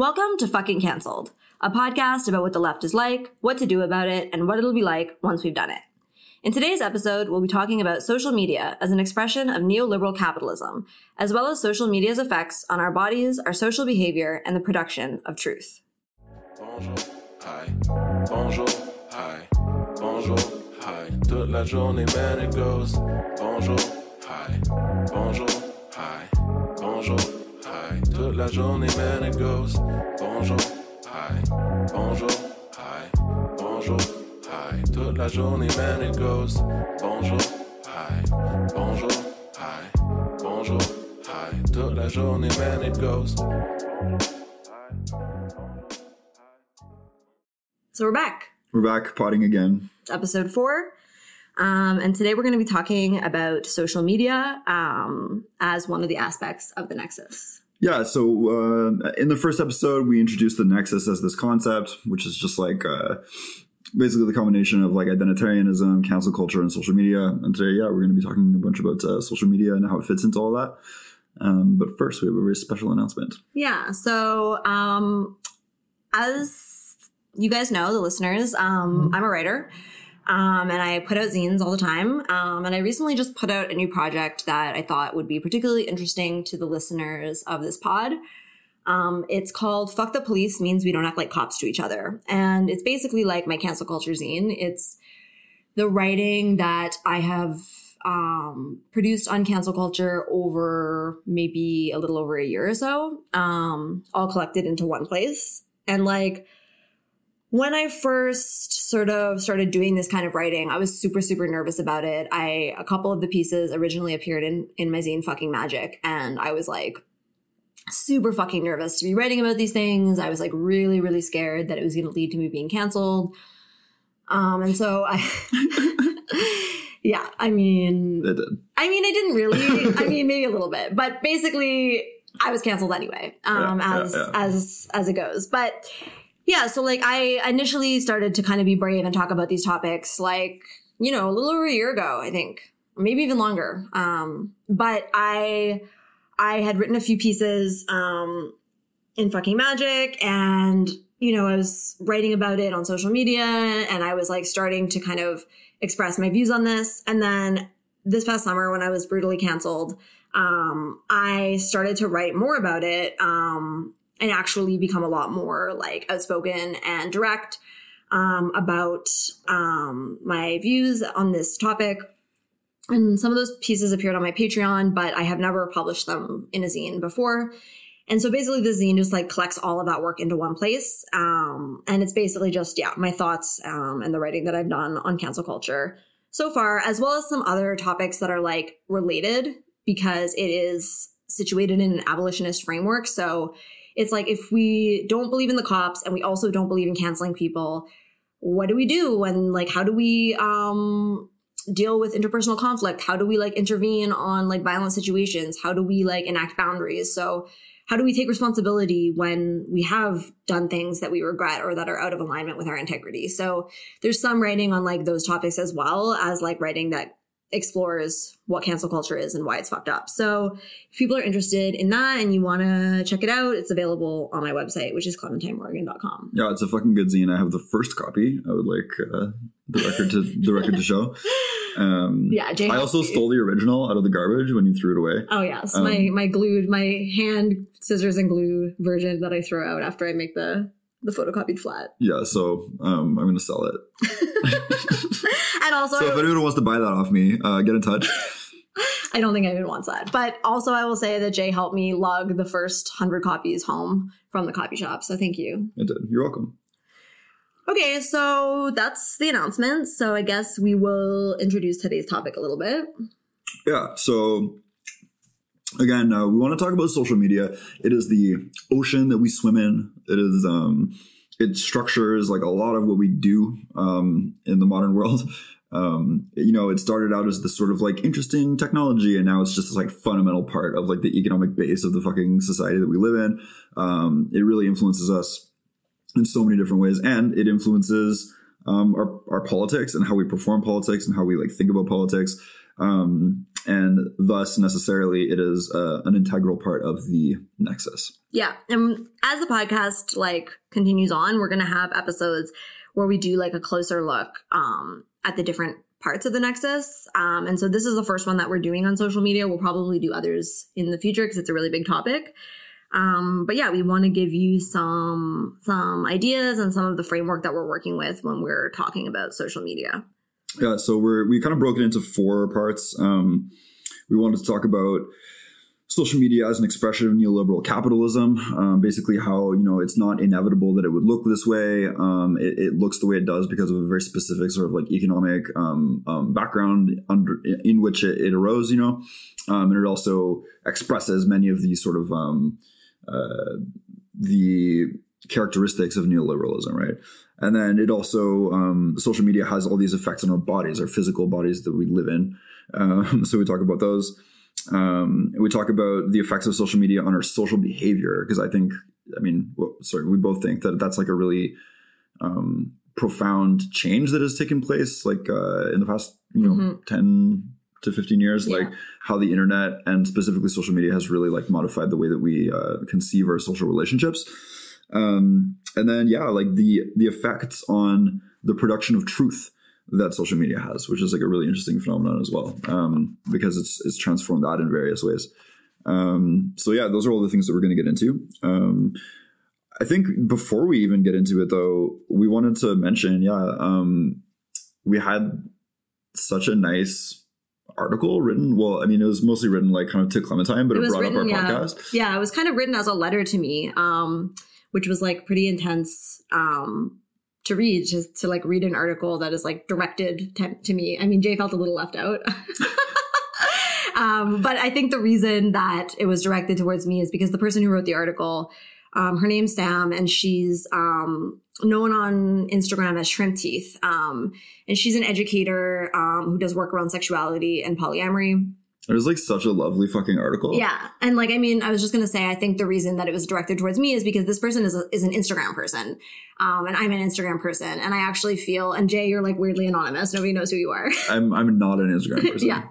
Welcome to Fucking Cancelled, a podcast about what the left is like, what to do about it, and what it'll be like once we've done it. In today's episode, we'll be talking about social media as an expression of neoliberal capitalism, as well as social media's effects on our bodies, our social behavior, and the production of truth. Bonjour, hi, bonjour, hi, bonjour, hi. Toute la journée, man, it goes. Bonjour, hi, bonjour. Toute la journée, man, it goes. Bonjour, hi, bonjour, hi, bonjour, hi. Toute la journée, man, it goes. Bonjour, hi, bonjour, hi, bonjour, hi. Toute la journée, man, it goes. So we're back. We're back potting again. It's episode four. Um, and today we're going to be talking about social media um, as one of the aspects of the Nexus. Yeah, so uh, in the first episode, we introduced the Nexus as this concept, which is just like uh, basically the combination of like identitarianism, cancel culture, and social media. And today, yeah, we're going to be talking a bunch about uh, social media and how it fits into all that. Um, but first, we have a very special announcement. Yeah. So, um, as you guys know, the listeners, um, I'm a writer. Um, and I put out zines all the time. Um, and I recently just put out a new project that I thought would be particularly interesting to the listeners of this pod. Um, it's called Fuck the Police Means We Don't Act Like Cops to Each Other. And it's basically like my cancel culture zine. It's the writing that I have um, produced on cancel culture over maybe a little over a year or so, um, all collected into one place. And like, when I first sort of started doing this kind of writing, I was super, super nervous about it. I, a couple of the pieces originally appeared in, in my zine fucking magic. And I was like, super fucking nervous to be writing about these things. I was like really, really scared that it was going to lead to me being canceled. Um, and so I, yeah, I mean, It did. I mean, I didn't really. I mean, maybe a little bit, but basically, I was canceled anyway. Um, Yeah, yeah, as yeah. as as it goes, but yeah. So like, I initially started to kind of be brave and talk about these topics, like you know, a little over a year ago, I think, maybe even longer. Um, but I I had written a few pieces um, in fucking magic, and you know, I was writing about it on social media, and I was like starting to kind of express my views on this, and then this past summer when I was brutally canceled, um, I started to write more about it um, and actually become a lot more like outspoken and direct um, about um, my views on this topic. And some of those pieces appeared on my Patreon, but I have never published them in a zine before. And so basically the zine just like collects all of that work into one place. Um, and it's basically just, yeah, my thoughts um, and the writing that I've done on cancel culture so far, as well as some other topics that are like related because it is situated in an abolitionist framework. So it's like if we don't believe in the cops and we also don't believe in canceling people, what do we do? And like, how do we um, deal with interpersonal conflict? How do we like intervene on like violent situations? How do we like enact boundaries? So how do we take responsibility when we have done things that we regret or that are out of alignment with our integrity? So there's some writing on like those topics as well as like writing that explores what cancel culture is and why it's fucked up. So if people are interested in that and you want to check it out, it's available on my website, which is clementinemorrigan.com. Yeah, it's a fucking good zine. I have the first copy. I would like uh, the record to the record to show. Um, Yeah, Jay I also stole the original out of the garbage when you threw it away. Oh yes, Um, my my glued, my hand scissors and glue version that I throw out after I make the the photocopied flat. Yeah, so um, I'm gonna sell it. and also, So if anyone wants to buy that off me, uh, get in touch. I don't think anyone wants that. But also, I will say that Jay helped me lug the first hundred copies home from the copy shop. So thank you. It did. You're welcome. Okay, so that's the announcement. So I guess we will introduce today's topic a little bit. Yeah. So again, uh, we want to talk about social media. It is the ocean that we swim in. It is um, it structures like a lot of what we do um, in the modern world. Um, you know, it started out as this sort of like interesting technology, and now it's just this like fundamental part of like the economic base of the fucking society that we live in. Um, it really influences us in so many different ways, and it influences um, our our politics and how we perform politics and how we like think about politics. Um, and thus necessarily it is uh, an integral part of the nexus. Yeah. And as the podcast like continues on, we're to have episodes where we do like a closer look um, at the different parts of the nexus. Um, and so this is the first one that we're doing on social media. We'll probably do others in the future because it's a really big topic. Um, but yeah, we want to give you some some ideas and some of the framework that we're working with when we're talking about social media. Yeah, so we're we kind of broke it into four parts. Um, we wanted to talk about social media as an expression of neoliberal capitalism. Um, basically, how you know it's not inevitable that it would look this way. Um, it, it, looks the way it does because of a very specific sort of like economic um, um background under in which it, it arose. You know, um, and it also expresses many of these sort of um, uh, the characteristics of neoliberalism, right? And then it also um, social media has all these effects on our bodies, our physical bodies that we live in. Um, so we talk about those. Um, we talk about the effects of social media on our social behavior because I think, I mean, well, sorry, we both think that that's like a really um, profound change that has taken place, like uh, in the past, you know, mm-hmm. ten to 15 years yeah. like how the internet and specifically social media has really like modified the way that we uh, conceive our social relationships um, and then yeah like the the effects on the production of truth that social media has which is like a really interesting phenomenon as well um, because it's it's transformed that in various ways um, so yeah those are all the things that we're going to get into um, i think before we even get into it though we wanted to mention yeah um, we had such a nice article written. Well, I mean, it was mostly written like kind of to Clementine, but it, it brought written, up our yeah. podcast. Yeah, it was kind of written as a letter to me, um, which was like pretty intense um, to read, just to like read an article that is like directed to, to me. I mean, Jay felt a little left out. um, but I think the reason that it was directed towards me is because the person who wrote the article, um, her name's Sam, and she's um, known on Instagram as Shrimp Teeth. Um, and she's an educator um, who does work around sexuality and polyamory. It was like such a lovely fucking article. Yeah. And like, I mean, I was just going to say, I think the reason that it was directed towards me is because this person is, a, is an Instagram person. Um, and I'm an Instagram person. And I actually feel, and Jay, you're like weirdly anonymous. Nobody knows who you are. I'm, I'm not an Instagram person. yeah.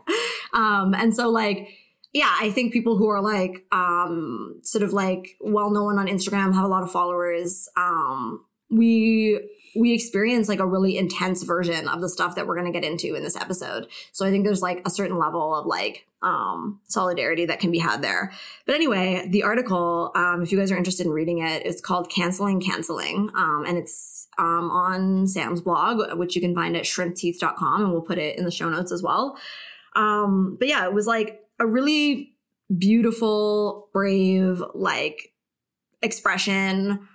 Um, and so like, yeah, I think people who are like, um, sort of like well known on Instagram have a lot of followers, um, we we experience like a really intense version of the stuff that we're going to get into in this episode. So I think there's like a certain level of like um, solidarity that can be had there. But anyway, the article, um, if you guys are interested in reading it, it's called Canceling Canceling. Um, and it's um, on Sam's blog, which you can find at shrimpteeth.com. And we'll put it in the show notes as well. Um, but yeah, it was like a really beautiful, brave, like expression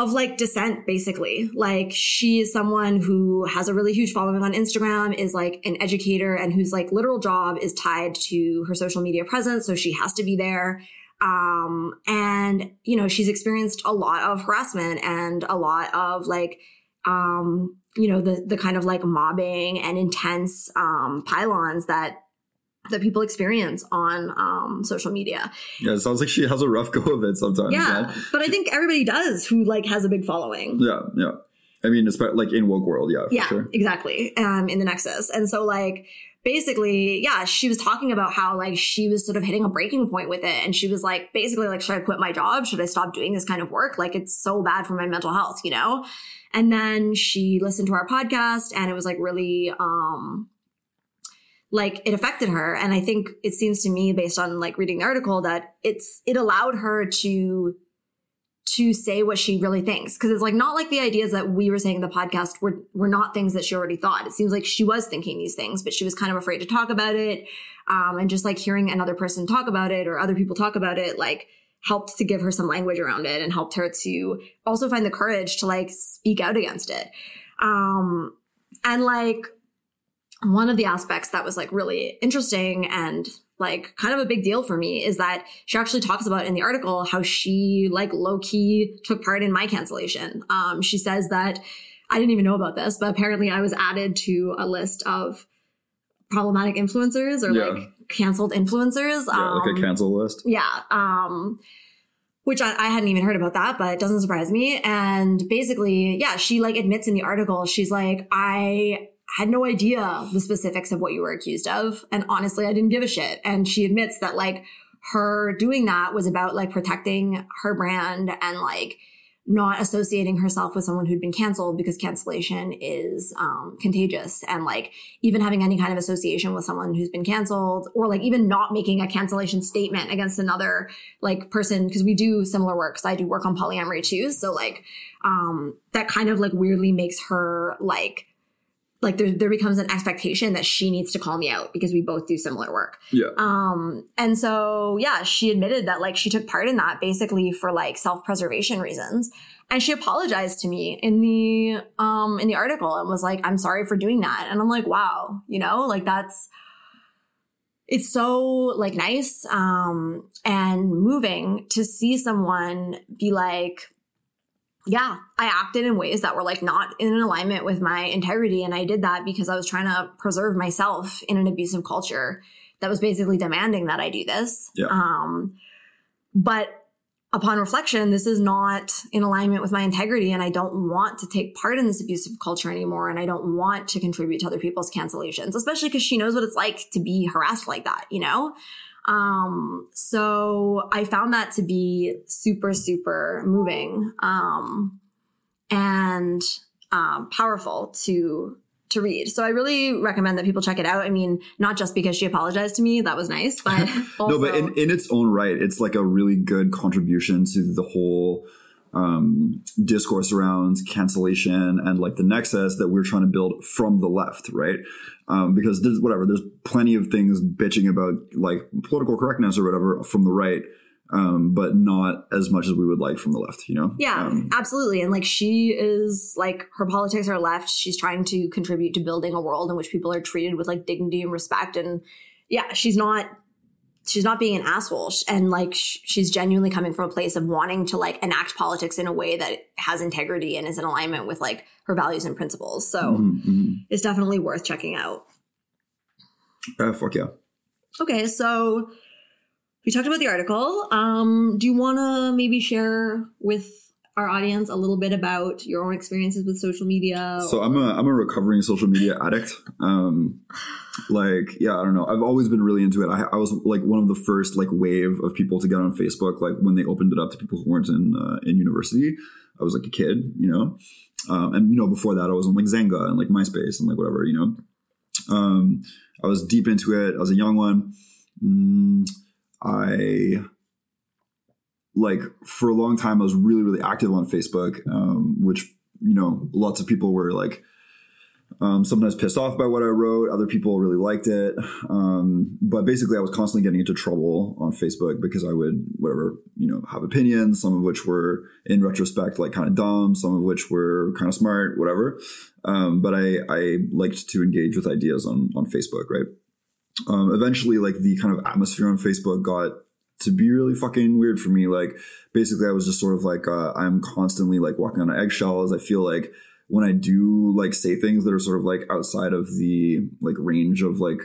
of like dissent basically. Like she is someone who has a really huge following on instagram is like an educator and whose like literal job is tied to her social media presence so she has to be there. Um and you know she's experienced a lot of harassment and a lot of like um you know the the kind of like mobbing and intense um pile-ons that that people experience on um, social media. Yeah, it sounds like she has a rough go of it sometimes. Yeah, but I think everybody does who like has a big following. Yeah, yeah. I mean, especially like in woke world, yeah. yeah, sure. exactly. Um, in the Nexus, and so like basically, yeah, she was talking about how like she was sort of hitting a breaking point with it, and she was like, basically, like, should I quit my job? Should I stop doing this kind of work? Like, it's so bad for my mental health, you know. And then she listened to our podcast, and it was like really um like it affected her. And I think it seems to me based on like reading the article that it's, it allowed her to, to say what she really thinks. Cause it's like not like the ideas that we were saying in the podcast were, were not things that she already thought. It seems like she was thinking these things, but she was kind of afraid to talk about it. Um, and just like hearing another person talk about it or other people talk about it, like, helped to give her some language around it and helped her to also find the courage to like speak out against it. Um, and like one of the aspects that was like really interesting and like kind of a big deal for me is that she actually talks about in the article how she like low key took part in my cancellation. Um, she says that I didn't even know about this, but apparently I was added to a list of problematic influencers or yeah. like canceled influencers. Yeah, um, like a um, cancel list. Yeah. Um, which I, I, hadn't even heard about that, but it doesn't surprise me. And basically, yeah, she like admits in the article, she's like, I had no idea the specifics of what you were accused of. And honestly, I didn't give a shit. And she admits that like her doing that was about like protecting her brand and like not associating herself with someone who'd been canceled because cancellation is um, contagious and like even having any kind of association with someone who's been canceled or like even not making a cancellation statement against another like person because we do similar work because i do work on polyamory too so like um that kind of like weirdly makes her like like there, there becomes an expectation that she needs to call me out because we both do similar work Yeah. um, and so yeah, she admitted that like she took part in that basically for like self-preservation reasons. And she apologized to me in the um in the article and was like, I'm sorry for doing that. And I'm like, wow, you know, like that's it's so like nice um and moving to see someone be like yeah, I acted in ways that were like not in alignment with my integrity. And I did that because I was trying to preserve myself in an abusive culture that was basically demanding that I do this. Yeah. Um, but upon reflection, this is not in alignment with my integrity. And I don't want to take part in this abusive culture anymore. And I don't want to contribute to other people's cancellations, especially because she knows what it's like to be harassed like that, you know? Um, so I found that to be super, super moving, um, and, um, powerful to, to read. So I really recommend that people check it out. I mean, not just because she apologized to me, that was nice, but also, no, but in, in its own right, it's like a really good contribution to the whole um, discourse around cancellation and like the nexus that we're trying to build from the left, right? Um, because there's whatever, there's plenty of things bitching about like political correctness or whatever from the right, um, but not as much as we would like from the left, you know? Yeah, Um, absolutely. And like she is like her politics are left. She's trying to contribute to building a world in which people are treated with like dignity and respect. And yeah, she's not she's not being an asshole. Sh- And like she's genuinely coming from a place of wanting to like enact politics in a way that has integrity and is in alignment with like her values and principles. So mhm, mhm. it's definitely worth checking out. Uh, fuck yeah. Okay, so we talked about the article. Um, do you want to maybe share with our audience a little bit about your own experiences with social media? So I'm a I'm a recovering social media addict. Um, like yeah, I don't know. I've always been really into it. I, I was like one of the first like wave of people to get on Facebook. Like when they opened it up to people who weren't in uh, in university. I was like a kid, you know. Um, and you know before that I was on like Xanga and like MySpace and like whatever, you know. Um, I was deep into it. I was a young one. Mm, I like for a long time I was really really active on Facebook, um, which you know lots of people were like um, sometimes pissed off by what I wrote. Other people really liked it, um, but basically I was constantly getting into trouble on Facebook because I would whatever you know have opinions, some of which were in retrospect like kind of dumb, some of which were kind of smart, whatever. Um, but I I liked to engage with ideas on on Facebook, right? Um, eventually, like the kind of atmosphere on Facebook got to be really fucking weird for me. Like basically, I was just sort of like uh, I'm constantly like walking on eggshells. I feel like when I do like say things that are sort of like outside of the like range of like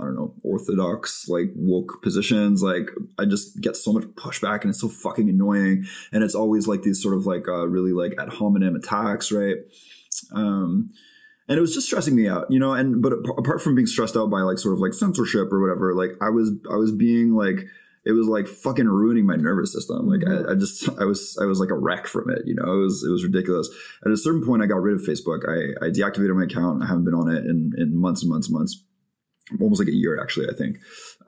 I don't know orthodox like woke positions, like I just get so much pushback and it's so fucking annoying. And it's always like these sort of like uh, really like ad hominem attacks, right? Um, and it was just stressing me out, you know. And but apart from being stressed out by like sort of like censorship or whatever, like I was I was being like it was like fucking ruining my nervous system. Like I, I just I was I was like a wreck from it, you know. It was it was ridiculous. At a certain point, I got rid of Facebook. I I deactivated my account. I haven't been on it in in months and months and months. Almost like a year, actually, I think.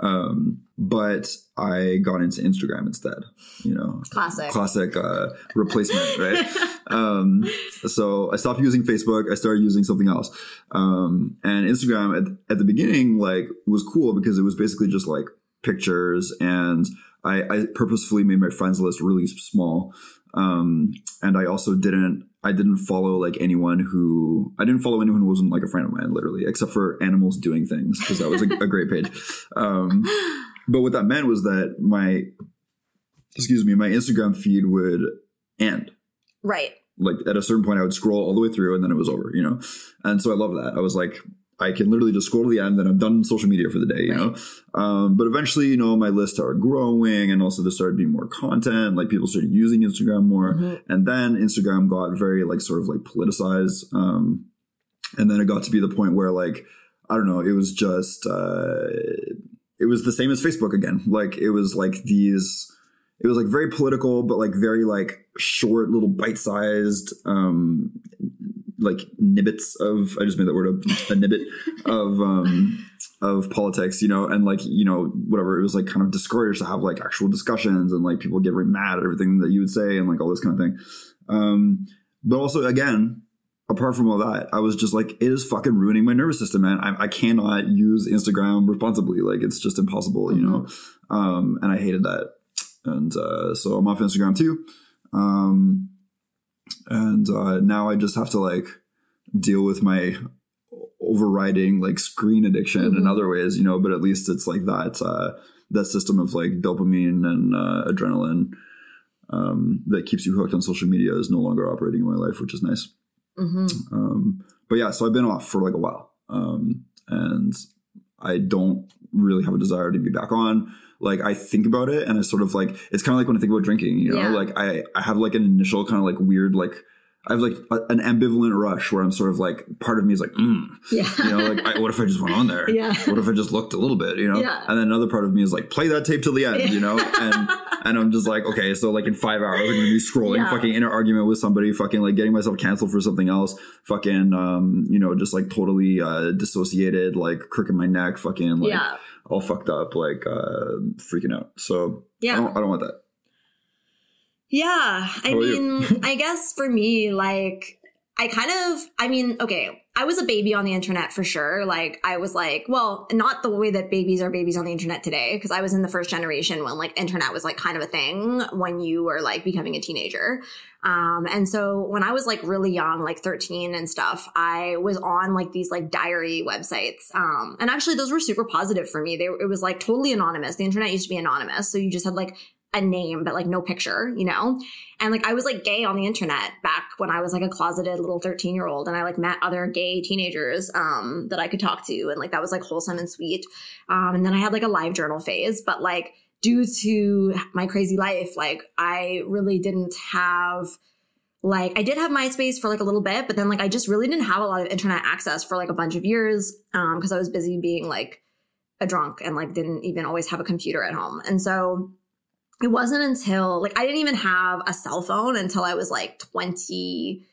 Um, but I got into Instagram instead. You know, Classic. classic uh, replacement, right? um, so I stopped using Facebook. I started using something else. Um, and Instagram at, at the beginning, like, was cool because it was basically just like pictures, and I, I purposefully made my friends list really small. Um, and I also didn't. I didn't follow like anyone who I didn't follow anyone who wasn't like a friend of mine, literally, except for animals doing things because that was a, a great page. Um, but what that meant was that my excuse me, my Instagram feed would end. right. Like at a certain point, I would scroll all the way through, and then it was over. You know, and so I love that. I was like, I can literally just scroll to the end, then I'm done social media for the day. You know, um, but eventually, you know, my list started growing, and also there started being more content. Like people started using Instagram more, Mhm. and then Instagram got very like sort of like politicized. Um, and then it got to be the point where like I don't know, it was just uh, it was the same as Facebook again. Like it was like these. It was like very political, but like very like short, little bite-sized, um, like nibbits of. I just made that word up. A nibbit of um, of politics, you know, and like you know whatever. It was like kind of discouraged to have like actual discussions and like people get very mad at everything that you would say and like all this kind of thing. Um, but also again, apart from all that, I was just like, it is fucking ruining my nervous system, man. I, I cannot use Instagram responsibly. Like it's just impossible, you know? Um, and I hated that. And, uh, so I'm off Instagram too. Um, and, uh, now I just have to like deal with my overriding like screen addiction in Mhm. other ways, you know, but at least it's like that, uh, that system of like dopamine and, uh, adrenaline, um, that keeps you hooked on social media is no longer operating in my life, which is nice. hmm Um, but yeah, so I've been off for like a while. Um, and I don't really have a desire to be back on. Like I think about it and I sort of like, it's kind of like when I think about drinking, you know, Yeah. like I, I have like an initial kind of like weird, like I have like a, an ambivalent rush where I'm sort of like, part of me is like, mm, Yeah. you know, like I, what if I just went on there? yeah. What if I just looked a little bit, you know? Yeah. And then another part of me is like, play that tape till the end, you know? And and I'm just like, okay, so like in five hours, I'm gonna be scrolling, Yeah. fucking in an argument with somebody, fucking like getting myself canceled for something else, fucking, um, you know, just like totally uh, dissociated, like crooking my neck, fucking like yeah. All fucked up, like uh, freaking out. So I Yeah. don't, I don't want that. Yeah. I mean, I guess for me, like, I kind of, I mean, okay, I was a baby on the internet for sure. Like, I was like, well, not the way that babies are babies on the internet today, because I was in the first generation when like internet was like kind of a thing when you were like becoming a teenager. Um, and so when I was like really young, like 13 and stuff, I was on like these like diary websites. Um, and actually those were super positive for me. They, it was like totally anonymous. The internet used to be anonymous. So you just had like a name, but like no picture, you know? And like I was like gay on the internet back when I was like a closeted little 13 year old and I like met other gay teenagers um that I could talk to and like that was like wholesome and sweet. Um and then I had like a live journal phase, but like due to my crazy life, like I really didn't have like I did have MySpace for like a little bit, but then like I just really didn't have a lot of internet access for like a bunch of years um because I was busy being like a drunk and like didn't even always have a computer at home. And so it wasn't until like I didn't even have a cell phone until I was like 20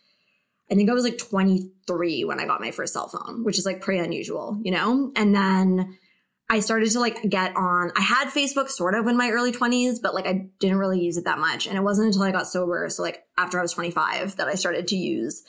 I think I was like 23 when I got my first cell phone, which is like pretty unusual, you know? And then I started to like get on I had Facebook sort of in my early 20s, but like I didn't really use it that much. And it wasn't until I got sober, so like after I was 25 that I started to use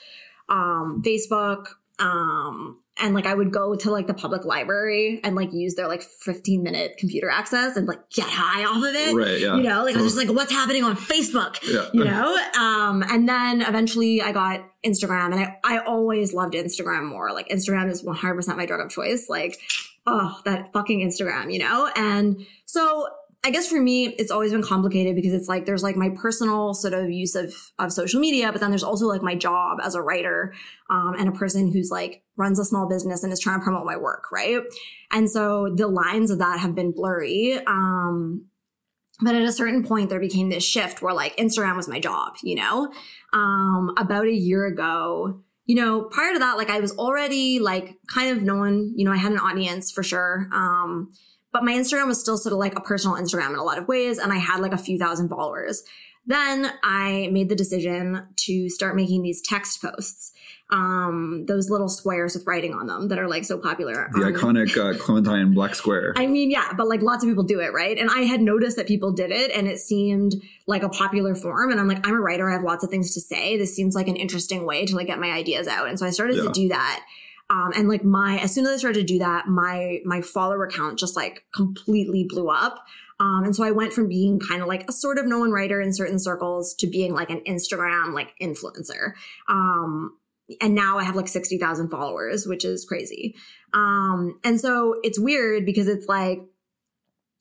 um Facebook um and like I would go to like the public library and like use their like 15 minute computer access and like get high off of it. Right. Yeah. You know, like I was just like, what's happening on Facebook? Yeah. You know? Um, and then eventually I got Instagram and I, I always loved Instagram more. Like Instagram is 100% my drug of choice. Like, oh, that fucking Instagram, you know? And so I guess for me, it's always been complicated because it's like there's like my personal sort of use of of social media, but then there's also like my job as a writer um, and a person who's like runs a small business and is trying to promote my work, right? And so the lines of that have been blurry. Um, but at a certain point, there became this shift where like Instagram was my job, you know? Um, about a year ago, you know, prior to that, like I was already like kind of known, you know, I had an audience for sure. Um, but my Instagram was still sort of like a personal Instagram in a lot of ways. And I had like a few thousand followers. Then I made the decision to start making these text posts, um, those little squares with writing on them that are like so popular. The Um, iconic uh, Clementine Black Square. I mean, yeah, but like lots of people do it, right? And I had noticed that people did it and it seemed like a popular form. And I'm like, I'm a writer. I have lots of things to say. This seems like an interesting way to like get my ideas out. And so I started Yeah. to do that. Um, and like my, as soon as I started to do that, my, my follower count just like completely blew up. Um, and so I went from being kind of like a sort of known writer in certain circles to being like an Instagram like influencer. Um, and now I have like 60,000 followers, which is crazy. Um, and so it's weird because it's like,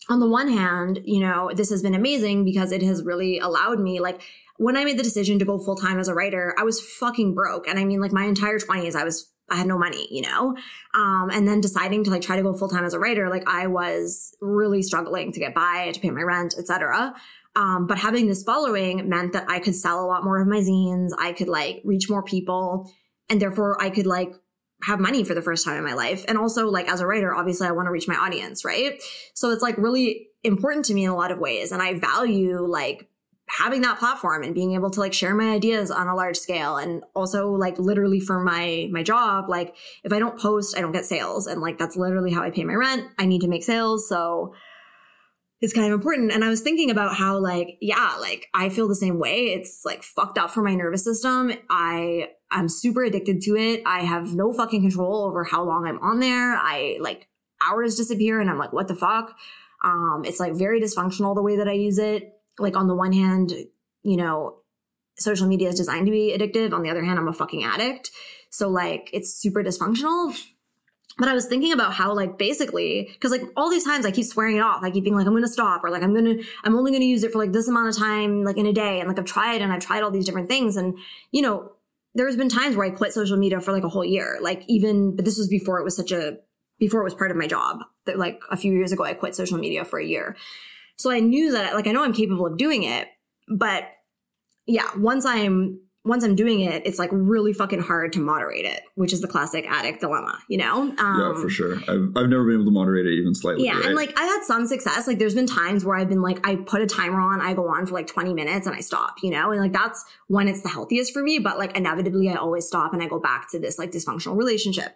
on the one hand, you know, this has been amazing because it has really allowed me, like, when I made the decision to go full time as a writer, I was fucking broke. And I mean, like, my entire 20s, I was, I had no money, you know? Um, and then deciding to like try to go full time as a writer, like, I was really struggling to get by, to pay my rent, etc. Um, but having this following meant that I could sell a lot more of my zines. I could like reach more people and therefore I could like have money for the first time in my life. And also like as a writer, obviously I want to reach my audience, right? So it's like really important to me in a lot of ways. And I value like having that platform and being able to like share my ideas on a large scale and also like literally for my my job like if i don't post i don't get sales. And like that's literally how i pay my rent. I need to make sales. So it's kind of important. And i was thinking about how like yeah like i feel the same way. It's like fucked up for my nervous system. I i'm super addicted to it. I have no fucking control over how long i'm on there. I like hours disappear and i'm like what the fuck? Um it's like very dysfunctional the way that i use it like on the one hand, you know, social media is designed to be addictive. On the other hand, I'm a fucking addict. So like it's super dysfunctional. But I was thinking about how like basically, cause like all these times I keep swearing it off. I keep being like, I'm to stop or like, I'm to, I'm only to use it for like this amount of time, like in a day. And like I've tried and I've tried all these different things. And, you know, there's been times where I quit social media for like a whole year. Like even, but this was before it was such a, before it was part of my job that like a few years ago, I quit social media for a year. So I knew that, like, I know I'm capable of doing it, but yeah, once I'm, once I'm doing it, it's like really fucking hard to moderate it, which is the classic addict dilemma, you know? Um, yeah, for sure. I've, I've never been able to moderate it even slightly. Yeah. right? And like, I had some success. Like, there's been times where I've been like, I put a timer on, I go on for like 20 minutes and I stop, you know? And like, that's when it's the healthiest for me. But like, inevitably, I always stop and I go back to this like dysfunctional relationship.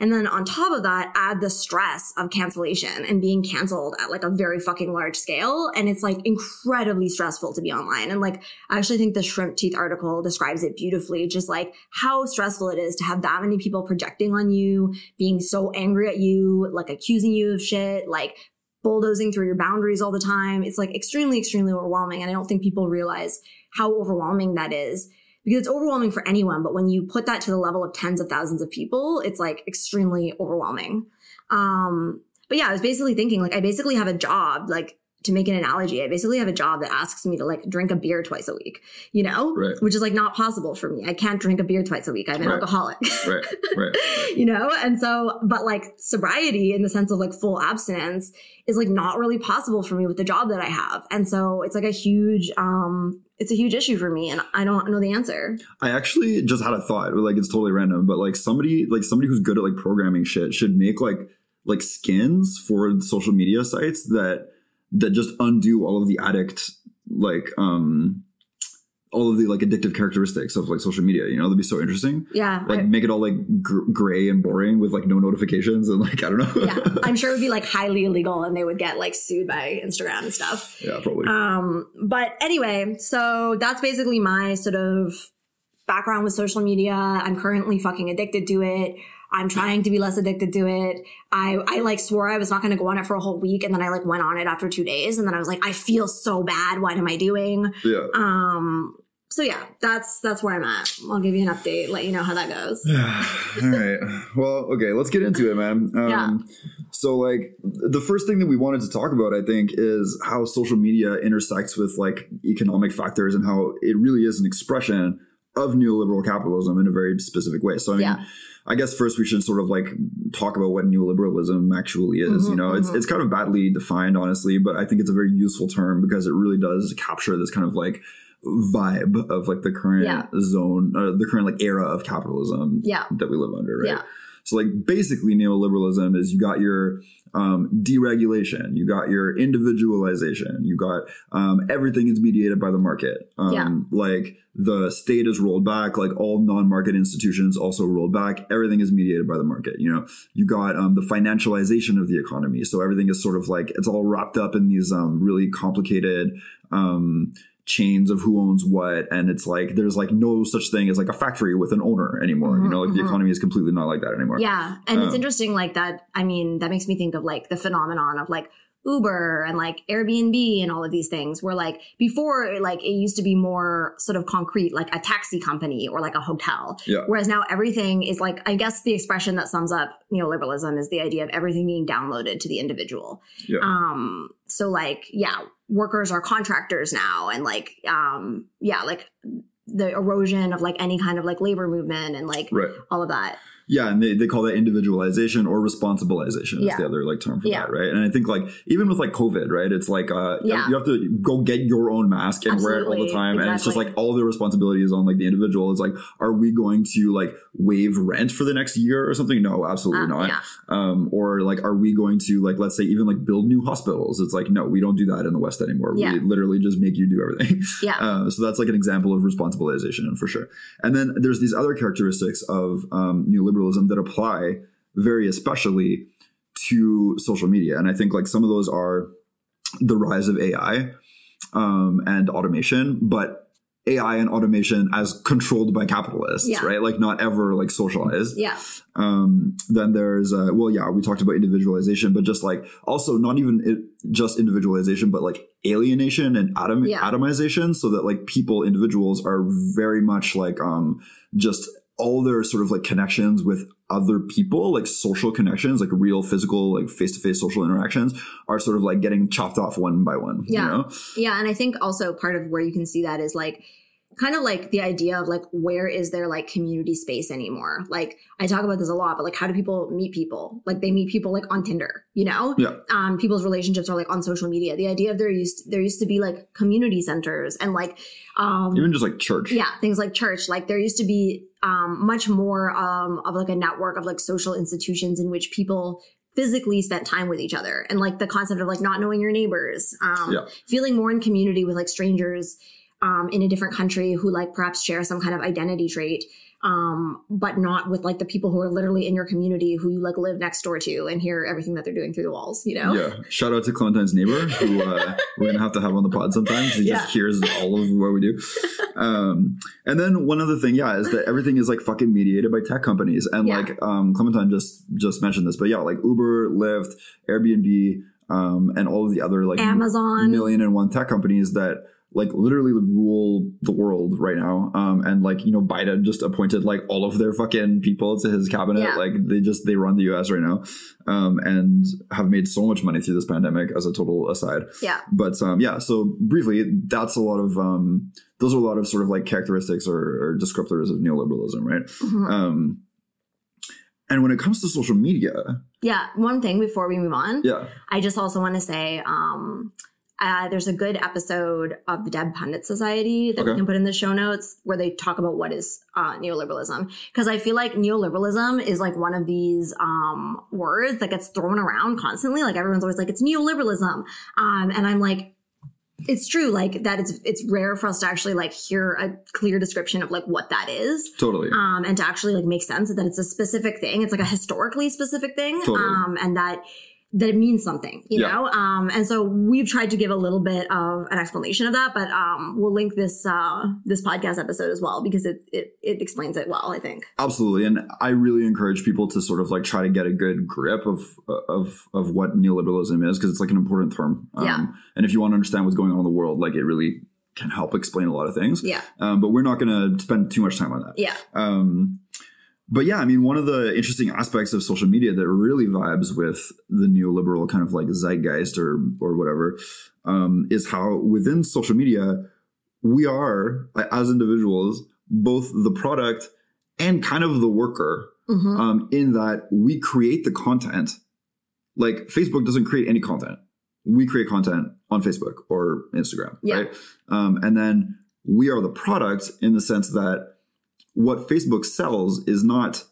And then on top of that, add the stress of cancellation and being canceled at like a very fucking large scale. And it's like incredibly stressful to be online. And like, I actually think the shrimp teeth article describes it beautifully, just like how stressful it is to have that many people projecting on you, being so angry at you, like accusing you of shit, like bulldozing through your boundaries all the time. It's like extremely, extremely overwhelming. And I don't think people realize how overwhelming that is because it's overwhelming for anyone. But when you put that to the level of tens of thousands of people, it's like extremely overwhelming. Um, but yeah, I was basically thinking like, I basically have a job, like to make an analogy, I basically have a job that asks me to like drink a beer twice a week, you know, Right. which is like not possible for me. I can't drink a beer twice a week. I'm an Right. alcoholic. right, right. you know? And so, but like sobriety in the sense of like full abstinence is like not really possible for me with the job that I have. And so it's like a huge, um, it's a huge issue for me and I don't know the answer. I actually just had a thought, like it's totally random, but like somebody, like somebody who's good at like programming shit should make like like skins for social media sites that that just undo all of the addict like um all of the like addictive characteristics of like social media. You know, that'd be so interesting. Yeah. Like I- make it all like gr- gray and boring with like no notifications and like I don't know. yeah. I'm sure it would be like highly illegal and they would get like sued by Instagram and stuff. yeah, probably. Um, but anyway, so that's basically my sort of background with social media. I'm currently fucking addicted to it. I'm trying to be less addicted to it. I, I like swore I was not going to go on it for a whole week. And then I like went on it after two days. And then I was like, I feel so bad. What am I doing? yeah. Um, so yeah, that's, that's where I'm at. I'll give you an update, let you know how that goes. All right. Well, okay, let's get into it, man. Um, Yeah. So, like, the first thing that we wanted to talk about, I think, is how social media intersects with like economic factors and how it really is an expression of neoliberal capitalism in a very specific way. So, I mean, Yeah. I guess first we should sort of like talk about what neoliberalism actually is. Mhm, you know, it's mhm. it's kind of badly defined, honestly, but I think it's a very useful term because it really does capture this kind of like vibe of like the current Yeah. zone, uh, the current like era of capitalism Yeah. that we live under, right? Yeah. So like basically neoliberalism is you got your um, deregulation, you got your individualization, you got um, everything is mediated by the market. Um, Yeah. Like the state is rolled back, like all non-market institutions also rolled back. Everything is mediated by the market. You know, you got um, the financialization of the economy, so everything is sort of like it's all wrapped up in these um, really complicated. Um, chains of who owns what and it's like there's like no such thing as like a factory with an owner anymore you Mhm, know like the mhm. economy is completely not like that anymore Yeah. And it's Um, interesting like that. I mean, that makes me think of like the phenomenon of like Uber and like Airbnb and all of these things where like before like it used to be more sort of concrete, like a taxi company or like a hotel. Yeah. Whereas now everything is like, I guess the expression that sums up neoliberalism is the idea of everything being downloaded to the individual. Yeah. Um, so like, yeah, workers are contractors now and like, um, yeah, like the erosion of like any kind of like labor movement and like right all of that. Yeah, and they, they call that individualization or responsibilization is the other like term for Yeah. that, right? And I think like even with like COVID, right? It's like uh Yeah. you have to go get your own mask and wear it all the Absolutely. time. And it's just like all the responsibility is on like the individual. It's like, are we going to like waive rent for the next year or something? No, absolutely Uh, not. yeah. Um, or like, are we going to like, let's say even like build new hospitals? It's like, no, we don't do that in the West anymore. Yeah. We literally just make you do everything. Yeah. Uh, so that's like an example of responsibilization for sure. And then there's these other characteristics of um, neoliberalism that apply very especially to social media. And I think like some of those are the rise of AI um, and automation, but AI and automation as controlled by capitalists, Yeah. right? Like not ever like socialized. Yeah. Um, then there's, uh, well, yeah, we talked about individualization, but just like also not even it, just individualization, but like alienation and atom Yeah. atomization, so that like people, individuals are very much like um, just all their sort of like connections with other people, like social connections, like real physical, like face to face social interactions, are sort of like getting chopped off one by one. Yeah. You know? Yeah, and I think also part of where you can see that is like kind of like the idea of like where is there like community space anymore? Like I talk about this a lot, but like how do people meet people? Like they meet people like on Tinder, you know? Yeah. Um people's relationships are like on social media. The idea of there used there used to be like community centers and like um Even just like church. yeah things like church like there used to be um, much more um, of like a network of like social institutions in which people physically spent time with each other and like the concept of like not knowing your neighbors um, Yeah. feeling more in community with like strangers um, in a different country who like perhaps share some kind of identity trait um, but not with like the people who are literally in your community who you like live next door to and hear everything that they're doing through the walls you know Yeah. Shout out to Clementine's neighbor, who uh, we're gonna have to have on the pod sometimes. He Yeah. just hears all of what we do. Um, and then one other thing, yeah, is that everything is like fucking mediated by tech companies. And Yeah. like um, Clementine just just mentioned this, but yeah, like Uber, Lyft, Airbnb, um, and all of the other like amazon million and one tech companies that like literally rule the world right now. Um, and like, you know, Biden just appointed like all of their fucking people to his cabinet. Yeah. Like they just, they run the US right now. Um, and have made so much money through this pandemic as a total aside. yeah But, um, yeah, so briefly, that's a lot of, um, those are a lot of sort of like characteristics or, or descriptors of neoliberalism, right? Mhm. Um, and when it comes to social media, yeah one thing before we move on yeah, I just also want to say um, uh, there's a good episode of the Dead Pundits Society that we can put in the show notes where they talk about what is uh, neoliberalism. Because I feel like neoliberalism is like one of these um, words that gets thrown around constantly. Like everyone's always like, it's neoliberalism. Um, and I'm like, it's true, like that it's it's rare for us to actually like hear a clear description of like what that is totally. um, and to actually like make sense that it's a specific thing. It's like a historically specific thing, Totally. um, and that that it means something, you Yeah. know. Um, and so we've tried to give a little bit of an explanation of that, but um, we'll link this uh, this podcast episode as well because it it it explains it well. I think. Absolutely, and I really encourage people to sort of like try to get a good grip of of of what neoliberalism is because it's like an important term. Um, Yeah. And if you want to understand what's going on in the world, like it really can help explain a lot of things. Yeah. Um, but we're not going to spend too much time on that. Yeah. Um, but yeah, I mean, one of the interesting aspects of social media that really vibes with the neoliberal kind of like zeitgeist or or whatever um, is how within social media we are as individuals both the product and kind of the worker hmm um, in that we create the content. Like Facebook doesn't create any content. We create content on Facebook or Instagram, Yeah. right? Um, and then we are the product in the sense that what Facebook sells is not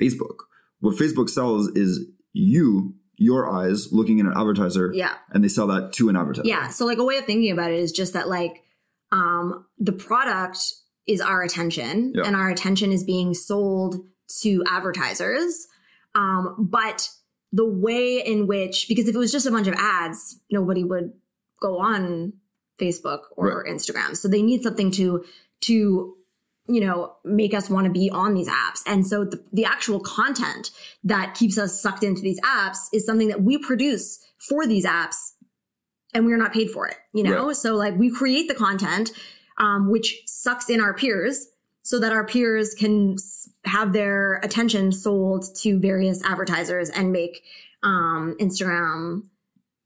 Facebook. What Facebook sells is you, your eyes looking at an advertiser, Yeah. and they sell that to an advertiser. Yeah. So like a way of thinking about it is just that like um the product is our attention Yeah. and our attention is being sold to advertisers. Um but the way in which because if it was just a bunch of ads, nobody would go on Facebook or Instagram. So they need something to to you know make us want to be on these apps. And so the, the actual content that keeps us sucked into these apps is something that we produce for these apps and we're not paid for it you know? So like we create the content um, which sucks in our peers so that our peers can have their attention sold to various advertisers and make um, instagram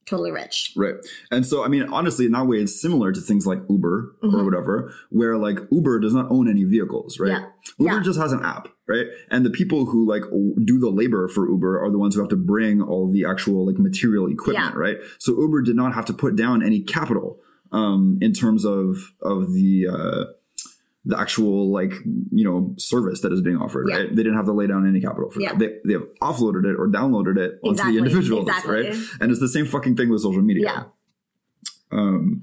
totally rich. Right. And so, I mean, honestly, in that way, it's similar to things like Uber or Mhm. whatever, where like Uber does not own any vehicles, right? Yeah. Uber Yeah. just has an app, right? And the people who like do the labor for Uber are the ones who have to bring all the actual like material equipment, Yeah. right? So Uber did not have to put down any capital um, in terms of of the uh, the actual like you know service that is being offered, Yeah. right? They didn't have to lay down any capital for Yeah. that. They, they have offloaded it or downloaded it onto Exactly. the individuals, Exactly. right? And it's the same fucking thing with social media. Yeah. Um,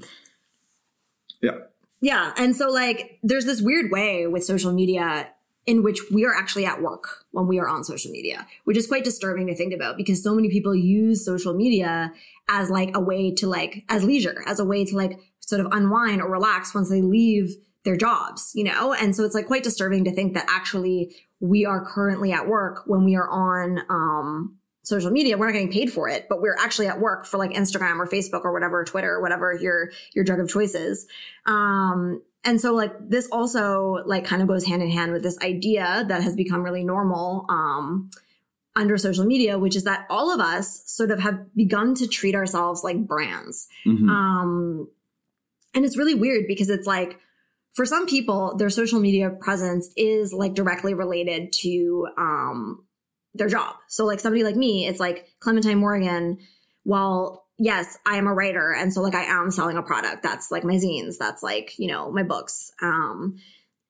yeah. Yeah. And so like there's this weird way with social media in which we are actually at work when we are on social media, which is quite disturbing to think about because so many people use social media as like a way to like as leisure, as a way to like sort of unwind or relax once they leave their jobs, you know? And so it's like quite disturbing to think that actually we are currently at work when we are on um social media. We're not getting paid for it, but we're actually at work for like Instagram or Facebook or whatever, Twitter or whatever your your drug of choice is. Um, and so like this also like kind of goes hand in hand with this idea that has become really normal um, under social media, which is that all of us sort of have begun to treat ourselves like brands. Mhm. Um, and it's really weird because it's like, for some people, their social media presence is like directly related to um, their job. So, like somebody like me, it's like Clementine Morrigan. Well, yes, I am a writer, and so like I am selling a product. That's like my zines. That's like you know my books. Um,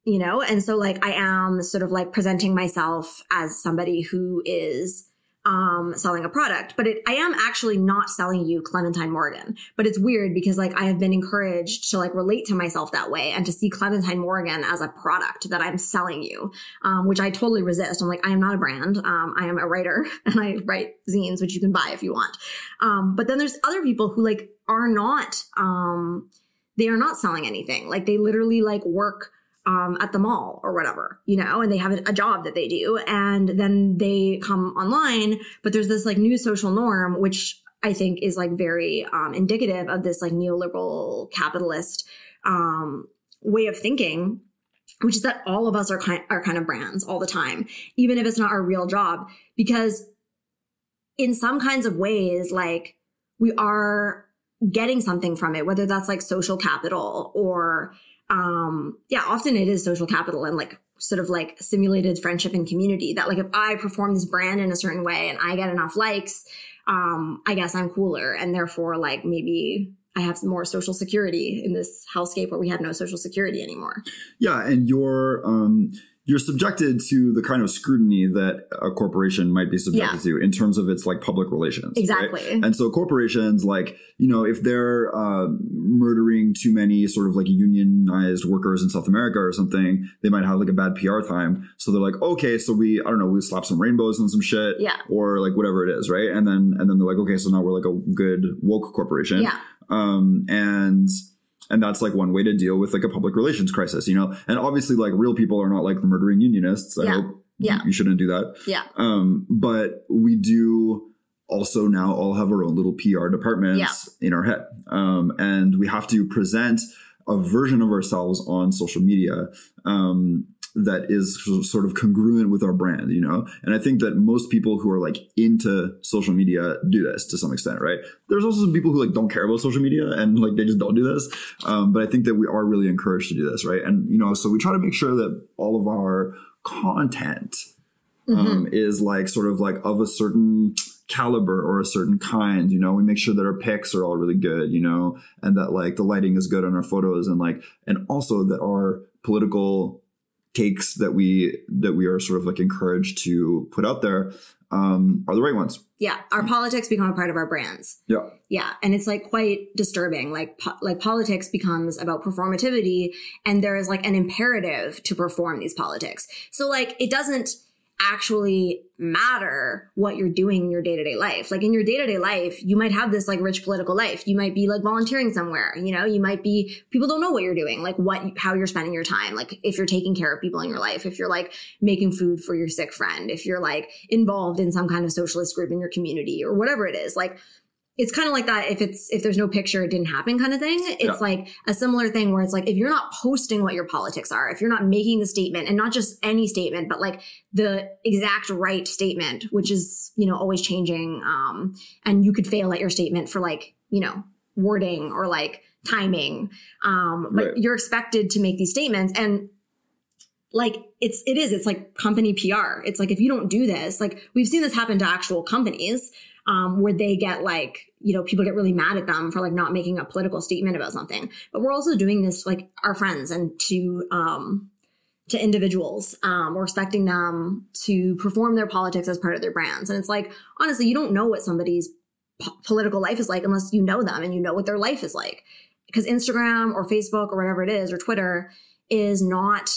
you know, and so like I am sort of like presenting myself as somebody who is um selling a product but it i am actually not selling you clementine morrigan but it's weird because like i have been encouraged to like relate to myself that way and to see clementine morrigan as a product that i'm selling you um, which i totally resist. I'm like i am not a brand. Um, i am a writer and i write zines which you can buy if you want. Um, but then there's other people who like are not um, they are not selling anything. Like they literally like work um, at the mall or whatever, you know, and they have a, job that they do. And then they come online, but there's this like new social norm, which I think is like very um, indicative of this like neoliberal capitalist um, way of thinking, which is that all of us are kind, are kind of brands all the time, even if it's not our real job, because in some kinds of ways, like we are getting something from it, whether that's like social capital or um yeah often it is social capital and like sort of like simulated friendship and community that like if i perform this brand in a certain way and i get enough likes um i guess i'm cooler and therefore like maybe i have some more social security in this hellscape where we have no social security anymore. Yeah, and you're um, you're subjected to the kind of scrutiny that a corporation might be subjected to in terms of its like public relations. right? exactly And so corporations, like you know, if they're uh, murdering too many sort of like unionized workers in South America or something, they might have like a bad PR time. So they're like, okay, so we I don't know, we slap some rainbows and some shit, Yeah. or like whatever it is, right? And then and then they're like, okay, so now we're like a good woke corporation, yeah um, and and that's like one way to deal with like a public relations crisis, you know. And obviously, like real people are not like murdering unionists. I Yeah. hope Yeah. you shouldn't do that. yeah Um, but we do also now all have our own little PR departments in our head, um, and we have to present a version of ourselves on social media. Um, that is sort of congruent with our brand, you know? And I think that most people who are like into social media do this to some extent, right? There's also some people who like don't care about social media and like they just don't do this. Um, but I think that we are really encouraged to do this, right? And, you know, so we try to make sure that all of our content um, is like sort of like of a certain caliber or a certain kind you know we make sure that our pics are all really good you know and that like the lighting is good on our photos and like and also that our political takes that we that we are sort of like encouraged to put out there um are the right ones. Yeah. Our politics become a part of our brands. Yeah. Yeah, and it's like quite disturbing. Like po- like politics becomes about performativity, and there is like an imperative to perform these politics. So like it doesn't actually matter what you're doing in your day-to-day life. Like in your day-to-day life, you might have this like rich political life. You might be like volunteering somewhere, you know, you might be people don't know what you're doing, like what how you're spending your time. Like if you're taking care of people in your life, if you're like making food for your sick friend, if you're like involved in some kind of socialist group in your community or whatever it is. Like it's kind of like that if it's if there's no picture it didn't happen kind of thing it's Yeah. like a similar thing where it's like if you're not posting what your politics are if you're not making the statement and not just any statement but like the exact right statement which is you know always changing um and you could fail at your statement for like you know wording or like timing um but Right. you're expected to make these statements and like it's it is it's like company PR. It's like if you don't do this, like we've seen this happen to actual companies um, where they get like you know people get really mad at them for like not making a political statement about something. But we're also doing this like our friends and to um, to individuals. Um, we're expecting them to perform their politics as part of their brands, and it's like honestly, you don't know what somebody's po- political life is like unless you know them and you know what their life is like. Because Instagram or Facebook or whatever it is or Twitter is not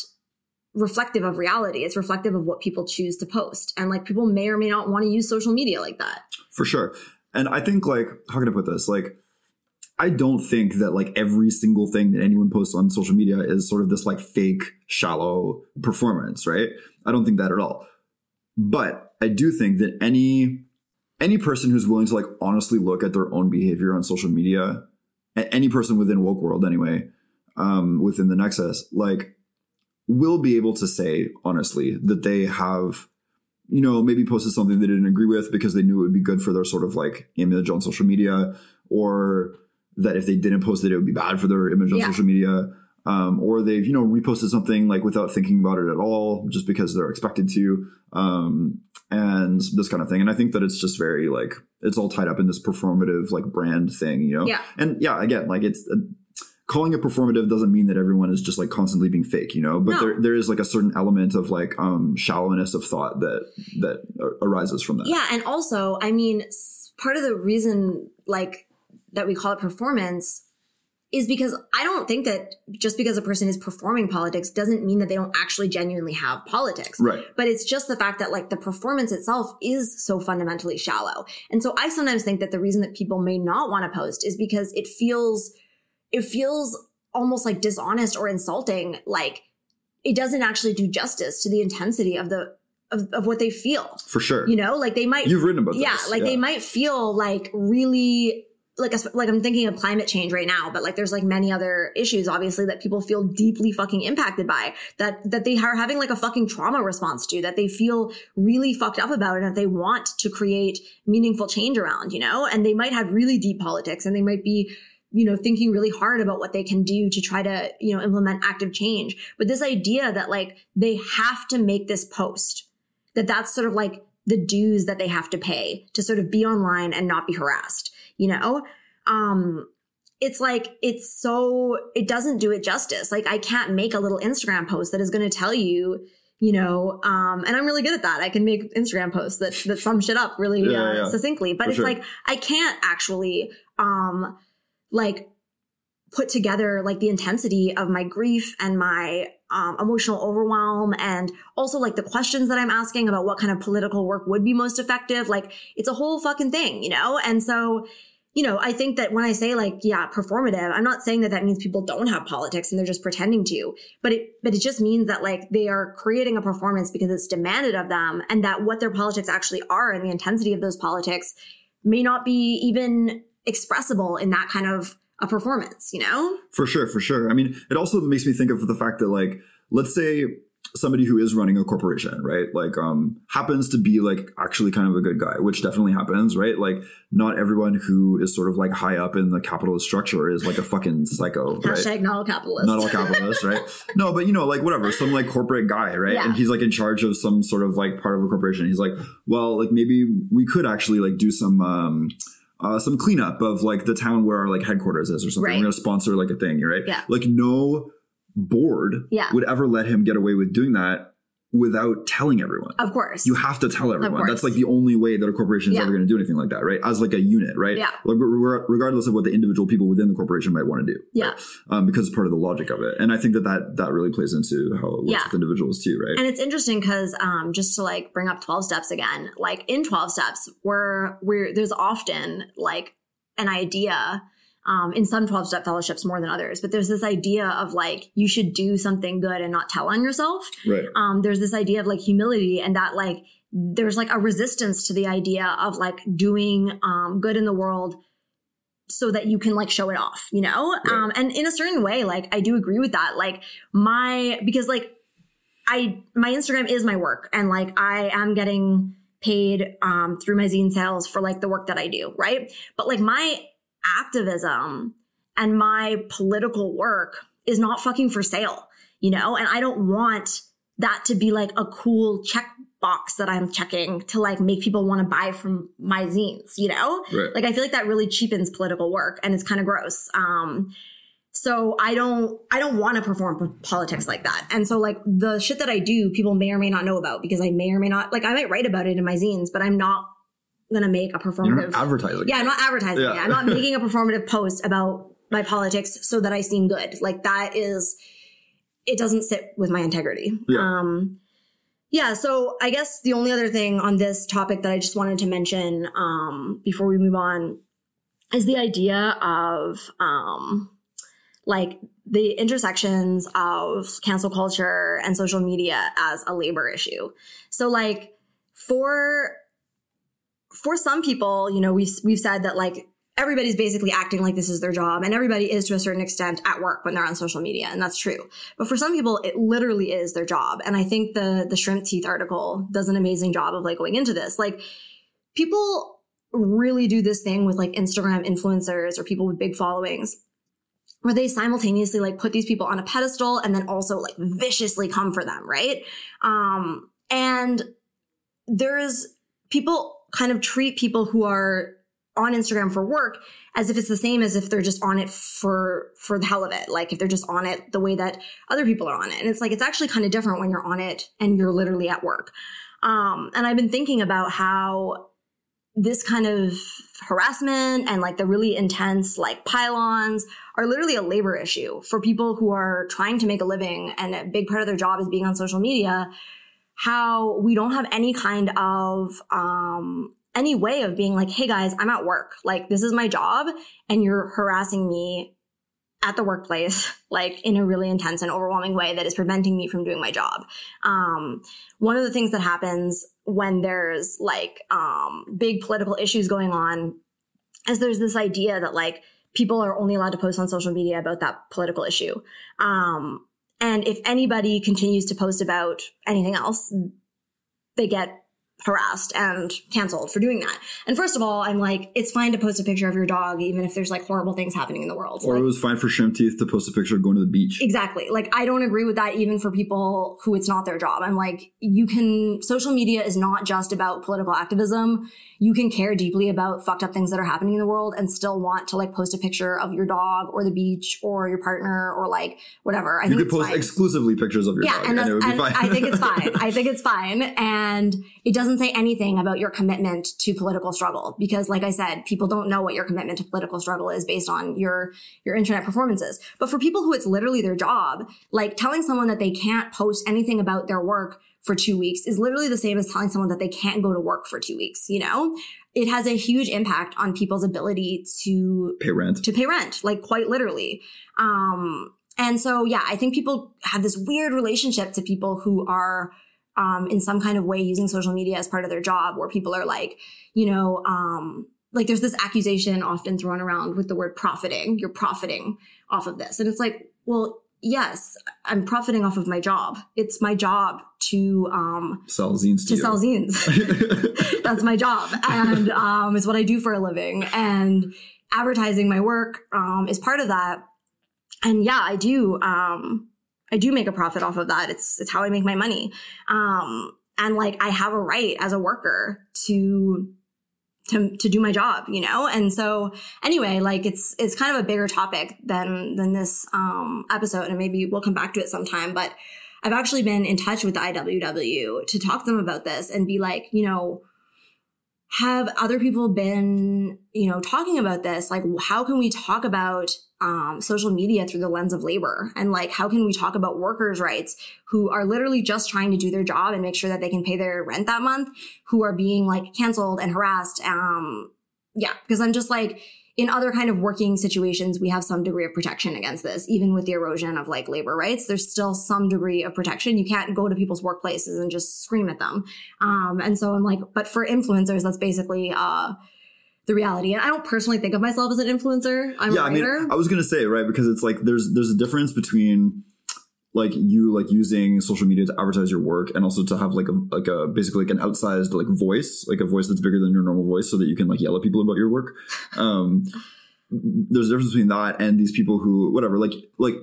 reflective of reality. It's reflective of what people choose to post. And like people may or may not want to use social media like that. For sure. And I think like how can I put this? Like I don't think that like every single thing that anyone posts on social media is sort of this like fake, shallow performance, right? I don't think that at all. But I do think that any any person who's willing to like honestly look at their own behavior on social media, any person within woke world anyway, um, within the nexus, like will be able to say honestly that they have you know, maybe posted something they didn't agree with because they knew it would be good for their sort of like image on social media, or that if they didn't post it, it would be bad for their image on Yeah. social media. Um, or they've, you know, reposted something like without thinking about it at all, just because they're expected to, um, and this kind of thing. And I think that it's just very like, it's all tied up in this performative like brand thing, you know? Yeah. And yeah, again, like it's, uh, calling it performative doesn't mean that everyone is just like constantly being fake, you know. But No. there there is like a certain element of like um shallowness of thought that that arises from that. Yeah. And also, I mean, part of the reason like that we call it performance is because I don't think that just because a person is performing politics doesn't mean that they don't actually genuinely have politics. Right. But it's just the fact that like the performance itself is so fundamentally shallow. And so I sometimes think that the reason that people may not want to post is because it feels, it feels almost like dishonest or insulting. Like it doesn't actually do justice to the intensity of the, of, of what they feel. For sure. You know, like they might, You've written about yeah, this. like they might feel like really like a, like I'm thinking of climate change right now, but like there's like many other issues obviously that people feel deeply fucking impacted by that that they are having like a fucking trauma response to that they feel really fucked up about and that they want to create meaningful change around, you know? And they might have really deep politics and they might be you know thinking really hard about what they can do to try to you know implement active change. But this idea that like they have to make this post that that's sort of like the dues that they have to pay to sort of be online and not be harassed you know? Um it's like it's so it doesn't do it justice. Like i can't make a little instagram post that is going to tell you you know um and i'm really good at that. I can make instagram posts that that sum shit up really Yeah, uh, yeah. succinctly. But For it's sure. like i can't actually um like put together like the intensity of my grief and my um, emotional overwhelm and also like the questions that I'm asking about what kind of political work would be most effective. Like it's a whole fucking thing, you know? And so, you know, I think that when I say like, yeah, performative, I'm not saying that that means people don't have politics and they're just pretending to, but it, but it just means that like they are creating a performance because it's demanded of them and that what their politics actually are and the intensity of those politics may not be even expressible in that kind of a performance, you know? For sure, for sure. I mean, it also makes me think of the fact that like, let's say somebody who is running a corporation, right? Like, um, happens to be like actually kind of a good guy, which definitely happens, right? Like, not everyone who is sort of like high up in the capitalist structure is like a fucking psycho, right? Hashtag not all capitalist. not all capitalists, right? No, but you know, like whatever, some like corporate guy, right? Yeah. And he's like in charge of some sort of like part of a corporation. He's like, well, like maybe we could actually like do some um uh some cleanup of like the town where our like headquarters is or something. Right. We're gonna sponsor like a thing, right? Yeah. Like no board Yeah. would ever let him get away with doing that without telling everyone. Of course. You have to tell everyone. That's like the only way that a corporation is Yeah. ever going to do anything like that, right? As like a unit, right? Yeah. Like regardless of what the individual people within the corporation might want to do yeah. um, because it's part of the logic of it. And I think that that, that really plays into how it works Yeah. with individuals too, right? And it's interesting because um, just to like bring up 12 steps again, like in 12 steps, where we're there's often like an idea um, in some 12 step fellowships more than others, but there's this idea of like you should do something good and not tell on yourself. right. um, there's this idea of like humility and that like there's like a resistance to the idea of like doing um, good in the world so that you can like show it off, you know? Right. Um, and in a certain way, like I do agree with that. Like my, because like I, my Instagram is my work and like I am getting paid um, through my zine sales for like the work that I do, right? But like my activism and my political work is not fucking for sale, you know? And I don't want that to be like a cool check box that I'm checking to like make people want to buy from my zines, you know? Right. Like I feel like that really cheapens political work and it's kind of gross. Um so I don't I don't want to perform politics like that. And so like the shit that I do, people may or may not know about because I may or may not like I might write about it in my zines, but I'm not gonna make a You're performative not advertising. yeah, I'm not advertising Yeah. it. I'm not making a performative post about my politics so that I seem good. Like that is it doesn't sit with my integrity. Yeah. Um yeah, so I guess the only other thing on this topic that I just wanted to mention um before we move on is the idea of um like the intersections of cancel culture and social media as a labor issue. So like for for some people, you know, we've we've said that like everybody's basically acting like this is their job and everybody is to a certain extent at work when they're on social media and that's true. But for some people it literally is their job. And I think the the shrimp teeth article does an amazing job of like going into this. Like people really do this thing with like Instagram influencers or people with big followings where they simultaneously like put these people on a pedestal and then also like viciously come for them, right? Um and there's people kind of treat people who are on Instagram for work as if it's the same as if they're just on it for for the hell of it. Like if they're just on it the way that other people are on it. And it's like it's actually kind of different when you're on it and you're literally at work. Um and I've been thinking about how this kind of harassment and like the really intense like pile-ons are literally a labor issue for people who are trying to make a living and a big part of their job is being on social media how we don't have any kind of um any way of being like hey guys i'm at work. Like this is my job and you're harassing me at the workplace like in a really intense and overwhelming way that is preventing me from doing my job. Um one of the things that happens when there's like um big political issues going on is there's this idea that like people are only allowed to post on social media about that political issue. Um and if anybody continues to post about anything else, they get harassed and canceled for doing that. And first of all, I'm like, it's fine to post a picture of your dog, even if there's like horrible things happening in the world. Or Like, it was fine for Shrimp Teeth to post a picture of going to the beach. Exactly. Like, I don't agree with that even for people who it's not their job. I'm like, you can, social media is not just about political activism. You can care deeply about fucked up things that are happening in the world and still want to like post a picture of your dog or the beach or your partner or like whatever. I You think could post fine. exclusively pictures of your Yeah, dog, and, and, it would be fine. I think it's fine. I think it's fine. And it doesn't say anything about your commitment to political struggle because like I said, people don't know what your commitment to political struggle is based on your your internet performances. But for people who it's literally their job, like telling someone that they can't post anything about their work for 2 weeks is literally the same as telling someone that they can't go to work for 2 weeks, you know? It has a huge impact on people's ability to pay rent. to pay rent, like quite literally. Um, and so, yeah, I think people have this weird relationship to people who are um, in some kind of way using social media as part of their job, where people are like, you know, um, like there's this accusation often thrown around with the word profiting. You're profiting off of this. And it's like, well, yes, I'm profiting off of my job. It's my job to um, Sell zines to, to sell zines. That's my job, and um, it's what I do for a living. And advertising my work um, is part of that. And yeah, I do. Um, I do make a profit off of that. It's it's how I make my money. Um, and like I have a right as a worker to to to do my job, you know? And so anyway, like it's it's kind of a bigger topic than than this um episode and maybe we'll come back to it sometime, but I've actually been in touch with the IWW to talk to them about this and be like, you know, have other people been, you know, talking about this? Like, how can we talk about um, social media through the lens of labor? And like, how can we talk about workers' rights who are literally just trying to do their job and make sure that they can pay their rent that month, who are being like canceled and harassed? Um, yeah, because I'm just like, in other kind of working situations, we have some degree of protection against this, even with the erosion of like labor rights. There's still some degree of protection. You can't go to people's workplaces and just scream at them. Um, and so I'm like, but for influencers, that's basically, uh, the reality. And I don't personally think of myself as an influencer. I'm yeah, a I mean, writer. I was gonna say right because it's like there's there's a difference between like you like using social media to advertise your work and also to have like a like a basically like an outsized like voice like a voice that's bigger than your normal voice so that you can like yell at people about your work um there's a difference between that and these people who whatever like like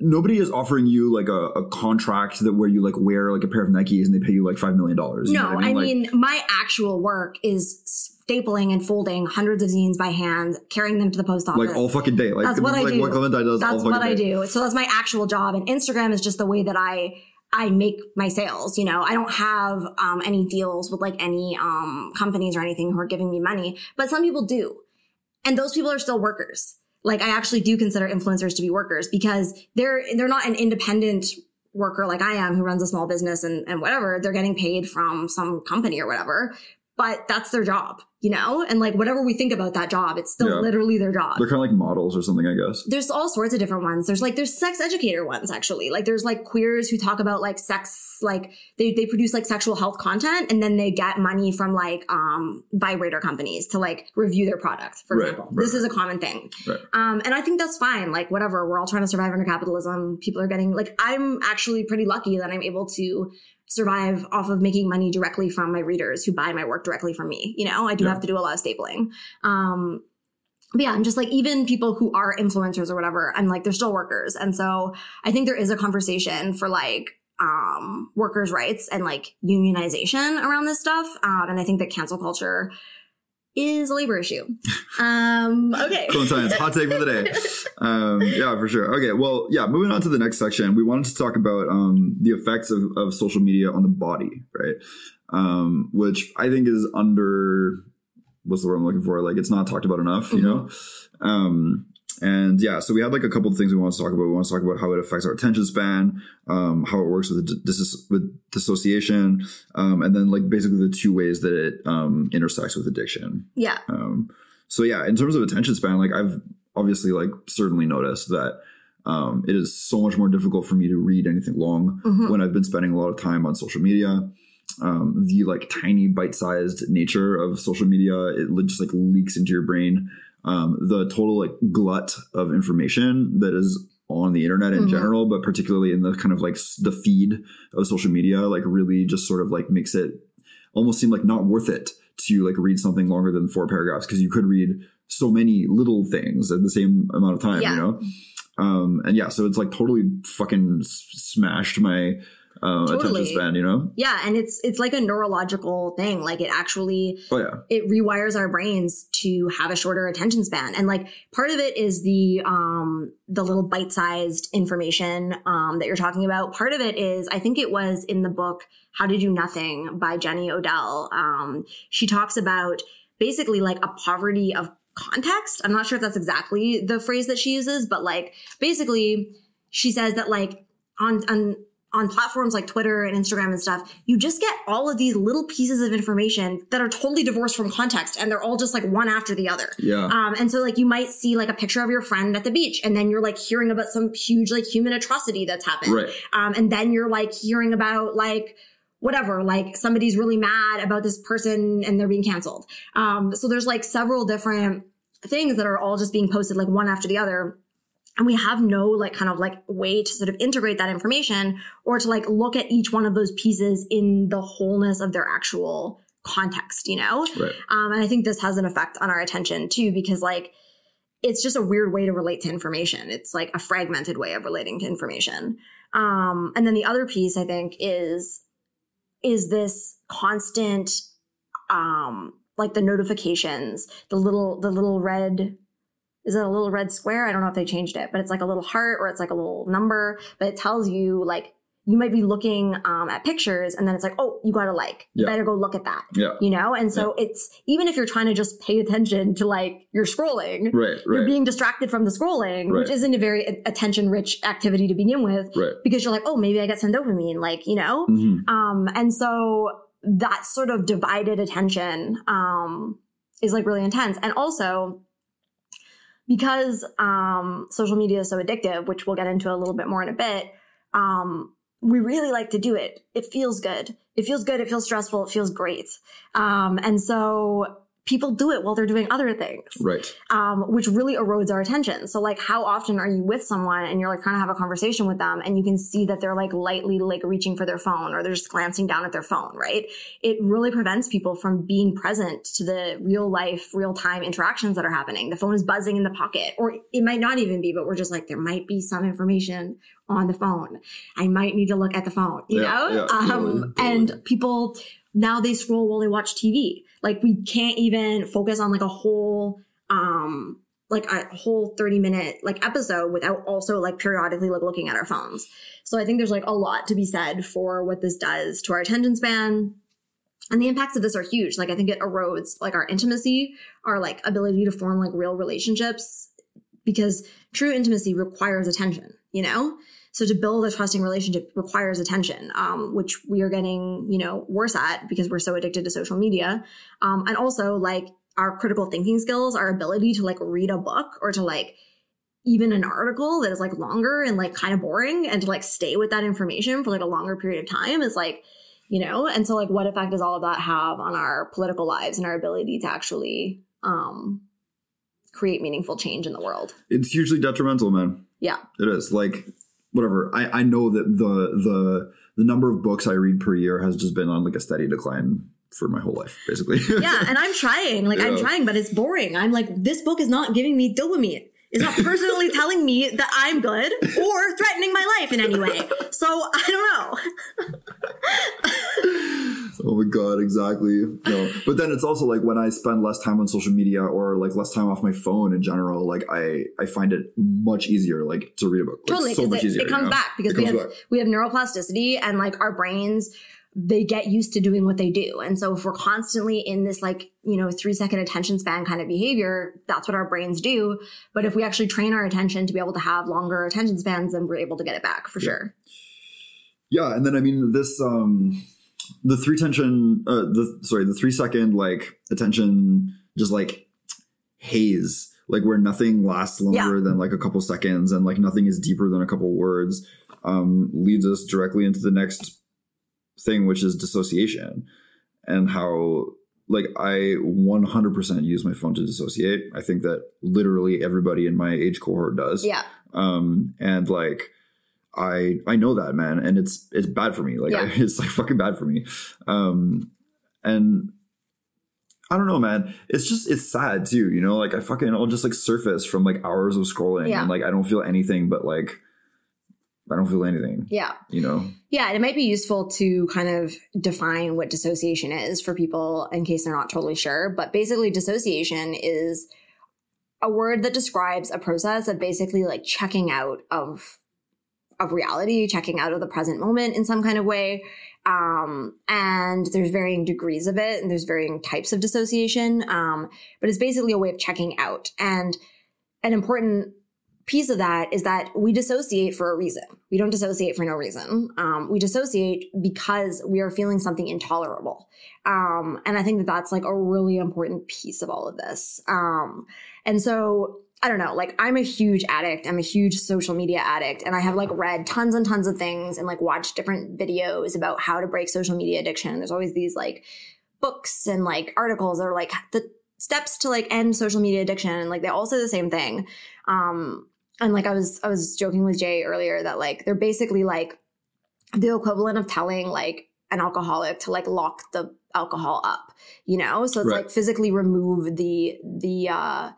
nobody is offering you like a, a contract that where you like wear like a pair of nikes and they pay you like five million dollars no, know what I Like, mean, my actual work is stapling and folding hundreds of zines by hand, carrying them to the post office. like all fucking day like That's what I like do. what Clementine does That's what I day. do. So that's my actual job. And Instagram is just the way that I I make my sales. You know, I don't have um, any deals with like any um, companies or anything who are giving me money, but some people do, and those people are still workers. Like I actually do consider influencers to be workers because they're they're not an independent worker like I am who runs a small business and, and whatever. They're getting paid from some company or whatever. But that's their job, you know? And like whatever we think about that job, it's still Yeah. literally their job they're kind of like models or something i guess there's all sorts of different ones. There's like there's sex educator ones actually. Like there's like queers who talk about like sex, like they they produce like sexual health content and then they get money from like um vibrator companies to like review their product. For Right, example, right, this is a common thing. Um, and I think that's fine. Like whatever, we're all trying to survive under capitalism. People are getting like I'm actually pretty lucky that I'm able to survive off of making money directly from my readers who buy my work directly from me. You know, I do Yeah. have to do a lot of stapling. Um, but yeah, I'm just like, even people who are influencers or whatever, I'm like, they're still workers. And so I think there is a conversation for like, um, workers' rights and like unionization around this stuff. Um, and I think that cancel culture is a labor issue. Um, okay. Clementine's hot take for the day. Um, yeah, for sure. Okay, well, yeah, moving on to the next section, we wanted to talk about um, the effects of, of social media on the body, right? Um, which I think is under what's the word I'm looking for? Like, it's not talked about enough, you know? Um, and yeah, so we had like a couple of things we want to talk about. We want to talk about how it affects our attention span, um, how it works with dis- with dissociation, um, and then like basically the two ways that it um, intersects with addiction. Yeah. Um, so yeah, in terms of attention span, like I've obviously like certainly noticed that um, it is so much more difficult for me to read anything long Mhm. when I've been spending a lot of time on social media. Um, the like tiny bite-sized nature of social media, it just like leaks into your brain. Um, the total like glut of information that is on the internet in Mhm. general, but particularly in the kind of like the feed of social media, like really just sort of like makes it almost seem like not worth it to like read something longer than four paragraphs because you could read so many little things at the same amount of time, Yeah. you know? Um, and yeah, so it's like totally fucking smashed my uh, Totally. attention span, you know? Yeah. And it's, it's like a neurological thing. Like it actually, Oh yeah, it rewires our brains to have a shorter attention span and like part of it is the um the little bite-sized information um that you're talking about part of it is i think it was in the book how to do nothing by jenny odell um she talks about basically like a poverty of context i'm not sure if that's exactly the phrase that she uses but like basically she says that like on on on platforms like Twitter and Instagram and stuff, you just get all of these little pieces of information that are totally divorced from context and they're all just like one after the other. yeah, Um, and so like you might see like a picture of your friend at the beach and then you're like hearing about some huge like human atrocity that's happened. right, Um, and then you're like hearing about like whatever, like somebody's really mad about this person and they're being canceled. Um, so there's like several different things that are all just being posted like one after the other. And we have no like kind of like way to sort of integrate that information or to like look at each one of those pieces in the wholeness of their actual context, you know? right. Um, and I think this has an effect on our attention too, because like it's just a weird way to relate to information. It's like a fragmented way of relating to information. Um, and then the other piece I think is is this constant um like the notifications, the little the little red is it a little red square? I don't know if they changed it, but it's like a little heart or it's like a little number, but it tells you like you might be looking um, at pictures and then it's like, oh, you got to like, you Yeah. better go look at that Yeah, you know and so it's even if you're trying to just pay attention to like you're scrolling right, you're being distracted from the scrolling which isn't a very attention rich activity to begin with right. because you're like oh maybe i get some dopamine like you know Mhm. um and so that sort of divided attention um is like really intense and also because um, social media is so addictive, which we'll get into a little bit more in a bit, um, we really like to do it. It feels good. It feels good. It feels stressful. It feels great. Um, and so people do it while they're doing other things Right. um, which really erodes our attention. So like, how often are you with someone and you're like trying to have a conversation with them and you can see that they're like lightly like reaching for their phone or they're just glancing down at their phone, right? It really prevents people from being present to the real life, real time interactions that are happening. The phone is buzzing in the pocket or it might not even be, but we're just like, there might be some information on the phone. I might need to look at the phone, you Yeah, know? yeah, um, totally, totally. and people now they scroll while they watch TV. Like we can't even focus on like a whole um like a whole 30 minute like episode without also like periodically like looking at our phones. So I think there's like a lot to be said for what this does to our attention span. And the impacts of this are huge. Like I think it erodes like our intimacy, our like ability to form like real relationships because true intimacy requires attention, you know? So to build a trusting relationship requires attention, um, which we are getting, you know, worse at because we're so addicted to social media. Um, and also like our critical thinking skills, our ability to like read a book or to like even an article that is like longer and like kind of boring and to like stay with that information for like a longer period of time is like, you know, and so like what effect does all of that have on our political lives and our ability to actually um create meaningful change in the world? It's hugely detrimental, man. Yeah. It is like whatever. I I know that the the the number of books I read per year has just been on like a steady decline for my whole life, basically. yeah, and I'm trying. Like I'm trying, but it's boring. I'm like, this book is not giving me dopamine. It's not personally telling me that I'm good or threatening my life in any way. So I don't know. Oh my god, exactly. No, but then it's also like when I spend less time on social media or like less time off my phone in general, like I I find it much easier like to read a book. Like, Totally, so because much it, easier. it comes you know? back because It we have back. we have neuroplasticity and like our brains they get used to doing what they do. And so if we're constantly in this like, you know, three second attention span kind of behavior, that's what our brains do. But if we actually train our attention to be able to have longer attention spans, then we're able to get it back for sure. Yeah, and then I mean this um the three tension uh the sorry, the three second like attention just like haze, like where nothing lasts longer than like a couple seconds and like nothing is deeper than a couple words, um, leads us directly into the next thing, which is dissociation. And how like I 100% use my phone to dissociate. I think that literally everybody in my age cohort does Yeah. um and like i i know that man and it's it's bad for me like Yeah. it's like fucking bad for me um and i don't know man it's just it's sad too you know like i fucking i'll just like surface from like hours of scrolling Yeah. and like i don't feel anything but like i don't feel anything Yeah. you know Yeah, and it might be useful to kind of define what dissociation is for people in case they're not totally sure. But basically, dissociation is a word that describes a process of basically like checking out of of reality, checking out of the present moment in some kind of way. Um, and there's varying degrees of it, and there's varying types of dissociation. Um, but it's basically a way of checking out. And an important piece of that is that we dissociate for a reason. We don't dissociate for no reason. Um, we dissociate because we are feeling something intolerable. Um, and I think that that's like a really important piece of all of this. Um, and so I don't know, like I'm a huge addict. I'm a huge social media addict and I have like read tons and tons of things and like watched different videos about how to break social media addiction. There's always these like books and like articles that are like the steps to like end social media addiction and like they all say the same thing. Um, and like I was I was joking with Jay earlier that like they're basically like the equivalent of telling like an alcoholic to like lock the alcohol up, you know? So it's Right. like physically remove the the uh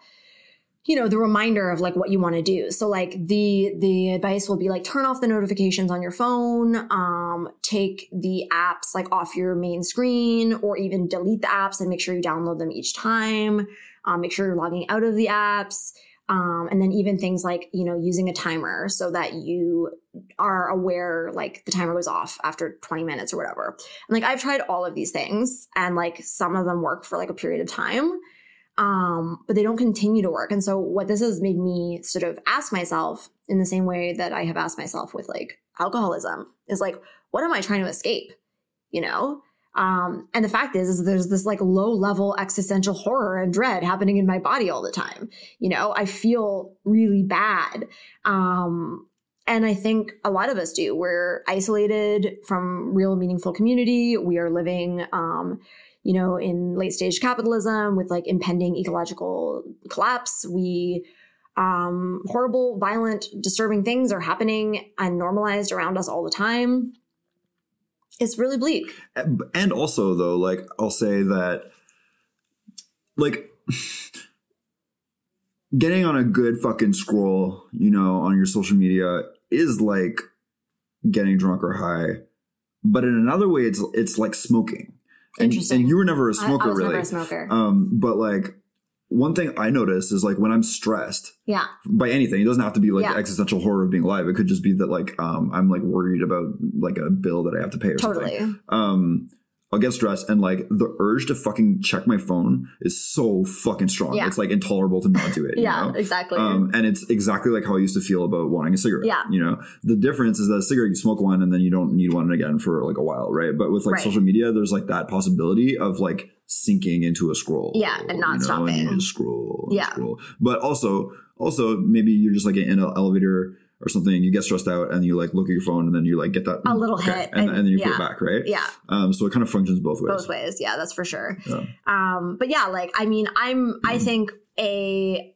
you know the reminder of like what you want to do so like the the advice will be like turn off the notifications on your phone um take the apps like off your main screen or even delete the apps and make sure you download them each time um, make sure you're logging out of the apps um, and then even things like you know using a timer so that you are aware like the timer goes off after 20 minutes or whatever and like i've tried all of these things and like some of them work for like a period of time um, but they don't continue to work. And so what this has made me sort of ask myself in the same way that I have asked myself with like alcoholism is like, what am I trying to escape? You know? Um, and the fact is, is there's this like low level existential horror and dread happening in my body all the time. You know, I feel really bad. Um, and I think a lot of us do. We're isolated from real meaningful community. We are living, um, you know, in late stage capitalism with like impending ecological collapse. We, um, horrible, violent, disturbing things are happening and normalized around us all the time it's really bleak. And also, though, like I'll say that, like, getting on a good fucking scroll, you know, on your social media is like getting drunk or high, but in another way, it's it's like smoking. And, Interesting. and you were never a smoker, I, was really. never a smoker. Um, but like one thing I notice is like when I'm stressed yeah, by anything, it doesn't have to be like Yeah. the existential horror of being alive. It could just be that like um I'm like worried about like a bill that I have to pay or something. Um I'll get stressed and like the urge to fucking check my phone is so fucking strong. Yeah. It's like intolerable to not do it. you Yeah, know? exactly. Um, and it's exactly like how I used to feel about wanting a cigarette. Yeah. You know, the difference is that a cigarette, you smoke one and then you don't need one again for like a while, right? But with like Right. social media, there's like that possibility of like sinking into a scroll. Yeah, and not you know, stopping. And you just scroll. and Yeah. Scroll. But also, also maybe you're just like in an elevator or something, you get stressed out and you like look at your phone and then you like get that A little hit, and, and- and then you yeah. put it back, right? yeah, Um, so it kind of functions both ways. both ways. Yeah, that's for sure. Yeah. Um, but yeah, like I mean, I'm I Mm-hmm. think a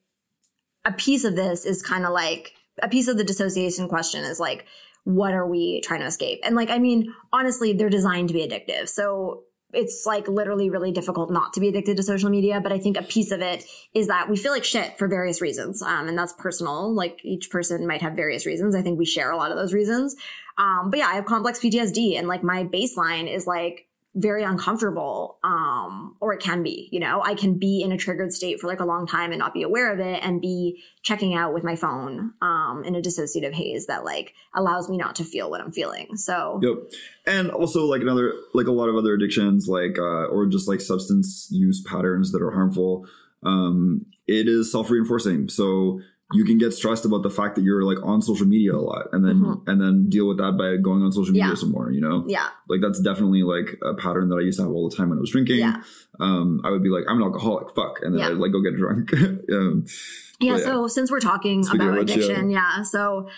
a piece of this is kind of like a piece of the dissociation question is like, what are we trying to escape? And like, I mean, honestly, they're designed to be addictive. So it's like literally really difficult not to be addicted to social media. But I think a piece of it is that we feel like shit for various reasons. Um, and that's personal. Like each person might have various reasons. I think we share a lot of those reasons. Um, but yeah, I have complex PTSD and like my baseline is like very uncomfortable um or it can be you know i can be in a triggered state for like a long time and not be aware of it and be checking out with my phone um in a dissociative haze that like allows me not to feel what i'm feeling so Yep. And also like another like a lot of other addictions like uh or just like substance use patterns that are harmful. Um it is self-reinforcing. So you can get stressed about the fact that you're like on social media a lot and then Mhm. and then deal with that by going on social media Yeah. some more, you know? yeah Like that's definitely like a pattern that I used to have all the time when I was drinking. Yeah. Um I would be like, I'm an alcoholic, fuck. And then Yeah. I'd like go get drunk. um yeah But so since we're talking Speaking about addiction yeah so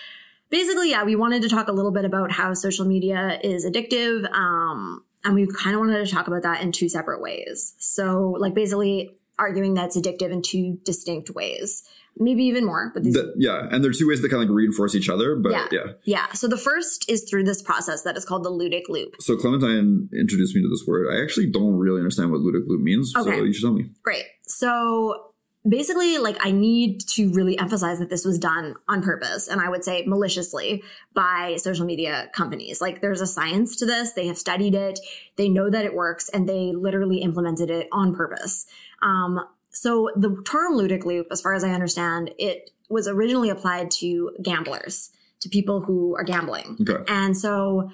basically yeah we wanted to talk a little bit about how social media is addictive um and we kind of wanted to talk about that in two separate ways so like basically arguing that it's addictive in two distinct ways maybe even more but these that- yeah, and there are two ways that kind of like reinforce each other, but Yeah. yeah. Yeah. So the first is through this process that is called the ludic loop. So Clementine introduced me to this word. I actually don't really understand what ludic loop means, so Okay. you should tell me. Great. So basically, like, I need to really emphasize that this was done on purpose, and I would say maliciously by social media companies. Like, there's a science to this. They have studied it, they know that it works, and they literally implemented it on purpose. Um, so the term ludic loop, as far as I understand, it was originally applied to gamblers, to people who are gambling. Okay. And so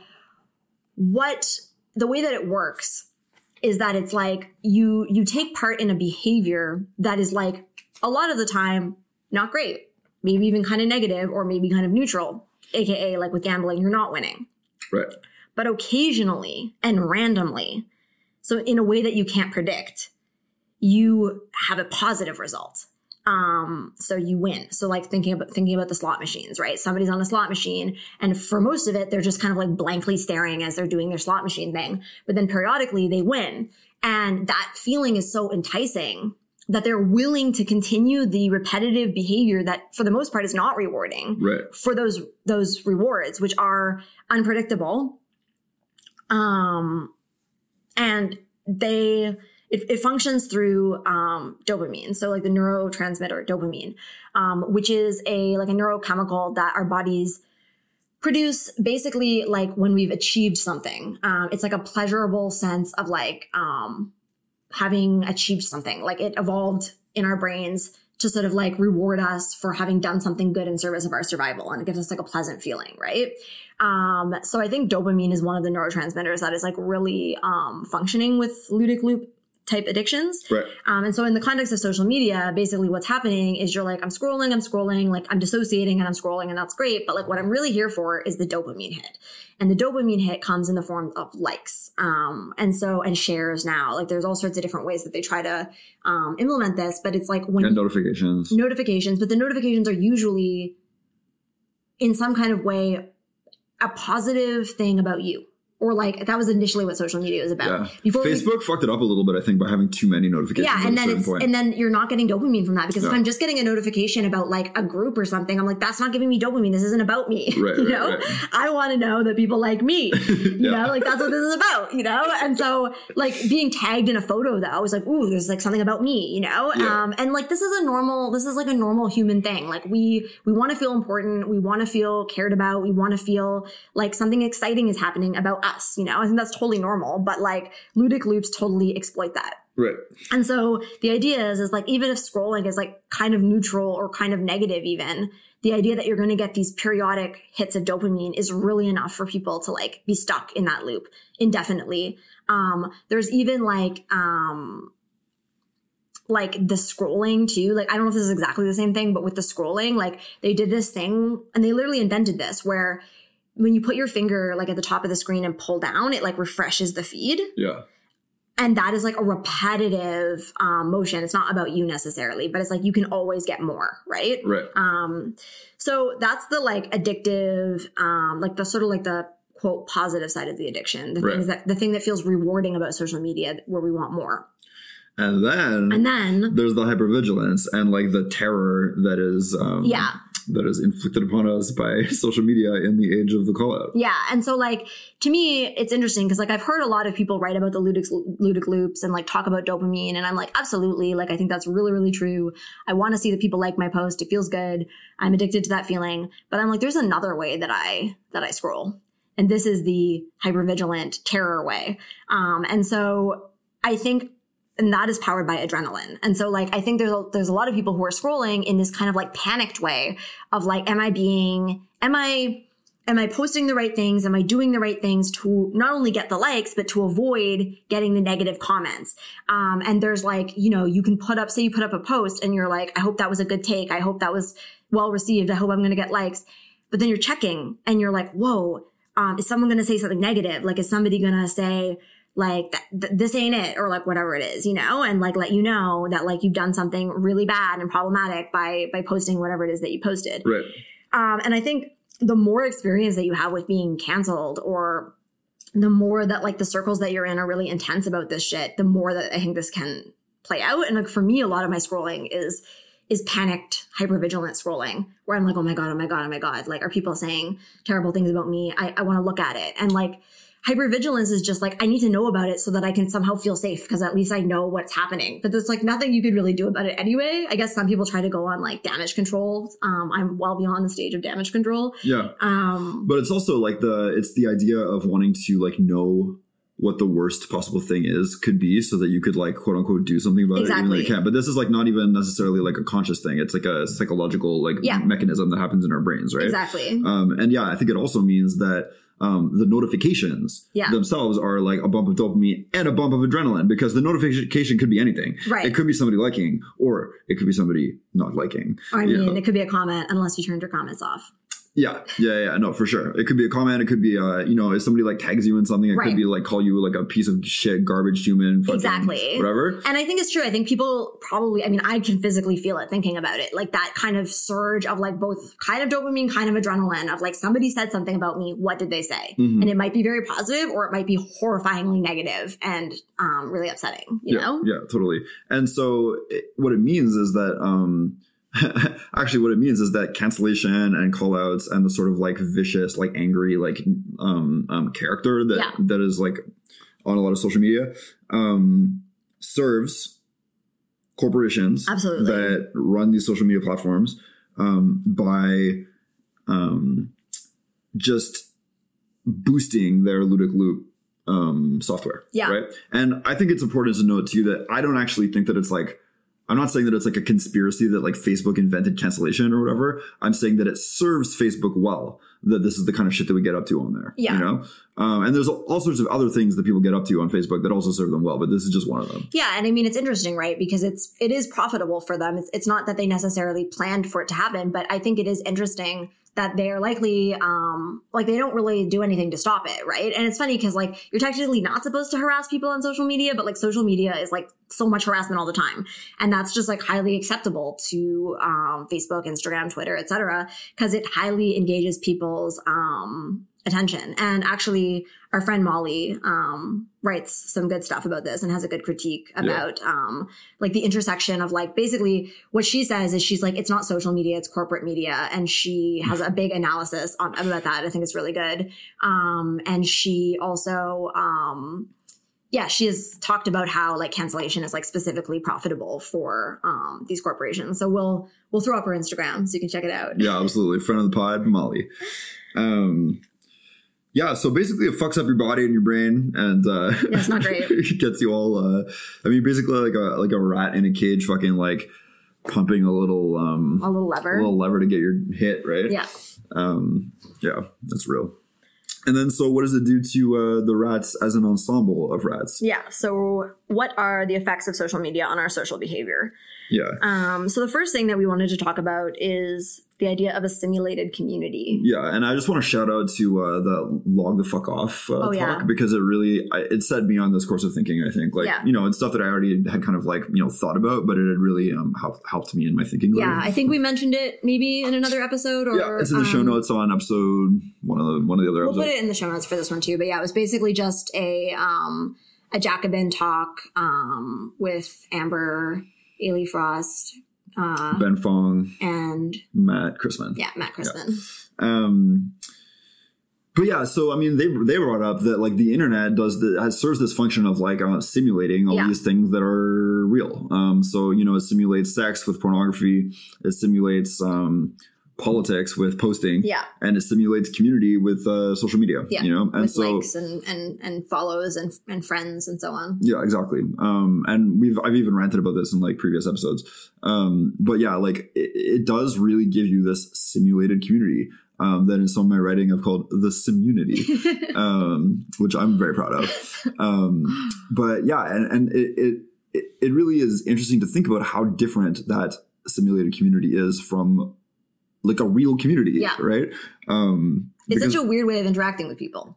what the way that it works is that it's like you you take part in a behavior that is like a lot of the time not great, maybe even kind of negative or maybe kind of neutral, aka like with gambling you're not winning. Right. But occasionally and randomly, so in a way that you can't predict, you have a positive result. Um, so you win. So like thinking about thinking about the slot machines, right? Somebody's on a slot machine, and for most of it, they're just kind of like blankly staring as they're doing their slot machine thing. But then periodically they win. And that feeling is so enticing that they're willing to continue the repetitive behavior that for the most part is not rewarding Right. for those those rewards which are unpredictable um and they it, it functions through um dopamine. So like the neurotransmitter dopamine um which is a like a neurochemical that our bodies produce basically like when we've achieved something. Um it's like a pleasurable sense of like um having achieved something. Like it evolved in our brains to sort of like reward us for having done something good in service of our survival and it gives us like a pleasant feeling right? Um so i think dopamine is one of the neurotransmitters that is like really um functioning with ludic loop type addictions. Right. Um, and so in the context of social media, basically what's happening is you're like, I'm scrolling, I'm scrolling, like I'm dissociating and I'm scrolling and that's great. But like what I'm really here for is the dopamine hit. And the dopamine hit comes in the form of likes. Um, and so, and shares now, like there's all sorts of different ways that they try to, um, implement this, but it's like when And notifications. notifications, but the notifications are usually in some kind of way a positive thing about you. Or like that was initially what social media was about. Yeah. Before we- Facebook fucked it up a little bit, I think, by having too many notifications. yeah, and then it's point. and then you're not getting dopamine from that because if I'm just getting a notification about like a group or something, I'm like, that's not giving me dopamine. This isn't about me. Right, you right, know, right. I want to know that people like me. You Yeah. know, like that's what this is about. You know, and so like being tagged in a photo though, I was like, ooh, there's like something about me. You know, Yeah. um, and like this is a normal, this is like a normal human thing. Like we we want to feel important, we want to feel cared about, we want to feel like something exciting is happening about us. You know, I think that's totally normal. But like ludic loops totally exploit that. right. And so the idea is, is like even if scrolling is like kind of neutral or kind of negative, even the idea that you're going to get these periodic hits of dopamine is really enough for people to like be stuck in that loop indefinitely. Um, there's even like, um, like the scrolling too. Like, I don't know if this is exactly the same thing, but with the scrolling, like they did this thing and they literally invented this where when you put your finger like at the top of the screen and pull down, it like refreshes the feed Yeah. and that is like a repetitive um, motion it's not about you necessarily but it's like you can always get more right Right. um so that's the like addictive um like the sort of like the quote positive side of the addiction the Right. things that the thing that feels rewarding about social media where we want more And then and then there's the hypervigilance and like the terror that is um, yeah that is inflicted upon us by social media in the age of the call out. Yeah. And so like to me, it's interesting because like I've heard a lot of people write about the ludic, ludic loops and like talk about dopamine. And I'm like, absolutely. Like I think that's really, really true. I want to see that people like my post. It feels good. I'm addicted to that feeling. But I'm like, there's another way that I that I scroll. And this is the hypervigilant terror way. Um, and so I think and that is powered by adrenaline. And so like I think there's a, there's a lot of people who are scrolling in this kind of like panicked way of like am I being am I am I posting the right things? Am I doing the right things to not only get the likes, but to avoid getting the negative comments? Um, and there's like, you know, you can put up, say you put up a post and you're like, I hope that was a good take. I hope that was well received. I hope I'm going to get likes. But then you're checking and you're like, whoa, um, is someone going to say something negative? Like, is somebody going to say, like th- th- this ain't it or like whatever it is you know and like let you know that like you've done something really bad and problematic by by posting whatever it is that you posted Right. um, and I think the more experience that you have with being canceled or the more that like the circles that you're in are really intense about this shit, the more that I think this can play out. And like for me, a lot of my scrolling is is panicked, hypervigilant scrolling where I'm like, oh my God, oh my God, oh my God. Like, are people saying terrible things about me? I, I want to look at it. And like hypervigilance is just like, I need to know about it so that I can somehow feel safe because at least I know what's happening. But there's like nothing you could really do about it anyway. I guess some people try to go on like damage control. Um, I'm well beyond the stage of damage control. Yeah. Um, But it's also like the it's the idea of wanting to like know what the worst possible thing is could be so that you could like quote unquote do something about it even though Exactly. you can't. But this is like not even necessarily like a conscious thing. It's like a psychological like Yeah. mechanism that happens in our brains, right? exactly. Um, and yeah, I think it also means that um, the notifications Yeah. themselves are like a bump of dopamine and a bump of adrenaline because the notification could be anything. Right. It could be somebody liking or it could be somebody not liking. I mean, know? it could be a comment unless you turned your comments off. Yeah, yeah, yeah, no, for sure. It could be a comment. It could be, uh, you know, if somebody like tags you in something, it Right. could be like call you like a piece of shit, garbage human, Exactly. whatever. And I think it's true. I think people probably, I mean, I can physically feel it thinking about it. Like that kind of surge of like both kind of dopamine, kind of adrenaline of like somebody said something about me. What did they say? Mhm. And it might be very positive or it might be horrifyingly negative and um, really upsetting, you yeah, know? yeah, totally. And so it, what it means is that, um, actually what it means is that cancellation and call outs and the sort of like vicious, like angry, like, um, um, character that, Yeah. that is like on a lot of social media, um, serves corporations Absolutely. that run these social media platforms, um, by, um, just boosting their ludic loop um, software. Yeah. Right. And I think it's important to note too that I don't actually think that it's like I'm not saying that it's like a conspiracy that like Facebook invented cancellation or whatever. I'm saying that it serves Facebook well. That this is the kind of shit that we get up to on there. Yeah. You know, um, and there's all sorts of other things that people get up to on Facebook that also serve them well, but this is just one of them. Yeah, and I mean it's interesting, right? Because it's it is profitable for them. It's it's not that they necessarily planned for it to happen, but I think it is interesting that they're likely um like they don't really do anything to stop it, right? And it's funny because like you're technically not supposed to harass people on social media, but like social media is like so much harassment all the time. And that's just like highly acceptable to um Facebook, Instagram, Twitter, etc. because it highly engages people's um attention. And actually, our friend Molly um, writes some good stuff about this and has a good critique about um, like the intersection of like basically what she says is she's like it's not social media, it's corporate media, and she has a big analysis on about that. I think it's really good. Um, and she also um, yeah, she has talked about how like cancellation is like specifically profitable for um, these corporations. So we'll we'll throw up her Instagram so you can check it out. Yeah, absolutely. Friend of the pod, Molly. Um, yeah, so basically it fucks up your body and your brain, and uh, Yeah, it's not great. it gets you all. Uh, I mean, basically like a like a rat in a cage, fucking like pumping a little um A little lever. a little lever to get your hit right. yeah. Um, yeah, that's real. And then, so what does it do to uh, the rats as an ensemble of rats? Yeah. So, what are the effects of social media on our social behavior? Yeah, Um, so, the first thing that we wanted to talk about is the idea of a simulated community. yeah, and I just want to shout out to uh, the log the fuck off uh, Oh, talk yeah. because it really I, it set me on this course of thinking. I think, like Yeah. you know, it's stuff that I already had kind of like you know thought about, but it had really um, helped helped me in my thinking. Yeah, later. I think we mentioned it maybe in another episode or yeah, it's in the show um, notes on episode one of the one of the other We'll put episodes. it in the show notes for this one too. But yeah, it was basically just a um a Jacobin talk um with Amber, A'Lee Frost, uh, ben Fong, and Matt Christman. yeah, Matt Christman. Um, but yeah, so I mean, they they brought up that like the internet does the has serves this function of like uh, simulating all Yeah. these things that are real. Um, so you know, it simulates sex with pornography. It simulates um, politics with posting. Yeah. and it simulates community with uh, social media. Yeah, you know, and with so likes and, and and follows and and friends and so on. yeah, exactly. Um, and we've I've even ranted about this in like previous episodes. Um, but yeah, like it, it does really give you this simulated community. Um, that in some of my writing I've called the simunity, um, which I'm very proud of. Um, but yeah, and, and it, it it it really is interesting to think about how different that simulated community is from like a real community, Yeah. right? Um, It's such a weird way of interacting with people.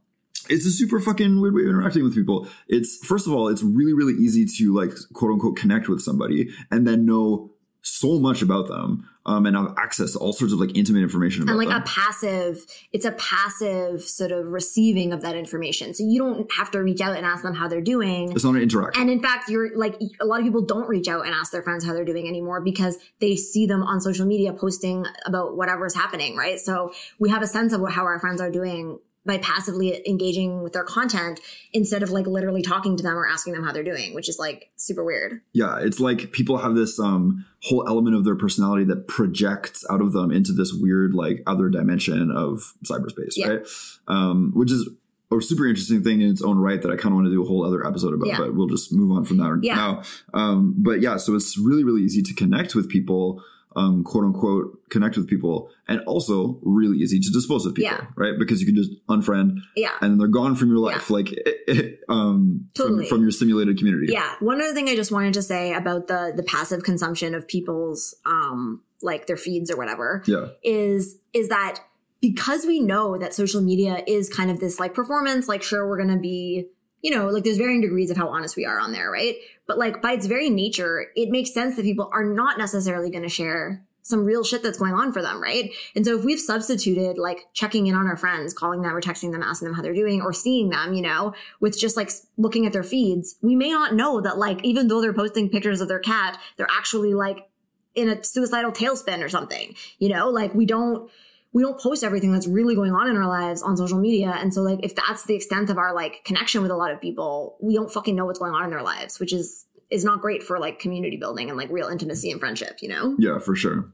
it's a super fucking weird way of interacting with people. It's first of all, it's really, really easy to like quote unquote connect with somebody and then know so much about them um, and have access to all sorts of like intimate information about and like them. a passive it's a passive sort of receiving of that information so you don't have to reach out and ask them how they're doing it's not an interaction. and in fact you're like a lot of people don't reach out and ask their friends how they're doing anymore because they see them on social media posting about whatever's happening right so we have a sense of what, how our friends are doing by passively engaging with their content instead of like literally talking to them or asking them how they're doing which is like super weird yeah, it's like people have this um, whole element of their personality that projects out of them into this weird like other dimension of cyberspace, Yeah. right? Um, which is a super interesting thing in its own right that I kind of want to do a whole other episode about, Yeah. but we'll just move on from that Yeah. now. Um, but yeah, so it's really, really easy to connect with people, um, quote unquote, connect with people, and also really easy to dispose of people, Yeah. right? Because you can just unfriend yeah and they're gone from your life, like um, Totally. from, from your simulated community. Yeah. One other thing I just wanted to say about the the passive consumption of people's um like their feeds or whatever Yeah. is is that because we know that social media is kind of this like performance, like sure we're gonna be, you know, like there's varying degrees of how honest we are on there, right? But like by its very nature, it makes sense that people are not necessarily gonna share some real shit that's going on for them, right? And so if we've substituted like checking in on our friends, calling them or texting them, asking them how they're doing, or seeing them, you know, with just like looking at their feeds, we may not know that like even though they're posting pictures of their cat, they're actually like in a suicidal tailspin or something, you know, like we don't we don't post everything that's really going on in our lives on social media. And so like if that's the extent of our like connection with a lot of people, we don't fucking know what's going on in their lives, which is is not great for like community building and like real intimacy and friendship, you know? Yeah, for sure.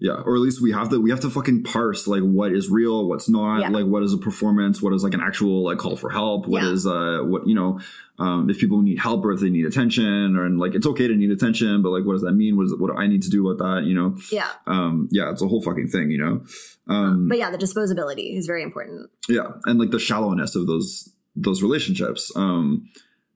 Yeah, or at least we have to we have to fucking parse like what is real, what's not, Yeah. like what is a performance, what is like an actual like call for help, what Yeah. is uh what you know, um if people need help or if they need attention or and like it's okay to need attention, but like what does that mean? What is what do I need to do about that? You know, Yeah. um yeah, it's a whole fucking thing, you know, um But yeah, the disposability is very important. yeah, and like the shallowness of those those relationships, um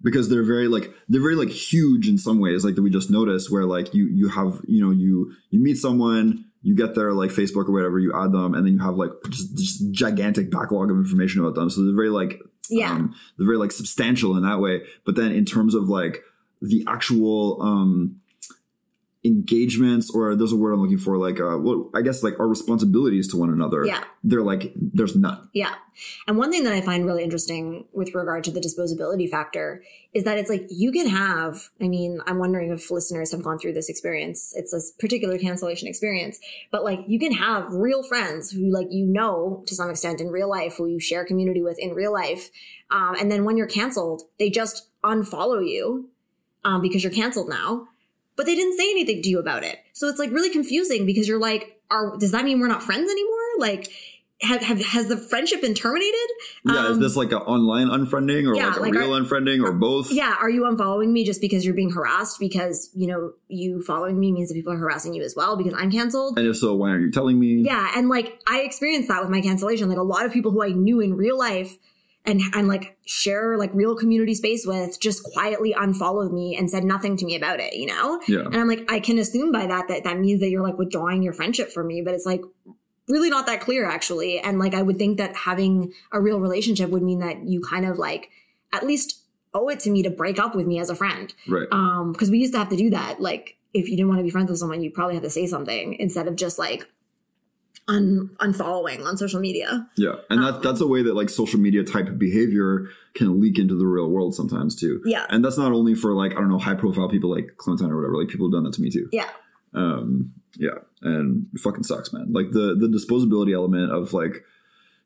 because they're very like they're very like huge in some ways like that we just notice where like you you have you know you you meet someone you get their like facebook or whatever you add them and then you have like just, just gigantic backlog of information about them so they're very like Yeah. um, they're very like substantial in that way but then in terms of like the actual um engagements or there's a word i'm looking for like uh well i guess like our responsibilities to one another Yeah. they're like there's none Yeah. And one thing that I find really interesting with regard to the disposability factor is that it's like you can have, I mean, I'm wondering if listeners have gone through this experience. It's a particular cancellation experience, but like you can have real friends who like you know to some extent in real life, who you share community with in real life. Um, and then when you're canceled, they just unfollow you um, because you're canceled now. But they didn't say anything to you about it. So it's like really confusing because you're like, are, does that mean we're not friends anymore? Like, have, have has the friendship been terminated? Yeah, is Um, this like an online unfriending or yeah, like a like real our- unfriending or both? Yeah, are you unfollowing me just because you're being harassed? Because you know you following me means that people are harassing you as well because I'm canceled. And if so, why aren't you telling me? Yeah, and like I experienced that with my cancellation. Like a lot of people who I knew in real life and and like share like real community space with just quietly unfollowed me and said nothing to me about it. You know. Yeah. And I'm like, I can assume by that that that means that you're like withdrawing your friendship from me, but it's like really not that clear actually. And like, I would think that having a real relationship would mean that you kind of like at least owe it to me to break up with me as a friend. Right. Um, because we used to have to do that. Like, if you didn't want to be friends with someone, you probably have to say something instead of just like un unfollowing on social media. yeah. And that that's a way that like social media type behavior can leak into the real world sometimes too. Yeah. And that's not only for like, I don't know, high profile people like Clementine or whatever. Like people have done that to me too. Yeah. Um, yeah. And it fucking sucks, man. Like the the disposability element of like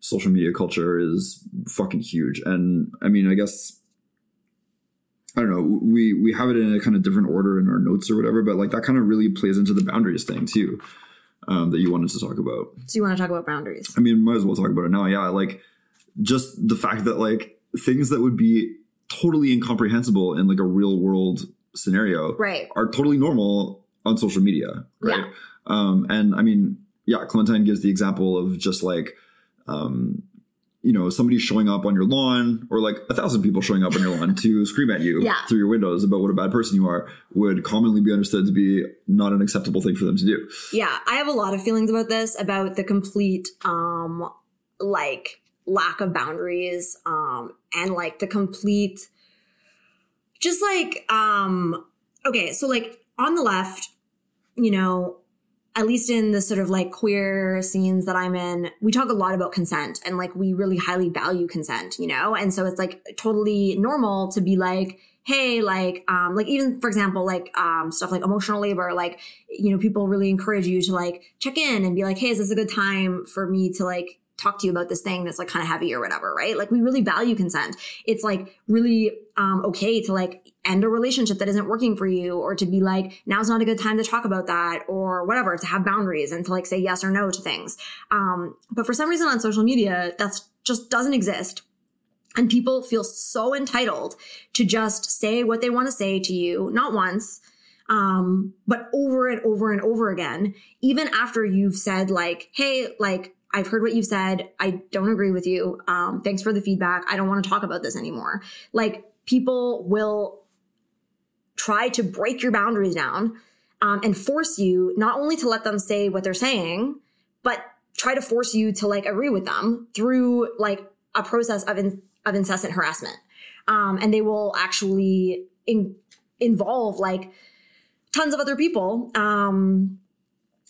social media culture is fucking huge. And I mean, I guess I don't know. We we have it in a kind of different order in our notes or whatever, but like that kind of really plays into the boundaries thing too, um, that you wanted to talk about. So you want to talk about boundaries? I mean, might as well talk about it now. Yeah, like just the fact that like things that would be totally incomprehensible in like a real world scenario Right. are totally normal on social media, right? Yeah. Um, and I mean, yeah, Clementine gives the example of just like, um, you know, somebody showing up on your lawn, or like a thousand people showing up on your lawn to scream at you Yeah. through your windows about what a bad person you are, would commonly be understood to be not an acceptable thing for them to do. Yeah, I have a lot of feelings about this, about the complete um like lack of boundaries, um, and like the complete just like um okay, so like on the left, you know, at least in the sort of like queer scenes that I'm in, we talk a lot about consent and like we really highly value consent, you know? And so it's like totally normal to be like, hey, like, um, like even for example, like, um, stuff like emotional labor, like, you know, people really encourage you to like check in and be like, hey, is this a good time for me to like talk to you about this thing that's like kind of heavy or whatever, right? Like we really value consent. It's like really um okay to like end a relationship that isn't working for you or to be like now's not a good time to talk about that or whatever, to have boundaries and to like say yes or no to things. Um but for some reason on social media that's just doesn't exist. And people feel so entitled to just say what they want to say to you, not once, um, but over and over and over again, even after you've said like, hey, like, I've heard what you've said. I don't agree with you. Um, thanks for the feedback. I don't want to talk about this anymore. Like, people will try to break your boundaries down um, and force you not only to let them say what they're saying, but try to force you to like agree with them through like a process of in, of incessant harassment. Um, and they will actually in, involve like tons of other people. Um,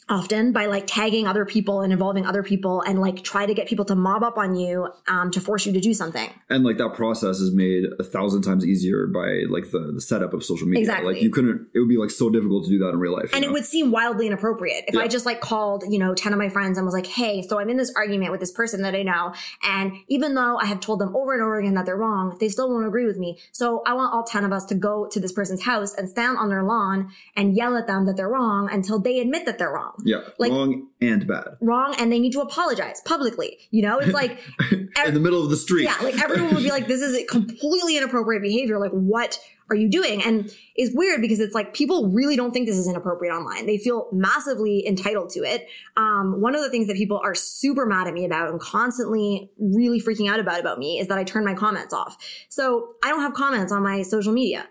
often by like tagging other people and involving other people and like try to get people to mob up on you um, to force you to do something. And like that process is made a thousand times easier by like the, the setup of social media. Exactly. Like you couldn't, it would be like so difficult to do that in real life. And know? it would seem wildly inappropriate if Yeah. I just like called, you know, 10 of my friends and was like, hey, so I'm in this argument with this person that I know. And even though I have told them over and over again that they're wrong, they still won't agree with me. So I want all 10 of us to go to this person's house and stand on their lawn and yell at them that they're wrong until they admit that they're wrong. Yeah, Like- wrong and bad. Wrong, and they need to apologize publicly. You know, it's like In the middle of the street. yeah, like everyone would be like, this is completely inappropriate behavior. Like, what are you doing? And it's weird because it's like people really don't think this is inappropriate online. They feel massively entitled to it. Um, one of the things that people are super mad at me about and constantly really freaking out about about me is that I turn my comments off. So I don't have comments on my social media.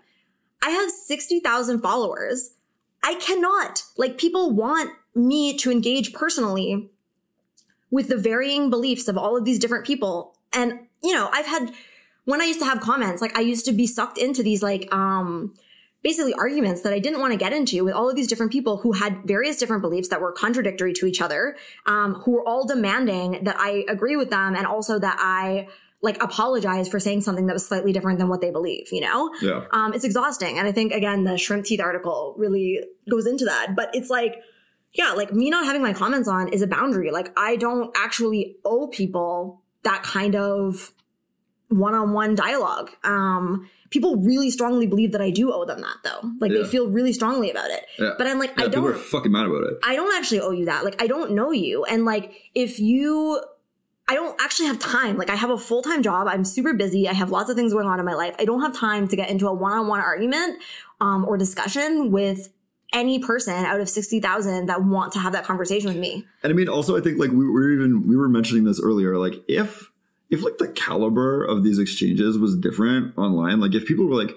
I have 60,000 followers. I cannot. Like, people want me to engage personally with the varying beliefs of all of these different people. And, you know, I've had, when I used to have comments, like I used to be sucked into these like, um, basically arguments that I didn't want to get into with all of these different people who had various different beliefs that were contradictory to each other, um, who were all demanding that I agree with them and also that I like apologize for saying something that was slightly different than what they believe, you know? Yeah. Um, it's exhausting. And I think, again, the shrimp teeth article really goes into that. But it's like, yeah, like me not having my comments on is a boundary. Like I don't actually owe people that kind of one-on-one dialogue. Um, people really strongly believe that I do owe them that though. Like Yeah. they feel really strongly about it. Yeah. But I'm like, Yeah, I people are don't fucking mad about it. I don't actually owe you that. Like, I don't know you. And like, if you, I don't actually have time. Like, I have a full time job. I'm super busy. I have lots of things going on in my life. I don't have time to get into a one on one argument um, or discussion with any person out of 60,000 that want to have that conversation with me. And I mean, also, I think like we were even we were mentioning this earlier. Like, if if like the caliber of these exchanges was different online, like if people were like,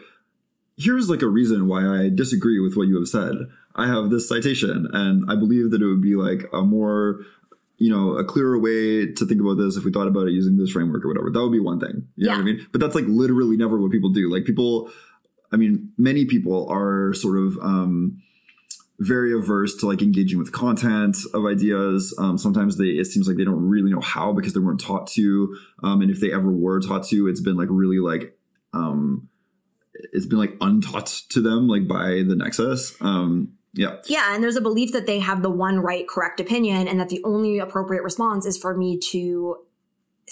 "Here's like a reason why I disagree with what you have said. I have this citation, and I believe that it would be like a more." You know, a clearer way to think about this if we thought about it using this framework or whatever. That would be one thing. You know what I mean? But that's like literally never what people do. Like people, I mean, many people are sort of um very averse to like engaging with content of ideas. Um, sometimes they it seems like they don't really know how because they weren't taught to. Um, and if they ever were taught to, it's been like really like um, it's been like untaught to them like by the Nexus. Um, yeah, Yeah. And there's a belief that they have the one right, correct opinion and that the only appropriate response is for me to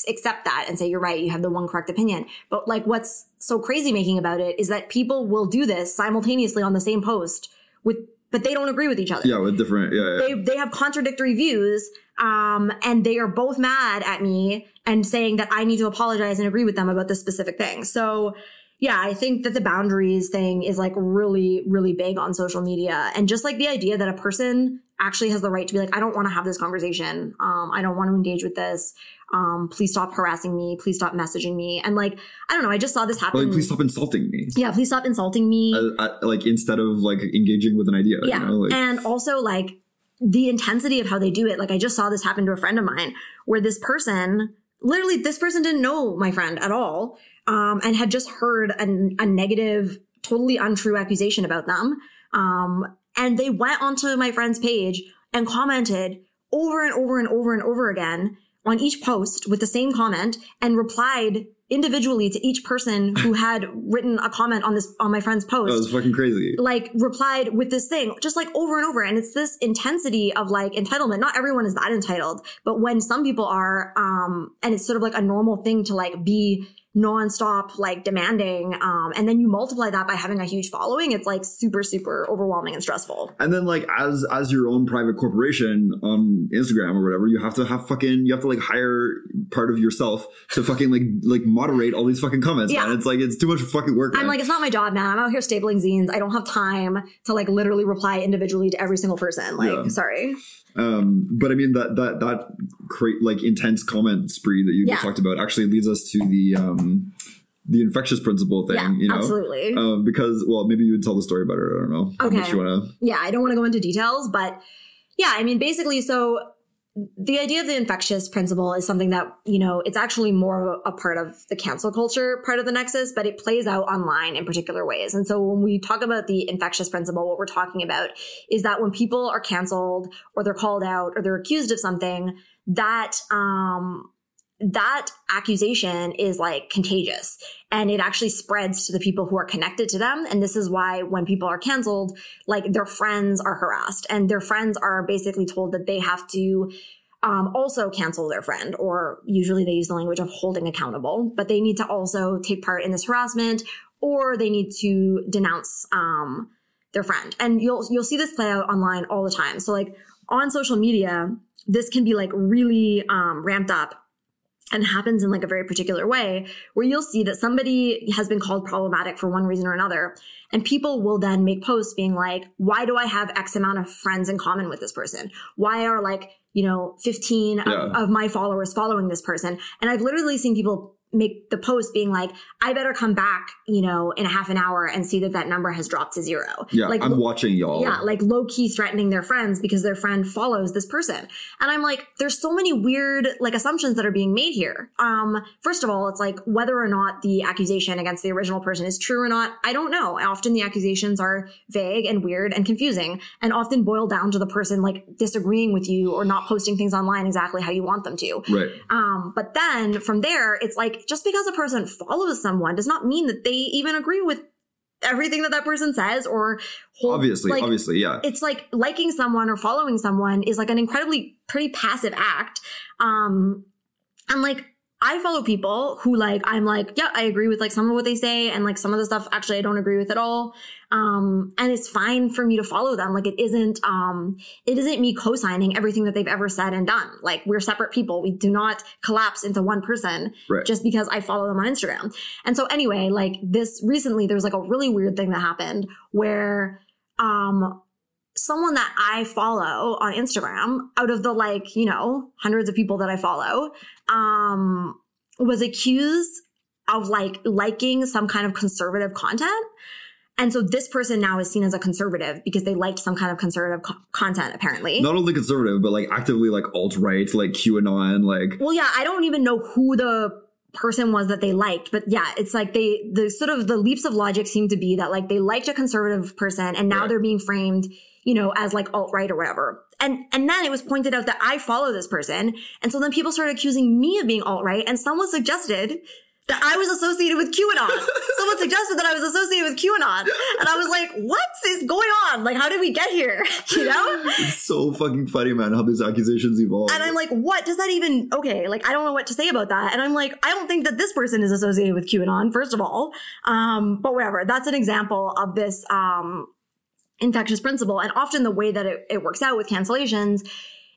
accept that and say, you're right, you have the one correct opinion. But like what's so crazy making about it is that people will do this simultaneously on the same post with, but they don't agree with each other. yeah, with different yeah. yeah. They, they have contradictory views, um, and they are both mad at me and saying that I need to apologize and agree with them about this specific thing. So, yeah, I think that the boundaries thing is like really, really big on social media. And just like the idea that a person actually has the right to be like, I don't want to have this conversation. Um, I don't want to engage with this. Um, please stop harassing me. Please stop messaging me. And like, I don't know. I just saw this happen. like, please stop insulting me. Yeah, please stop insulting me. Uh, uh, like instead of like engaging with an idea. Yeah. You know? like, and also like the intensity of how they do it. Like I just saw this happen to a friend of mine where this person, literally this person didn't know my friend at all. Um, and had just heard a, a negative, totally untrue accusation about them. Um, and they went onto my friend's page and commented over and over and over and over again on each post with the same comment and replied individually to each person who had written a comment on this on my friend's post. That was fucking crazy. like replied with this thing just like over and over. And it's this intensity of like entitlement. Not everyone is that entitled but when some people are um and it's sort of like a normal thing to like be nonstop like demanding um and then you multiply that by having a huge following it's like super super overwhelming and stressful And then like as as your own private corporation on Instagram or whatever, you have to have fucking you have to like hire part of yourself to fucking like like moderate all these fucking comments. Yeah. Man. It's like it's too much fucking work. i'm man. like it's not my job man i'm out here stapling zines i don't have time to like literally reply individually to every single person like Yeah. sorry um but I mean that that that create like intense comment spree that you Yeah. talked about actually leads us to the um the infectious principle thing, yeah you know? absolutely Um, because well maybe you would tell the story better. I don't know. Okay. you wanna yeah, I don't want to go into details, but yeah, I mean, basically, so the idea of the infectious principle is something that, you know, it's actually more a part of the cancel culture part of the nexus, but it plays out online in particular ways. And so when we talk about the infectious principle, what we're talking about is that when people are canceled or they're called out or they're accused of something, that, um, that accusation is like contagious and it actually spreads to the people who are connected to them. And this is why when people are canceled, like their friends are harassed and their friends are basically told that they have to um, also cancel their friend, or usually they use the language of holding accountable, but they need to also take part in this harassment or they need to denounce um, their friend. And you'll you'll see this play out online all the time. So like on social media, this can be like really um, ramped up and happens in like a very particular way where you'll see that somebody has been called problematic for one reason or another and people will then make posts being like why do i have x amount of friends in common with this person why are like you know 15 Yeah. of, of my followers following this person and i've literally seen people make the post being like i better come back you know in a half an hour and see that that number has dropped to zero Yeah, like I'm watching y'all. yeah, like low key threatening their friends because their friend follows this person. And I'm like, there's so many weird like assumptions that are being made here. Um, first of all, it's like whether or not the accusation against the original person is true or not, I don't know. Often the accusations are vague and weird and confusing and often boil down to the person like disagreeing with you or not posting things online exactly how you want them to. Right. Um, but then from there, it's like just because a person follows someone does not mean that they even agree with everything that that person says or hold, Obviously, like, obviously, yeah. it's like liking someone or following someone is like an incredibly pretty passive act. Um, and like I follow people who like I'm like, yeah, I agree with like some of what they say, and like some of the stuff actually I don't agree with at all. Um, and it's fine for me to follow them. Like it isn't um it isn't me co-signing everything that they've ever said and done. Like we're separate people. We do not collapse into one person Right. just because I follow them on Instagram. And so anyway, like this recently there was like a really weird thing that happened where um someone that I follow on Instagram out of the like, you know, hundreds of people that I follow, um, was accused of like liking some kind of conservative content. And so this person now is seen as a conservative because they liked some kind of conservative co- content, apparently. Not only conservative, but like actively like alt right, like QAnon, like Well, yeah, I don't even know who the person was that they liked, but yeah, it's like they, the sort of the leaps of logic seem to be that like they liked a conservative person and now Right. they're being framed, you know, as like alt right or whatever. And, and then it was pointed out that I follow this person. And so then people started accusing me of being alt right and someone suggested that I was associated with QAnon. someone suggested that I was associated with QAnon. And I was like, what is going on? Like, how did we get here? you know? it's so fucking funny, man, how these accusations evolve. And I'm like, what does that even? Okay, like I don't know what to say about that. And I'm like, I don't think that this person is associated with QAnon, first of all. Um, but whatever. That's an example of this um, infectious principle. And often the way that it, it works out with cancellations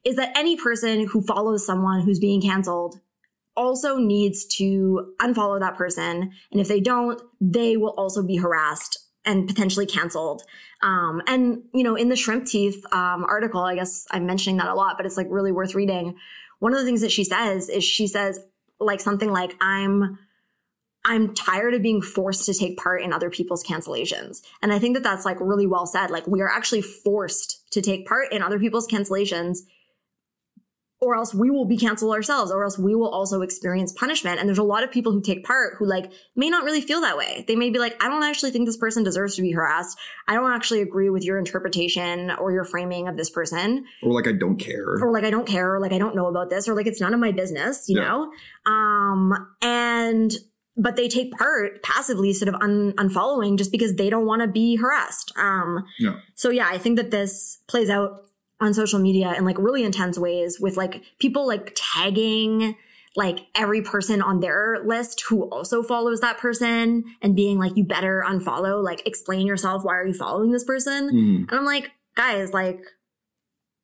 is that any person who follows someone who's being canceled also needs to unfollow that person. And if they don't, they will also be harassed and potentially canceled. Um, and you know, in the shrimp teeth um, article, I guess I'm mentioning that a lot, but it's like really worth reading. One of the things that she says is she says like something like, "I'm." I'm tired of being forced to take part in other people's cancellations. And I think that that's like really well said. Like we are actually forced to take part in other people's cancellations or else we will be canceled ourselves or else we will also experience punishment and there's a lot of people who take part who like may not really feel that way they may be like i don't actually think this person deserves to be harassed i don't actually agree with your interpretation or your framing of this person or like I don't care. or like i don't care or like i don't know about this or like it's none of my business you Yeah. know um and but they take part passively sort of un- unfollowing just because they don't want to be harassed um Yeah. so yeah, I think that this plays out on social media in like really intense ways with like people like tagging like every person on their list who also follows that person and being like, you better unfollow, like explain yourself. Why are you following this person? Mhm. And I'm like, guys, like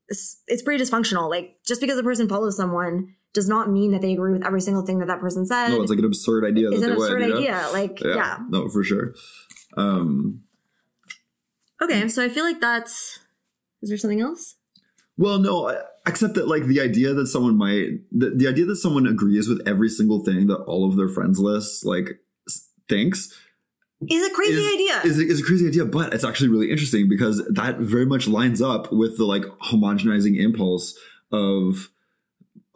it's, it's pretty dysfunctional. Like just because a person follows someone does not mean that they agree with every single thing that that person said. No, it's like an absurd idea it's an absurd would. you know? idea. Like, yeah. No, for sure. Um, Okay. So I feel like that's, is there something else? well, no, except that like the idea that someone might, the, the idea that someone agrees with every single thing that all of their friends lists like thinks Is a crazy is, idea. Is, is a crazy idea, but it's actually really interesting because that very much lines up with the like homogenizing impulse of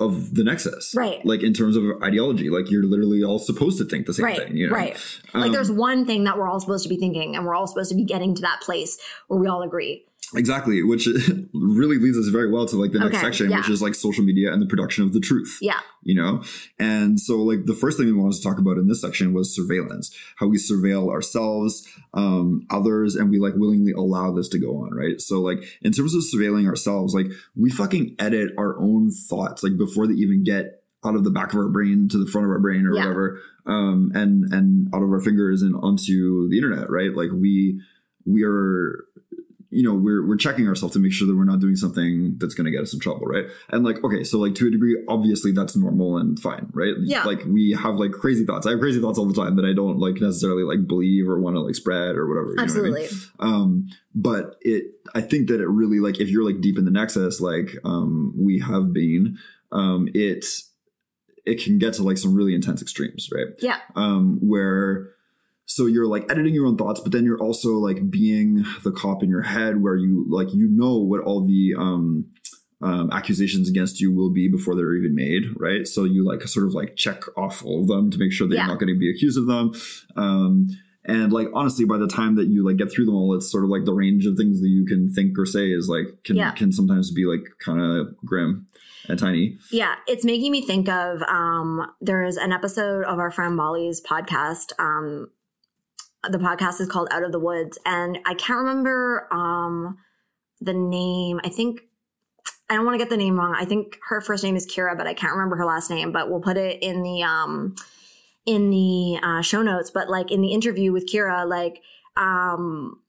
of the nexus, Right. Like in terms of ideology, like you're literally all supposed to think the same right, thing, you know? right. like Um, there's one thing that we're all supposed to be thinking, and we're all supposed to be getting to that place where we all agree. Exactly, which really leads us very well to like the next Okay, section, which is like social media and the production of the truth. Yeah, You know? And so like the first thing we wanted to talk about in this section was surveillance, how we surveil ourselves, um, others, and we like willingly allow this to go on, right? So like in terms of surveilling ourselves, like we fucking edit our own thoughts, like before they even get out of the back of our brain to the front of our brain or Yeah. whatever, um, and and out of our fingers and onto the internet, right? Like we we are you know we're we're checking ourselves to make sure that we're not doing something that's going to get us in trouble right and like okay so like to a degree obviously that's normal and fine right Yeah. like we have like crazy thoughts i have crazy thoughts all the time that i don't like necessarily like believe or want to like spread or whatever you know what I mean? Absolutely. um but it i think that it really like if you're like deep in the nexus like um we have been um it it can get to like some really intense extremes right Yeah. um where so you're like editing your own thoughts but then you're also like being the cop in your head where you like you know what all the um um, accusations against you will be before they're even made, right? So you like sort of like check off all of them to make sure that Yeah. you're not going to be accused of them. Um, and like honestly, by the time that you like get through them all, it's sort of like the range of things that you can think or say is like can Yeah. can sometimes be like kind of grim and tiny. Yeah, it's making me think of um there's an episode of our friend Molly's podcast. Um the podcast is called Out of the Woods and I can't remember um the name. I think I don't want to get the name wrong. I think her first name is Kira, but I can't remember her last name, but we'll put it in the um in the uh, show notes, but like in the interview with Kira like um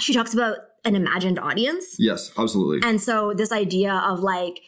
she talks about an imagined audience. Yes, absolutely. And so this idea of like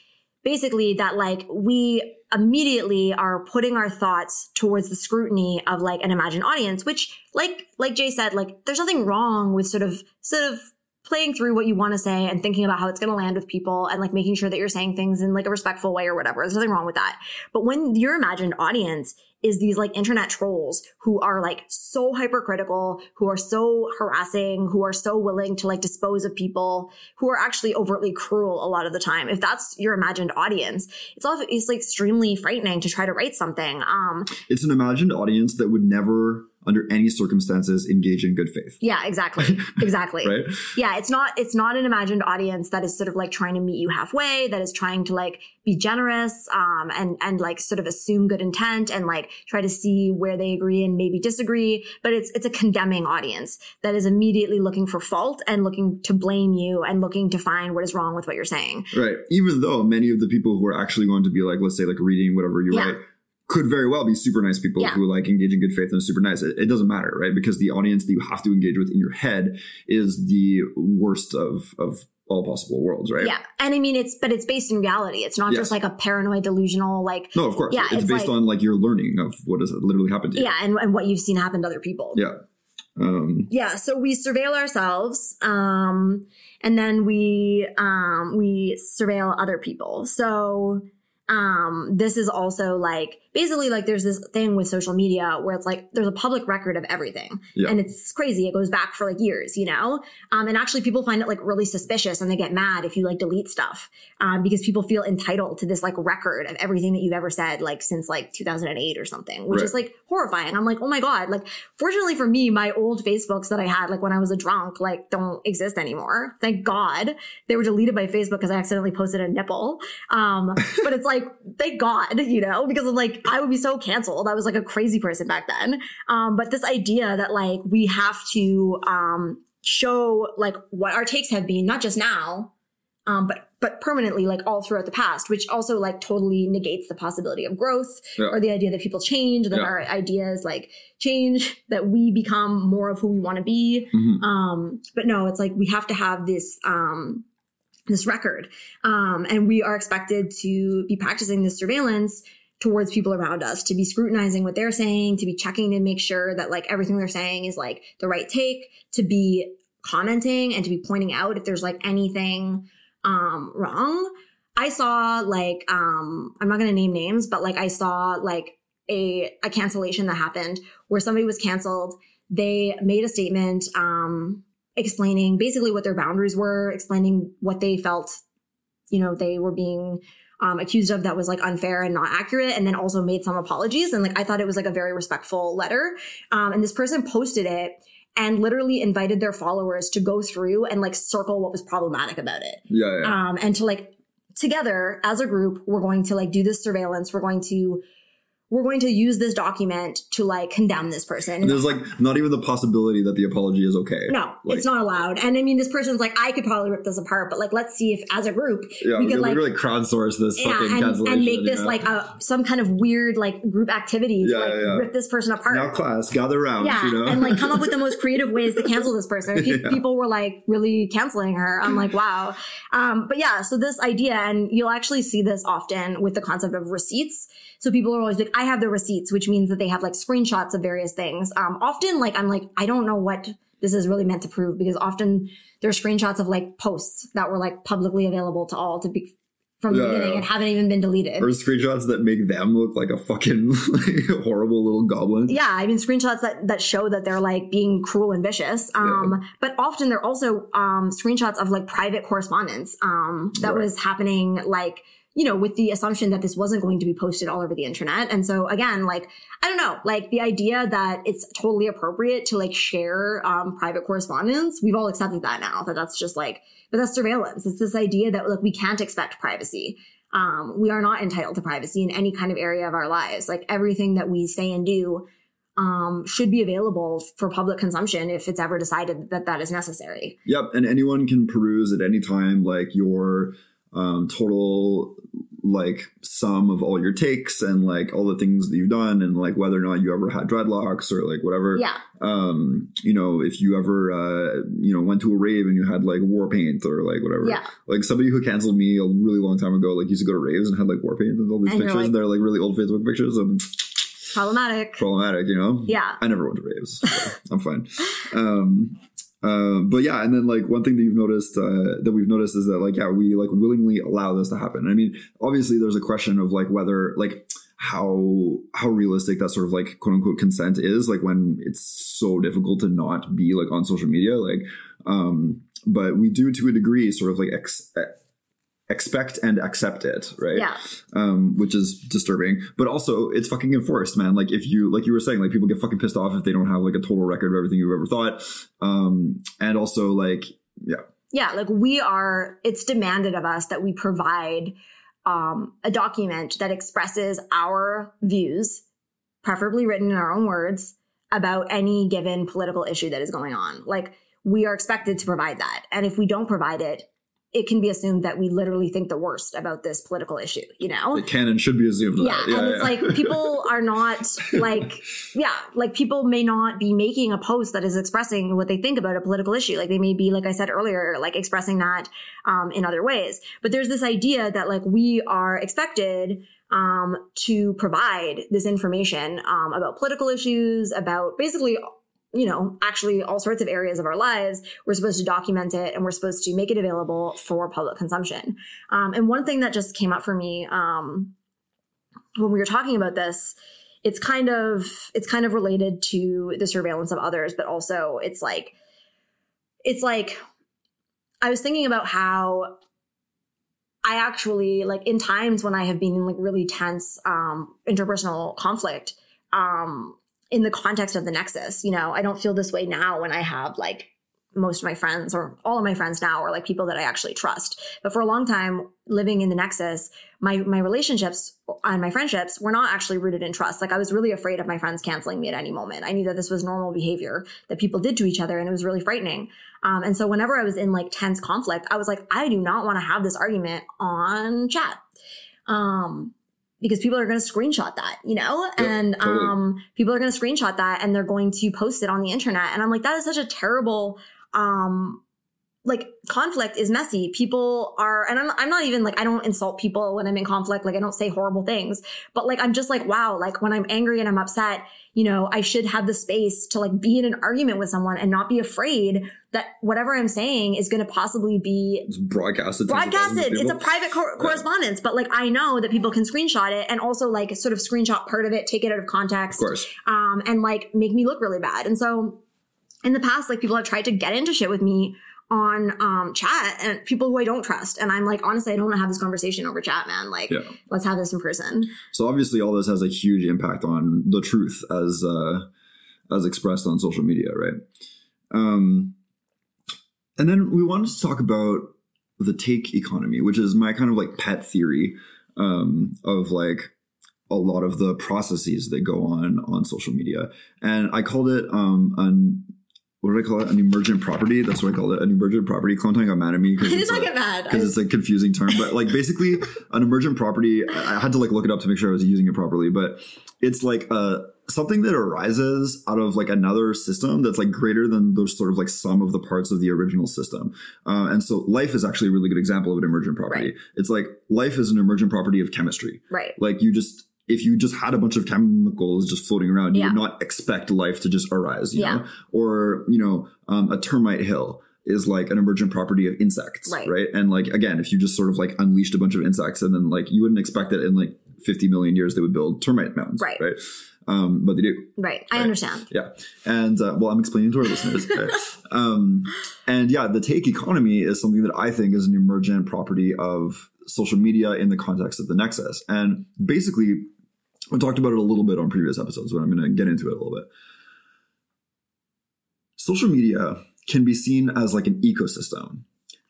basically that like we immediately are putting our thoughts towards the scrutiny of like an imagined audience, which like like Jay said, like there's nothing wrong with sort of sort of playing through what you want to say and thinking about how it's going to land with people and like making sure that you're saying things in like a respectful way or whatever. There's nothing wrong with that. But when your imagined audience is these like internet trolls who are like so hypercritical, who are so harassing, who are so willing to like dispose of people, who are actually overtly cruel a lot of the time. If that's your imagined audience, it's like extremely frightening to try to write something. Um, it's an imagined audience that would never, under any circumstances, engage in good faith. yeah, exactly, exactly. Right? yeah it's not it's not an imagined audience that is sort of like trying to meet you halfway that is trying to like be generous um and and like sort of assume good intent and like try to see where they agree and maybe disagree but it's it's a condemning audience that is immediately looking for fault and looking to blame you and looking to find what is wrong with what you're saying Right. Even though many of the people who are actually going to be like, let's say, like reading whatever you Yeah. write, could very well be super nice people Yeah. who like engage in good faith and are super nice. It, it doesn't matter, right? Because the audience that you have to engage with in your head is the worst of of all possible worlds, right? yeah and i mean it's but it's based in reality it's not Yes. just like a paranoid delusional like No, of course. Yeah, it's, it's based like- on like your learning of what has literally happened to you. yeah and, and what you've seen happen to other people Yeah. Um, yeah so we surveil ourselves um and then we um we surveil other people so um this is also like basically like there's this thing with social media where it's like there's a public record of everything. Yeah. and it's crazy. It goes back for like years you know? Um and actually people find it like really suspicious and they get mad if you like delete stuff um because people feel entitled to this like record of everything that you've ever said like since like 2008 or something which is like horrifying. I'm like oh my god. Like fortunately for me my old facebooks that i had like when i was a drunk like don't exist anymore. Thank god they were deleted by facebook because i accidentally posted a nipple. Um but it's like thank god you know because I'm like i would be so canceled i was like a crazy person back then um but this idea that like we have to um show like what our takes have been not just now um but but permanently like all throughout the past which also like totally negates the possibility of growth Yeah. or the idea that people change that Yeah. our ideas like change that we become more of who we want to be mhm. um but no it's like we have to have this um this record. Um and we are expected to be practicing this surveillance towards people around us to be scrutinizing what they're saying to be checking to make sure that like everything they're saying is like the right take to be commenting and to be pointing out if there's like anything um wrong. I saw like um i'm not to name names but like i saw like a a cancellation that happened where somebody was canceled. They made a statement um explaining basically what their boundaries were explaining what they felt you know they were being um, accused of that was like unfair and not accurate and then also made some apologies and like i thought it was like a very respectful letter. Um, and this person posted it and literally invited their followers to go through and like circle what was problematic about it. Yeah, yeah. um, and to like together as a group we're going to like do this surveillance. We're going to we're going to use this document to like condemn this person. And there's like not even the possibility that the apology is okay. No, Like- it's not allowed. And I mean, this person's like, I could probably rip this apart, but like, let's see if as a group Yeah, we we could like, really crowdsource this yeah, fucking and, and make this know? like a some kind of weird like group activity to Yeah, like yeah, rip this person apart. now class gather around. yeah, you know? and like come up with the most creative ways to cancel this person. Pe-. People were like really canceling her. I'm like, wow. Um, but yeah, so this idea, and you'll actually see this often with the concept of receipts. So people are always like, I have the receipts, which means that they have like screenshots of various things. Um, often, like I'm like, I don't know what this is really meant to prove because often there are screenshots of like posts that were like publicly available to all to be from the Yeah, beginning yeah. and haven't even been deleted. or screenshots that make them look like a fucking like, horrible little goblin. Yeah, I mean screenshots that that show that they're like being cruel and vicious. Um, but often they're also um screenshots of like private correspondence um that Right. was happening like you know with the assumption that this wasn't going to be posted all over the internet. And so again, like I don't know, like the idea that it's totally appropriate to like share um private correspondence, we've all accepted that now that that's just like but that's surveillance. It's this idea that like we can't expect privacy. Um, we are not entitled to privacy in any kind of area of our lives. Like everything that we say and do um, should be available for public consumption if it's ever decided that that is necessary. Yep, and anyone can peruse at any time like your um, total like sum of all your takes and like all the things that you've done and like whether or not you ever had dreadlocks or like whatever. Yeah. Um, you know, if you ever uh, you know went to a rave and you had like war paint or like whatever. Yeah. Like somebody who canceled me a really long time ago, like used to go to raves and had like war paint and all these And pictures. like- and they're like really old Facebook pictures of Problematic. problematic, you know? Yeah. I never went to raves. So I'm fine. Um, uh, but yeah, and then like one thing that you've noticed uh, that we've noticed is that like yeah, we like willingly allow this to happen. I mean, obviously, there's a question of like whether like how how realistic that sort of like quote unquote consent is like when it's so difficult to not be like on social media like um but we do to a degree sort of like ex- expect and accept it right Yeah. um, which is disturbing. But also, it's fucking enforced, man. Like if you, like you were saying, like people get fucking pissed off if they don't have like a total record of everything you've ever thought. Um, and also, like, yeah, Yeah. Like we are, it's demanded of us that we provide um, a document that expresses our views, preferably written in our own words, about any given political issue that is going on. Like we are expected to provide that. And if we don't provide it, it can be assumed that we literally think the worst about this political issue, you know? It can and should be assumed. yeah, that. and it's like people are not like yeah like people may not be making a post that is expressing what they think about a political issue like they may be like i said earlier like expressing that um, in other ways but there's this idea that like we are expected um, to provide this information um, about political issues about basically you know, actually all sorts of areas of our lives, we're supposed to document it and we're supposed to make it available for public consumption. Um, and one thing that just came up for me um, when we were talking about this, it's kind of it's kind of related to the surveillance of others, but also it's like it's like I was thinking about how I actually like in times when I have been in like really tense um, interpersonal conflict um, in the context of the Nexus. You know, I don't feel this way now when I have like most of my friends or all of my friends now are like people that I actually trust. But for a long time living in the Nexus, my my relationships and my friendships were not actually rooted in trust. Like I was really afraid of my friends canceling me at any moment. I knew that this was normal behavior that people did to each other and it was really frightening. Um, and so whenever I was in like tense conflict, I was like, I do not want to have this argument on chat. Um, because people are going to screenshot that, you know, Yep, and totally. um, people are going to screenshot that and they're going to post it on the internet. And I'm like, that is such a terrible, um, like conflict is messy. People are, and I'm, I'm not even like, I don't insult people when I'm in conflict. Like I don't say horrible things, but like, I'm just like, wow, like when I'm angry and I'm upset, you know, I should have the space to like be in an argument with someone and not be afraid that whatever I'm saying is going to possibly be it's broadcasted. of broadcasted. It's a private cor- correspondence, but like I know that people can screenshot it and also like sort of screenshot part of it, take it out of Of context, course. um, and like make me look really bad. And so in the past, like people have tried to get into shit with me on um chat and people who I don't trust. And I'm like, honestly, I don't want to have this conversation over chat, man. Like, Yeah. let's have this in person. So obviously, all this has a huge impact on the truth as uh, as expressed on social media, right? Um, and then we wanted to talk about the take economy, which is my kind of like pet theory um, of like a lot of the processes that go on on social media. And I called it um, an what do I call it? An emergent property. That's what I call it. An emergent property. Clone got mad at me because I it's, not a- get mad. Because it's a confusing term. But like basically, an emergent property. I had to like look it up to make sure I was using it properly. But it's like uh something that arises out of like another system that's like greater than those sort of like sum of the parts of the original system. Uh, and so life is actually a really good example of an emergent property. Right. It's like life is an emergent property of chemistry. right. Like you just if you just had a bunch of chemicals just floating around, you Yeah. would not expect life to just arise, you Yeah. know? Or, you know, um, a termite hill is like an emergent property of insects, Right. right? And like again, if you just sort of like unleashed a bunch of insects and then like you wouldn't expect that in like 50 million years they would build termite mounds, Right. right? Um, but they do. Right. I Right. understand. Yeah. And uh, well, I'm explaining to our listeners. right? Um, and yeah, the take economy is something that I think is an emergent property of social media in the context of the Nexus. And basically, we talked about it a little bit on previous episodes, but I'm going to get into it a little bit. Social media can be seen as like an ecosystem.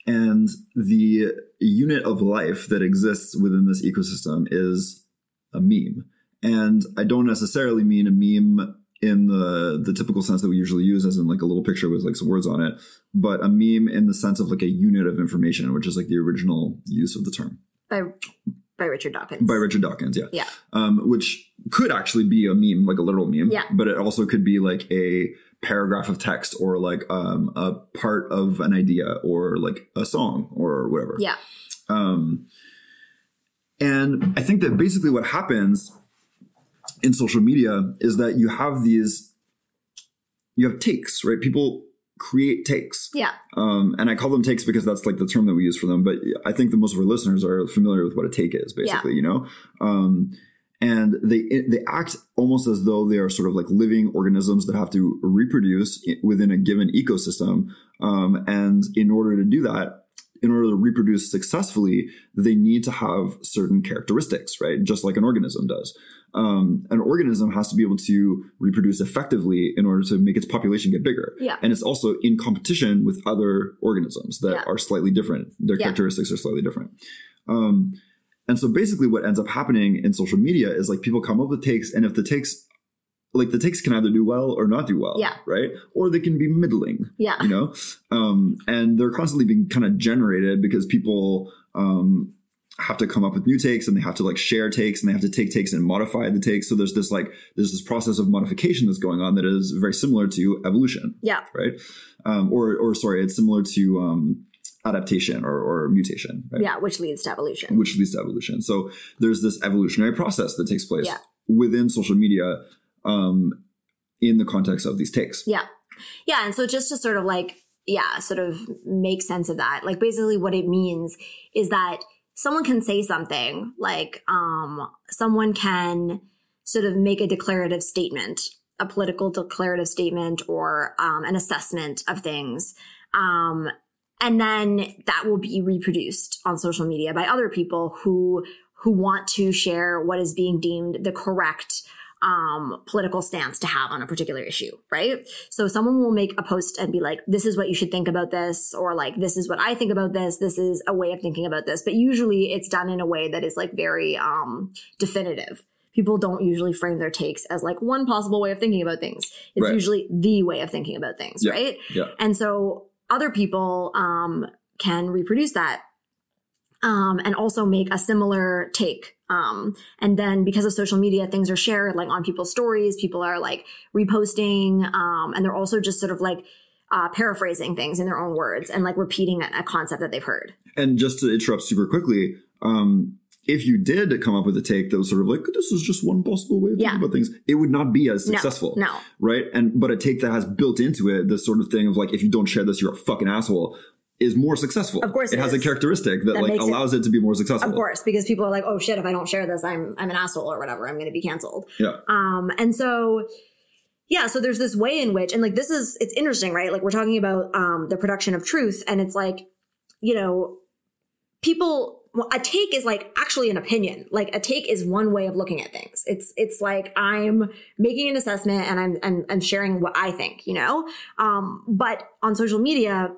And the unit of life that exists within this ecosystem is a meme. And I don't necessarily mean a meme in the the typical sense that we usually use, as in like a little picture with like some words on it, but a meme in the sense of like a unit of information, which is like the original use of the term By by Richard Dawkins. by Richard Dawkins. Yeah, Yeah. um, which could actually be a meme, like a literal meme. Yeah. but it also could be like a paragraph of text or like um, a part of an idea or like a song or whatever. Yeah. Um, and I think that basically what happens in social media is that you have these, you have takes, right? People create takes. Yeah. Um, and I call them takes because that's like the term that we use for them. But I think the most of our listeners are familiar with what a take is, basically, you know? Um, and they they act almost as though they are sort of like living organisms that have to reproduce within a given ecosystem. Um, and in order to do that, in order to reproduce successfully, they need to have certain characteristics, right? Just like an organism does. Um, an organism has to be able to reproduce effectively in order to make its population get bigger. Yeah. And it's also in competition with other organisms that Yeah. are slightly different. Their Yeah. characteristics are slightly different. Um, and so basically what ends up happening in social media is like people come up with takes and if the takes like the takes can either do well or not do well. Yeah. Right. Or they can be middling Yeah. you know um, and they're constantly being kind of generated because people um, have to come up with new takes and they have to like share takes and they have to take takes and modify the takes so there's this like there's this process of modification that's going on that is very similar to evolution Yeah. right um, or or sorry it's similar to um, adaptation or, or mutation right? Yeah. Which leads to evolution. which leads to evolution. So there's this evolutionary process that takes place Yeah. within social media um, in the context of these takes. Yeah. Yeah. And so just to sort of like, yeah, sort of make sense of that, like basically what it means is that someone can say something like, um, someone can sort of make a declarative statement, a political declarative statement or um, an assessment of things. Um, and then that will be reproduced on social media by other people who who want to share what is being deemed the correct um, political stance to have on a particular issue, right? So someone will make a post and be like, this is what you should think about this, or like, this is what I think about this. This is a way of thinking about this. But usually it's done in a way that is like very um, definitive. People don't usually frame their takes as like one possible way of thinking about things. It's Right. usually the way of thinking about things, Yeah. right? Yeah. And so other people um, can reproduce that um, and also make a similar take. Um, and then because of social media, things are shared like on people's stories. People are like reposting, um, and they're also just sort of like uh, paraphrasing things in their own words and like repeating a, a concept that they've heard. And just to interrupt super quickly, um, if you did come up with a take that was sort of like this is just one possible way of Yeah. thinking about things, it would not be as No, successful. no. Right. And but a take that has built into it this sort of thing of like if you don't share this, you're a fucking asshole is more successful. Of course it, it has a characteristic that, That like makes it- allows it, to be more successful. Of course, because people are like, "Oh shit! If I don't share this, I'm I'm an asshole or whatever. I'm going to be canceled." Yeah. Um, and so, yeah, so there's this way in which, and like this is, it's interesting, right? Like we're talking about um, the production of truth, and it's like, you know, people, well, a take is like actually an opinion. Like a take is one way of looking at things. It's it's like I'm making an assessment and I'm I'm, I'm sharing what I think, you know. Um, but on social media,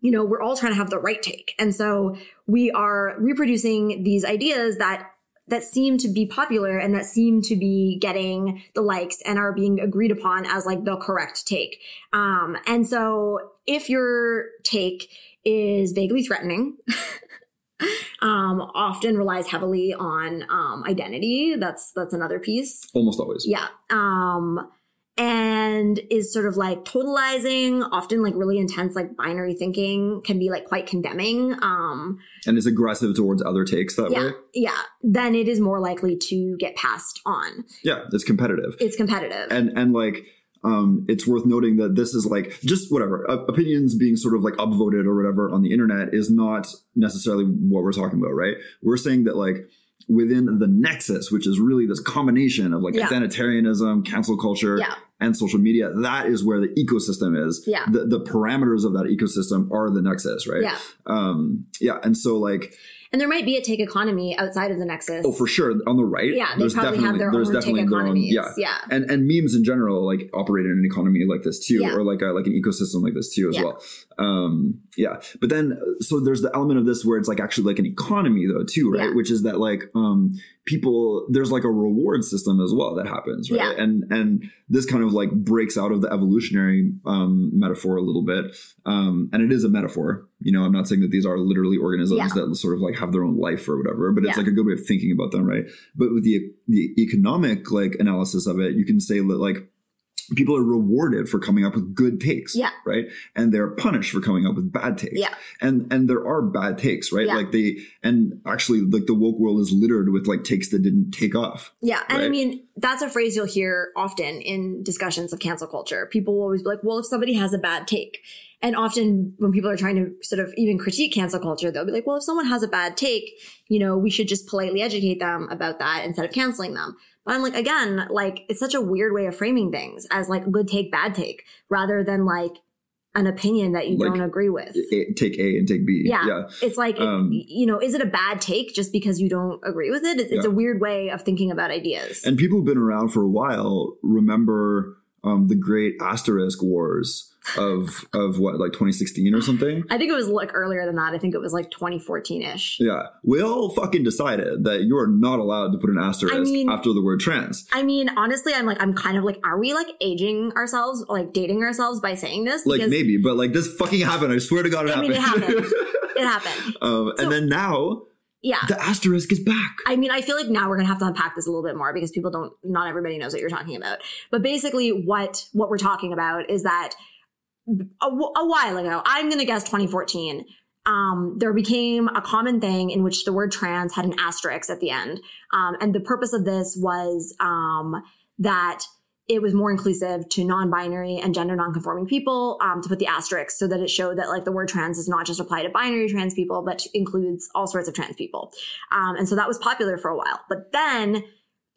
you know, we're all trying to have the right take, and so we are reproducing these ideas that that seem to be popular and that seem to be getting the likes and are being agreed upon as like the correct take. Um, and so if your take is vaguely threatening, um, often relies heavily on um, identity. That's that's another piece. Almost always. Yeah. Um, and is sort of like totalizing, often like really intense, like binary thinking can be like quite condemning. Um, And is aggressive towards other takes that yeah, way. yeah. Then it is more likely to get passed on. Yeah, it's competitive. It's competitive. and and like um it's worth noting that this is like just whatever uh, opinions being sort of like upvoted or whatever on the internet is not necessarily what we're talking about right we're saying that like within the nexus which is really this combination of like Yeah. identitarianism cancel culture Yeah. and social media that is where the ecosystem is Yeah. the, the parameters of that ecosystem are the nexus right Yeah. um yeah and so like and there might be a take economy outside of the nexus. oh for sure on the right Yeah, they probably have their there's own take definitely their own- yeah Yeah. and and memes in general like operate in an economy like this too Yeah. or like a, like an ecosystem like this too as Yeah. well um yeah. But then so there's the element of this where it's like actually like an economy though too right? Yeah. which is that like um people there's like a reward system as well that happens right? Yeah. and and this kind of like breaks out of the evolutionary um metaphor a little bit. Um and it is a metaphor. You know i'm not saying that these are literally organisms Yeah. that sort of like have their own life or whatever but it's like a good way of thinking about them right? But with the the economic like analysis of it you can say that like people are rewarded for coming up with good takes Yeah. right and they're punished for coming up with bad takes Yeah. and and there are bad takes right Yeah. like they and actually like the woke world is littered with like takes that didn't take off Yeah. And I mean, that's a phrase you'll hear often in discussions of cancel culture. People will always be like, well, if somebody has a bad take. And often when people are trying to sort of even critique cancel culture, they'll be like, well, if someone has a bad take, you know, we should just politely educate them about that instead of canceling them. I'm like, again, like it's such a weird way of framing things as like good take, bad take, rather than like an opinion that you Like, don't agree with. A- take a and take b Yeah. yeah It's like, it- Um, you know, is it a bad take just because you don't agree with it? It's, it's a weird way of thinking about ideas. and people who've been around for a while remember um the great asterisk wars of of what like 2016 or something I think it was like earlier than that. I think it was like 2014 ish. yeah we all fucking decided that you are not allowed to put an asterisk I mean- after the word trans I mean, honestly, I'm like, I'm kind of like, are we like aging ourselves, like dating ourselves by saying this? like maybe but like this fucking happened i swear to god it I mean, happened it happened. it happened. um, So- and then now Yeah. the asterisk is back I mean, I feel like now we're gonna have to unpack this a little bit more because people don't, not everybody knows what you're talking about. But basically, what what we're talking about is that a, a while ago, I'm gonna guess 2014. Um, there became a common thing in which the word trans had an asterisk at the end, um, and the purpose of this was um, that it was more inclusive to non-binary and gender non-conforming people um, to put the asterisk so that it showed that like the word trans does not just apply to binary trans people but includes all sorts of trans people um, and so that was popular for a while but then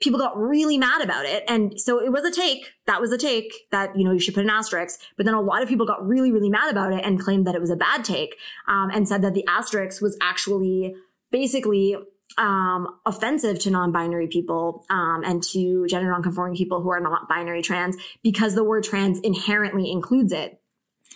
people got really mad about it. And so it was a take. That was a take that you know you should put an asterisk but then a lot of people got really really mad about it and claimed that it was a bad take um, and said that the asterisk was actually basically um, offensive to non-binary people um, and to gender non-conforming people who are not binary trans because the word trans inherently includes it.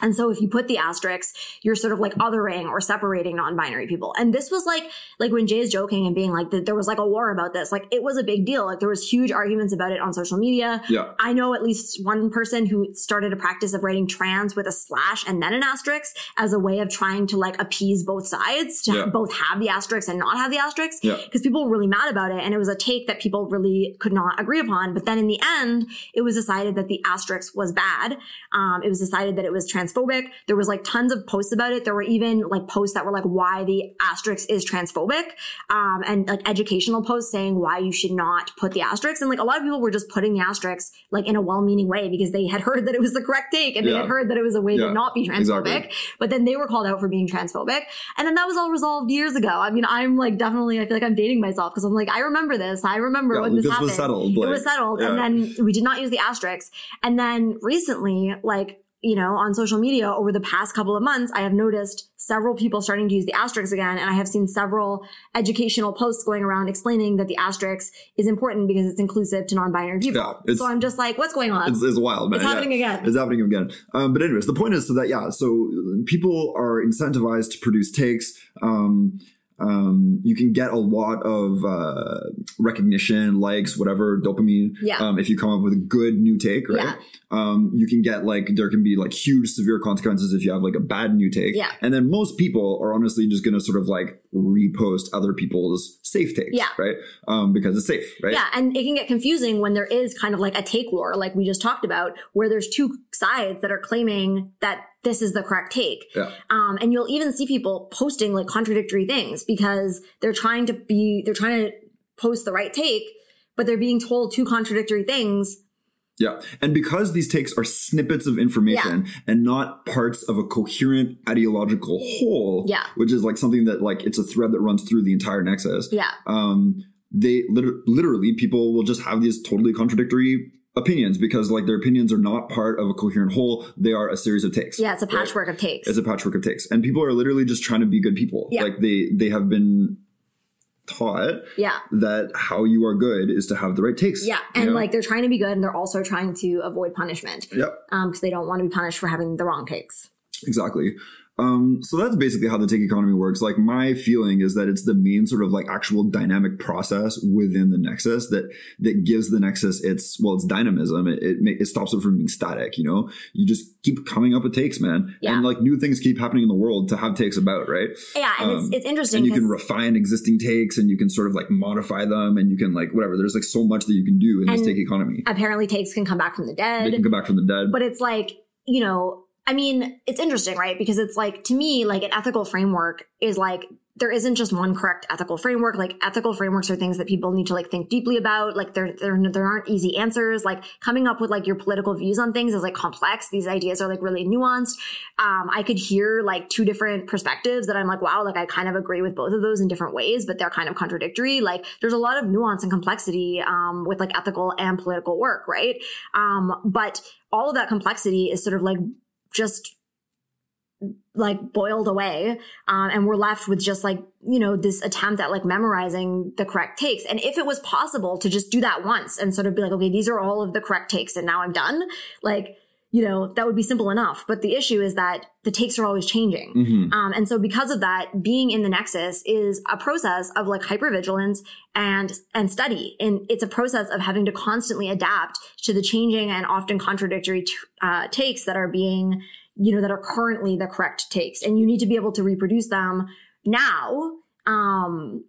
And so if you put the asterisks, you're sort of like othering or separating non-binary people. And this was like, like when Jay is joking and being like that there was like a war about this, like it was a big deal. Like there was huge arguments about it on social media. yeah I know at least one person who started a practice of writing trans with a slash and then an asterisk as a way of trying to like appease both sides to Yeah. both have the asterisk and not have the asterisk Yeah. because people were really mad about it and it was a take that people really could not agree upon. But then in the end, it was decided that the asterisk was bad. Um, it was decided that it was transphobic. There was like tons of posts about it. There were even like posts that were like why the asterisk is transphobic, um, and like educational posts saying why you should not put the asterisk. And like a lot of people were just putting the asterisk like in a well-meaning way because they had heard that it was the correct take and they had heard that it was a way Yeah, to not be transphobic. exactly. But then they were called out for being transphobic. And then that was all resolved years ago. I mean, I'm like definitely, I feel like I'm dating myself because I'm like, I remember this. I remember Yeah, when this, this happened. was settled, it was settled. yeah. And then we did not use the asterisk. And then recently, like, you know, on social media over the past couple of months, I have noticed several people starting to use the asterisk again. And I have seen several educational posts going around explaining that the asterisk is important because it's inclusive to non-binary people. Yeah, so I'm just like, what's going on? it's, it's wild man It's yeah. happening again. it's happening again um, but anyways the point is so that yeah so people are incentivized to produce takes um, Um, you can get a lot of uh, recognition, likes, whatever, dopamine. Yeah. Um, if you come up with a good new take, right? Yeah. Um, you can get like there can be like huge severe consequences if you have like a bad new take. Yeah. And then most people are honestly just gonna sort of like repost other people's safe takes. Yeah. Right. Um, because it's safe, right? Yeah, and it can get confusing when there is kind of like a take war, like we just talked about, where there's two sides that are claiming that this is the correct take. Yeah. Um, and you'll even see people posting like contradictory things because they're trying to be, they're trying to post the right take, but they're being told two contradictory things. Yeah. And because these takes are snippets of information and not parts of a coherent ideological whole, Yeah. which is like something that like it's a thread that runs through the entire nexus. Yeah. Um, they liter- literally people will just have these totally contradictory opinions because like their opinions are not part of a coherent whole. They are a series of takes. Yeah, it's a Right? patchwork of takes. It's a patchwork of takes. And people are literally just trying to be good people. Yeah. Like they they have been taught yeah. that how you are good is to have the right takes. Yeah. you And know? like they're trying to be good and they're also trying to avoid punishment. Yep. Um, because they don't want to be punished for having the wrong takes. Exactly. Um, so that's basically how the take economy works. Like my feeling is that it's the main sort of like actual dynamic process within the nexus that that gives the nexus its well its dynamism. It it, it stops it from being static. You know, you just keep coming up with takes, man, Yeah. and like new things keep happening in the world to have takes about, right? Yeah, and Um, it's it's interesting And you can refine existing takes, and you can sort of like modify them, and you can like whatever. There's like so much that you can do in this take economy. apparently takes can come back from the dead. They can come back from the dead. but it's like you know i mean it's interesting right? Because it's like to me like an ethical framework is like there isn't just one correct ethical framework. Like ethical frameworks are things that people need to like think deeply about. Like there there, there aren't easy answers. Like coming up with like your political views on things is like complex. These ideas are like really nuanced. Um i could hear like two different perspectives that i'm like wow like i kind of agree with both of those in different ways but they're kind of contradictory. Like there's a lot of nuance and complexity um with like ethical and political work right? Um but all of that complexity is sort of like just like boiled away um, and we're left with just like you know this attempt at like memorizing the correct takes. And if it was possible to just do that once and sort of be like okay these are all of the correct takes and now i'm done like you know that would be simple enough but the issue is that the takes are always changing Mhm. um, and so because of that, being in the nexus is a process of like hypervigilance and and study. And it's a process of having to constantly adapt to the changing and often contradictory t- uh, takes that are being, you know, that are currently the correct takes. And you need to be able to reproduce them now. Um,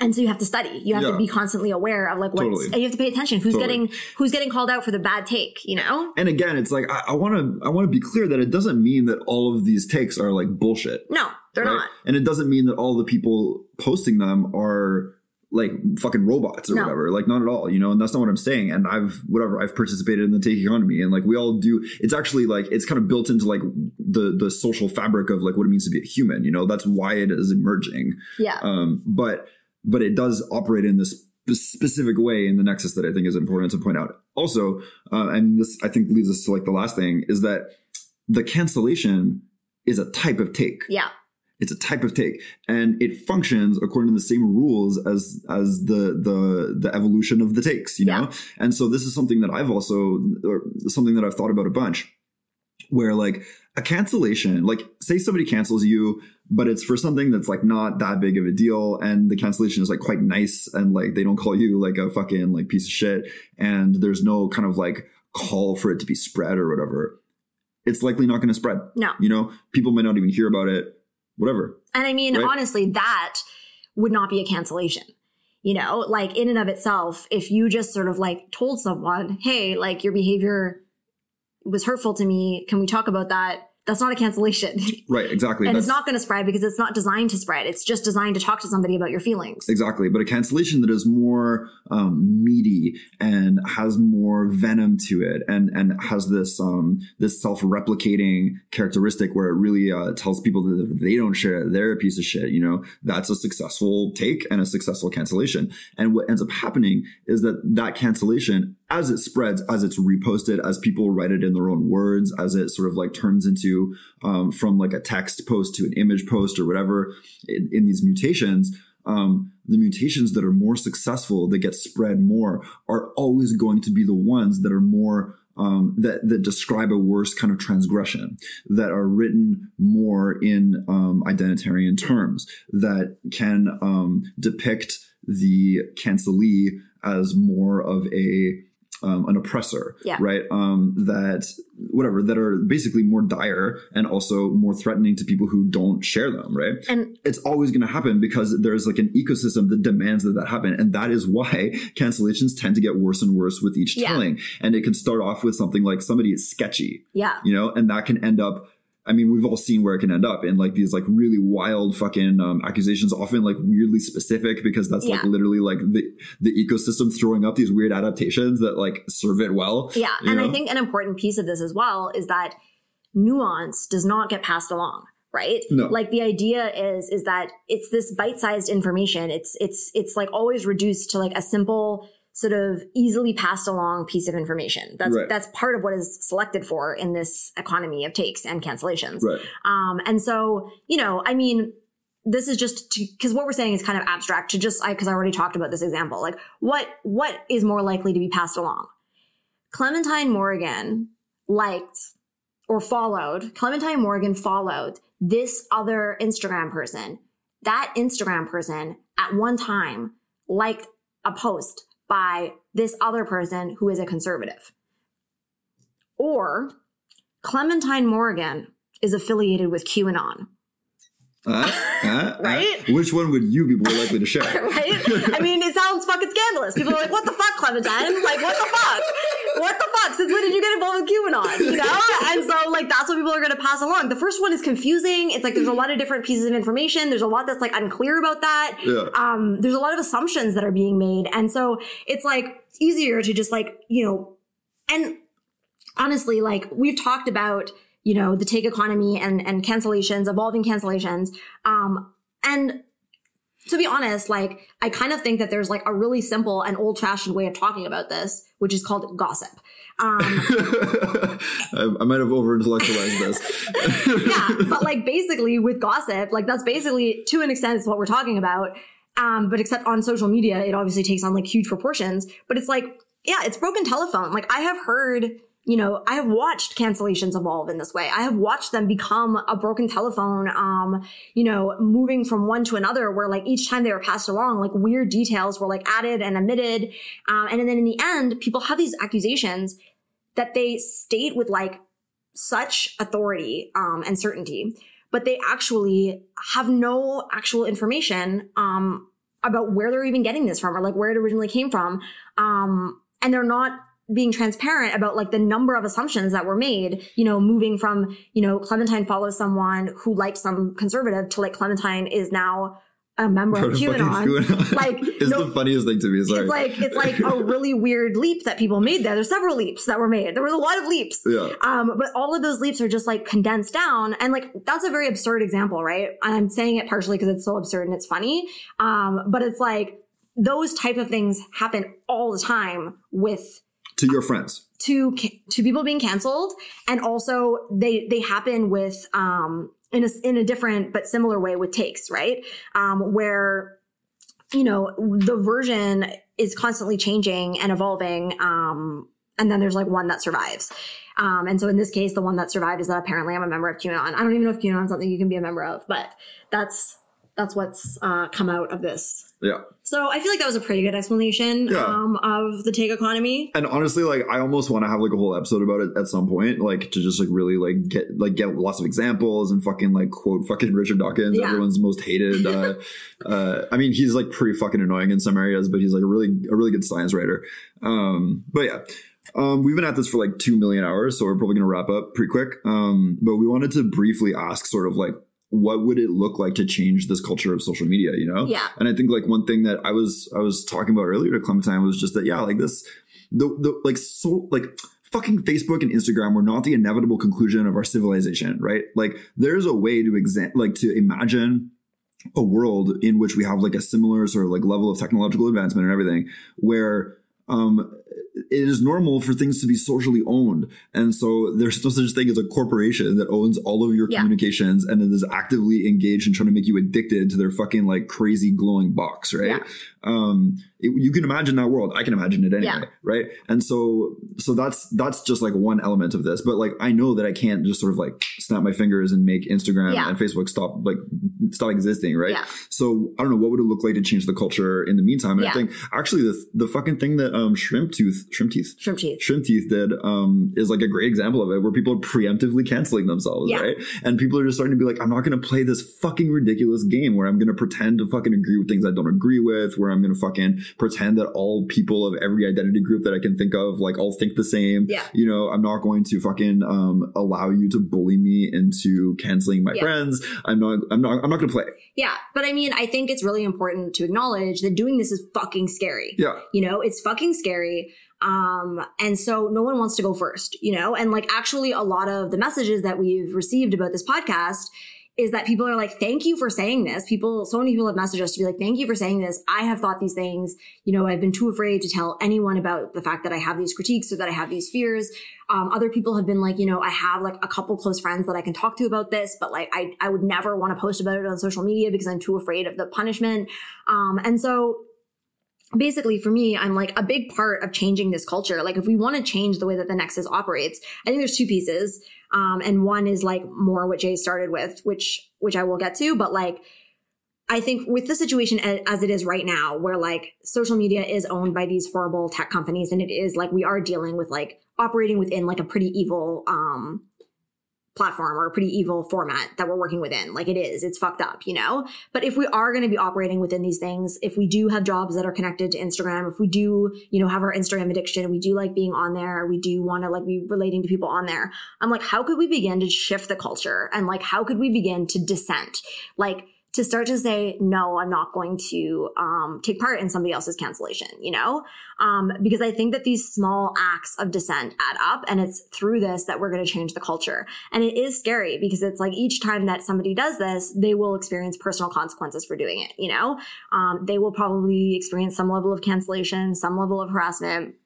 and so you have to study. You have Yeah. to be constantly aware of like what's, Totally. and you have to pay attention. Who's Totally. getting who's getting called out for the bad take? You know? and again, it's like I want to I want to be clear that it doesn't mean that all of these takes are like bullshit. No, they're right? not. And it doesn't mean that all the people posting them are like fucking robots or No. whatever. Like not at all, you know, and that's not what I'm saying. And I've whatever, I've participated in the take economy and like we all do it's actually like it's kind of built into like the the social fabric of like what it means to be a human, you know. That's why it is emerging. Yeah. Um but but it does operate in this specific way in the nexus that I think is important to point out. Also, uh, and this I think leads us to like the last thing is that the cancellation is a type of take. yeah. It's a type of take, and it functions according to the same rules as as the the the evolution of the takes, you know. Yeah. And so this is something that I've also or something that I've thought about a bunch, where like a cancellation, like say somebody cancels you, but it's for something that's like not that big of a deal, and the cancellation is like quite nice, and like they don't call you like a fucking like piece of shit, and there's no kind of like call for it to be spread or whatever. It's likely not going to spread. No. You know, people might not even hear about it. Whatever. And I mean, Right. honestly, that would not be a cancellation. You know, like in and of itself, if you just sort of like told someone, hey, like your behavior was hurtful to me, can we talk about that? That's not a cancellation. Right, exactly. and That's it's not going to spread because it's not designed to spread. It's just designed to talk to somebody about your feelings. exactly. But a cancellation that is more um, meaty and has more venom to it, and and has this um, this self replicating characteristic where it really uh, tells people that if they don't share it, they're a piece of shit. You know, that's a successful take and a successful cancellation. And what ends up happening is that that cancellation, as it spreads, as it's reposted, as people write it in their own words, as it sort of like turns into um, from like a text post to an image post or whatever in, in these mutations, um, the mutations that are more successful, that get spread more, are always going to be the ones that are more um, that that describe a worse kind of transgression, that are written more in um, identitarian terms, that can um, depict the cancelee as more of a um, an oppressor, Yeah. right? Um, that whatever that are basically more dire and also more threatening to people who don't share them, right? And it's always going to happen because there's like an ecosystem that demands that that happen and that is why cancellations tend to get worse and worse with each Yeah. telling and it can start off with something like somebody is sketchy yeah. you know and that can end up I mean, we've all seen where it can end up in like these like really wild fucking um, accusations, often like weirdly specific because that's like literally like the the ecosystem throwing up these weird adaptations that like serve it well. Yeah. And I think an important piece of this as well is that nuance does not get passed along. Right? No. Like the idea is is that it's this bite-sized information. It's it's it's like always reduced to like a simple sort of easily passed along piece of information. That's Right. that's part of what is selected for in this economy of takes and cancellations. right. Um, and so, you know, I mean, this is just cause what we're saying is kind of abstract to just, I, cause I already talked about this example. Like what, what is more likely to be passed along? Clementine Morrigan liked or followed, Clementine Morrigan followed this other Instagram person. That Instagram person at one time liked a post by this other person who is a conservative. Or Clementine Morrigan is affiliated with QAnon, Uh, uh, uh. Right? Which one would you be more likely to share? right? I mean, it sounds fucking scandalous. People are like, what the fuck, Clementine? Like, what the fuck? What the fuck? Since when did you get involved with QAnon? You know? And so, like, that's what people are going to pass along. The first one is confusing. It's like there's a lot of different pieces of information. There's a lot that's like unclear about that. Yeah. Um, there's a lot of assumptions that are being made. And so it's like easier to just like, you know, and honestly, like we've talked about, you know, the take economy and, and cancellations, evolving cancellations. Um, and to be honest, like I kind of think that there's like a really simple and old fashioned way of talking about this, which is called gossip. Um, I, I might have over intellectualized this. yeah, but like basically with gossip, like that's basically to an extent it's what we're talking about. Um, but except on social media, it obviously takes on like huge proportions. But it's like, yeah, it's broken telephone. Like I have heard, you know, I have watched cancellations evolve in this way. I have watched them become a broken telephone, um, you know, moving from one to another where like each time they were passed along, like weird details were like added and omitted. Um, and then in the end, people have these accusations that they state with like such authority um, and certainty, but they actually have no actual information um, about where they're even getting this from or like where it originally came from. Um, and they're not being transparent about like the number of assumptions that were made, you know, moving from, you know, Clementine follows someone who liked some conservative to like Clementine is now a member of QAnon. QAnon. Like, it's no- the funniest thing to me. Sorry. It's like it's like a really weird leap that people made there. There's several leaps that were made. There was a lot of leaps. yeah. Um, but all of those leaps are just like condensed down. And like, that's a very absurd example, right? And I'm saying it partially because it's so absurd and it's funny. Um, but it's like those type of things happen all the time with To your friends. to to people being canceled and also they they happen with um in a in a different but similar way with takes right? Um where you know the version is constantly changing and evolving um and then there's like one that survives. Um and so in this case the one that survived is that apparently i'm a member of qanon. I don't even know if qanon is something you can be a member of but that's that's what's uh come out of this Yeah. so i feel like that was a pretty good explanation Yeah. um of the take economy And honestly, like I almost want to have like a whole episode about it at some point, like to just like really like get like get lots of examples and fucking like quote fucking Richard Dawkins, Yeah. everyone's most hated. Uh, uh, I mean, he's like pretty fucking annoying in some areas, but he's like a really a really good science writer. Um, but yeah. Um, we've been at this for like two million hours, so we're probably gonna wrap up pretty quick. Um, but we wanted to briefly ask, sort of like, what would it look like to change this culture of social media? You know, Yeah. And I think like one thing that I was I was talking about earlier to Clementine was just that yeah, like this the the like so like fucking Facebook and Instagram were not the inevitable conclusion of our civilization, right? Like there's a way to exam like to imagine a world in which we have like a similar sort of like level of technological advancement and everything where um it is normal for things to be socially owned. And so there's no such thing as a corporation that owns all of your Yeah. communications and is actively engaged in trying to make you addicted to their fucking like crazy glowing box, right? Yeah. Um, it- you can imagine that world. I can imagine it anyway, Yeah. right? And so, so that's that's just like one element of this. But like, I know that I can't just sort of like snap my fingers and make Instagram and Facebook stop like stop existing, right? Yeah. So I don't know what would it look like to change the culture in the meantime. And I think actually the the fucking thing that um Shrimp Tooth Shrimp Teeth Shrimp teeth. Shrimp Teeth did um is like a great example of it where people are preemptively canceling themselves, Yeah. right? And people are just starting to be like, I'm not gonna play this fucking ridiculous game where I'm gonna pretend to fucking agree with things I don't agree with, where I'm gonna fucking pretend that all people of every identity group that I can think of like all think the same. Yeah. You know, I'm not going to fucking um allow you to bully me into canceling my Yeah. friends. I'm not I'm not I'm not gonna play. Yeah. But I mean, I think it's really important to acknowledge that doing this is fucking scary. Yeah. You know, it's fucking scary. Um, and so no one wants to go first, you know? And like actually a lot of the messages that we've received about this podcast is that people are like, thank you for saying this. People, so many people have messaged us to be like, thank you for saying this. I have thought these things. You know, I've been too afraid to tell anyone about the fact that I have these critiques or that I have these fears. Um, other people have been like, you know, I have like a couple close friends that I can talk to about this, but like I, I would never want to post about it on social media because I'm too afraid of the punishment. Um, and so basically for me i'm like a big part of changing this culture like if we want to change the way that the nexus operates i think there's two pieces um, and one is like more what jay started with which which i will get to but like i think with the situation as it is right now where like social media is owned by these horrible tech companies and it is like we are dealing with like operating within like a pretty evil um platform or a pretty evil format that we're working within. Like it is, it's fucked up, you know? But if we are going to be operating within these things, if we do have jobs that are connected to Instagram, if we do, you know, have our Instagram addiction, we do like being on there, we do want to like be relating to people on there. I'm like, how could we begin to shift the culture? And like, how could we begin to dissent? Like, to start to say, no, I'm not going to um, take part in somebody else's cancellation, you know? Um, because I think that these small acts of dissent add up and it's through this that we're going to change the culture. And it is scary because it's like each time that somebody does this, they will experience personal consequences for doing it, you know? Um, they will probably experience some level of cancellation, some level of harassment.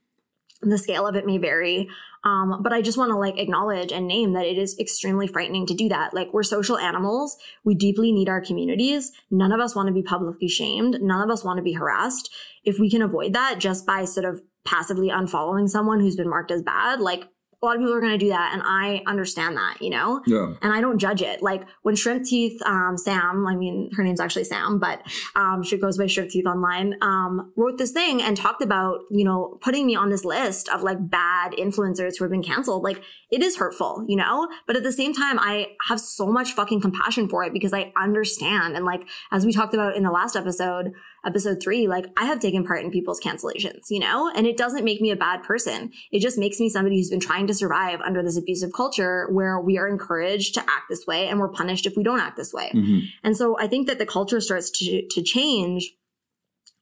The scale of it may vary. Um, but I just want to like acknowledge and name that it is extremely frightening to do that. Like we're social animals. We deeply need our communities. None of us want to be publicly shamed. None of us want to be harassed. If we can avoid that just by sort of passively unfollowing someone who's been marked as bad, like a lot of people are going to do that. And I understand that, you know? Yeah. and I don't judge it. Like when Shrimp Teeth, um, Sam, I mean, her name's actually Sam, but um, she goes by Shrimp Teeth online, um, wrote this thing and talked about, you know, putting me on this list of like bad influencers who have been canceled. Like it is hurtful, you know? But at the same time, I have so much fucking compassion for it because I understand. And like, as we talked about in the last episode, episode three, like I have taken part in people's cancellations, you know? And it doesn't make me a bad person. It just makes me somebody who's been trying to survive under this abusive culture where we are encouraged to act this way and we're punished if we don't act this way. Mhm. And so I think that the culture starts to, to change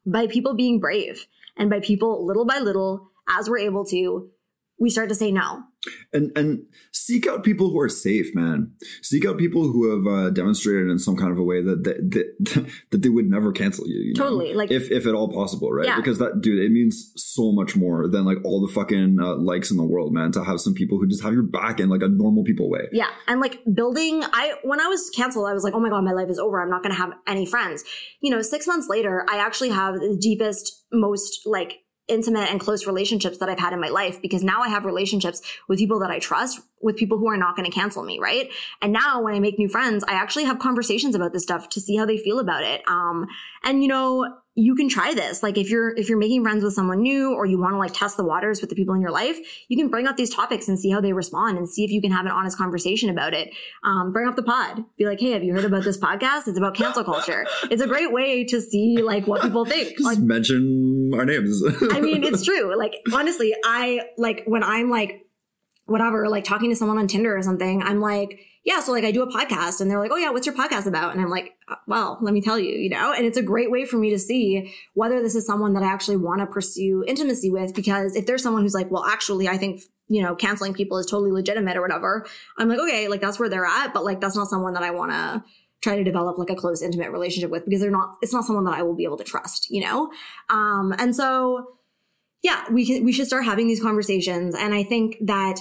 by people being brave and by people little by little, as we're able to, we start to say no. and and seek out people who are safe man seek out people who have uh, demonstrated in some kind of a way that that, that, that they would never cancel you, you know? Totally, like- if if at all possible right Yeah. because that dude it means so much more than like all the fucking uh, likes in the world man to have some people who just have your back in like a normal people way Yeah. And like building, I, when I was canceled, I was like, oh my God, my life is over. I'm not going to have any friends. You know, six months later, I actually have the deepest, most like intimate and close relationships that I've had in my life because now I have relationships with people that I trust, with people who are not going to cancel me, right? And now when I make new friends, I actually have conversations about this stuff to see how they feel about it. Um, and you know, you can try this. Like if you're if you're making friends with someone new or you want to like test the waters with the people in your life, you can bring up these topics and see how they respond and see if you can have an honest conversation about it. Um, bring up the pod. Be like, hey, have you heard about this podcast? It's about cancel culture. It's a great way to see like what people think. Like, just mention our names I mean, it's true. Like honestly, I like when I'm like whatever, like talking to someone on Tinder or something, I'm like, yeah, so like I do a podcast and they're like, oh yeah, what's your podcast about? And I'm like, "Uh, well, let me tell you, you know, and it's a great way for me to see whether this is someone that I actually want to pursue intimacy with. Because if there's someone who's like, well, actually, I think, you know, canceling people is totally legitimate or whatever, I'm like, okay, like that's where they're at, but like that's not someone that I want to try to develop like a close intimate relationship with because they're not it's not someone that I will be able to trust, you know? Um and so yeah, we can we should start having these conversations. And I think that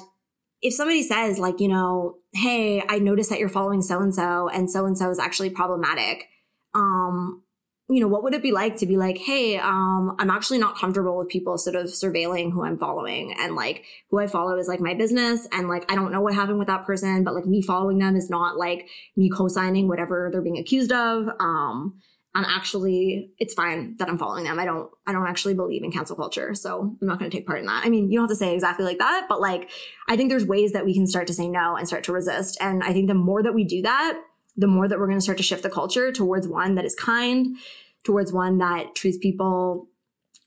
if somebody says like, you know, hey, I noticed that you're following so and so and so and so is actually problematic, um, you know, what would it be like to be like, hey, um, I'm actually not comfortable with people sort of surveilling who I'm following and like who I follow is like my business and like I don't know what happened with that person, but like me following them is not like me co-signing whatever they're being accused of. Um, and actually it's fine that I'm following them. I don't I don't actually believe in cancel culture. So I'm not gonna take part in that. I mean, you don't have to say exactly like that, but like I think there's ways that we can start to say no and start to resist. And I think the more that we do that, the more that we're gonna start to shift the culture towards one that is kind, towards one that treats people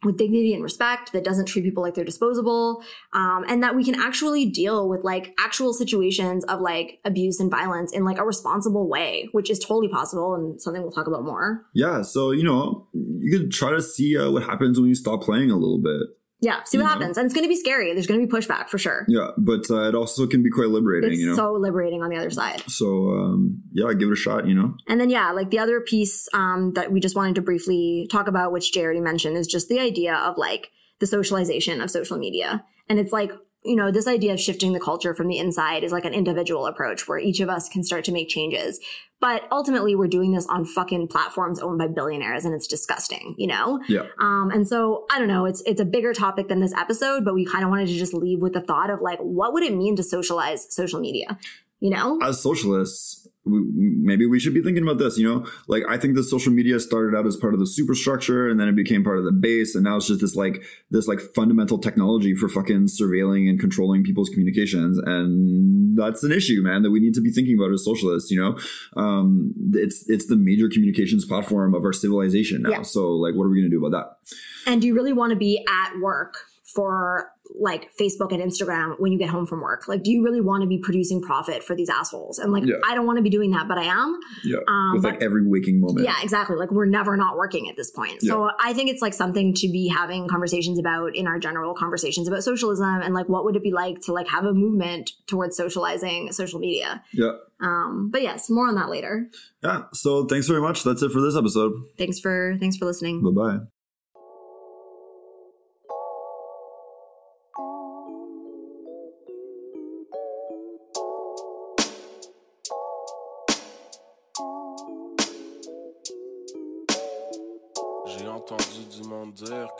with dignity and respect that doesn't treat people like they're disposable um, and that we can actually deal with like actual situations of like abuse and violence in like a responsible way which is totally possible and something we'll talk about more Yeah, so you know, you could try to see uh, what happens when you stop playing a little bit. Yeah see what happens and it's going to be scary there's going to be pushback for sure Yeah, but uh, it also can be quite liberating, it's you know. so liberating on the other side So um, yeah, give it a shot. You know. And then, yeah, like the other piece um, that we just wanted to briefly talk about, which Jay already mentioned, is just the idea of like the socialization of social media. And it's like, you know, this idea of shifting the culture from the inside is like an individual approach where each of us can start to make changes. But ultimately, we're doing this on fucking platforms owned by billionaires, and it's disgusting, you know? Yeah. Um, and so I don't know, it's it's a bigger topic than this episode, but we kind of wanted to just leave with the thought of like, what would it mean to socialize social media? You know? as socialists, we, maybe we should be thinking about this. You know, like I think the social media started out as part of the superstructure, and then it became part of the base, and now it's just this like this like fundamental technology for fucking surveilling and controlling people's communications, and that's an issue, man, that we need to be thinking about as socialists. You know, um, it's it's the major communications platform of our civilization now. Yeah. So, like, what are we going to do about that? And do you really want to be at work for like Facebook and Instagram when you get home from work? Like, do you really want to be producing profit for these assholes? And like, Yeah. I don't want to be doing that, but I am. Yeah, Um, with but- like every waking moment. Yeah, exactly. Like, we're never not working at this point. So I think it's like something to be having conversations about in our general conversations about socialism and like, what would it be like to like have a movement towards socializing social media? yeah, Um, but yes, more on that later. yeah. So, thanks very much. That's it for this episode. Thanks for thanks for listening. Bye bye.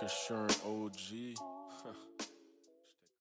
Rockin' shirt OG.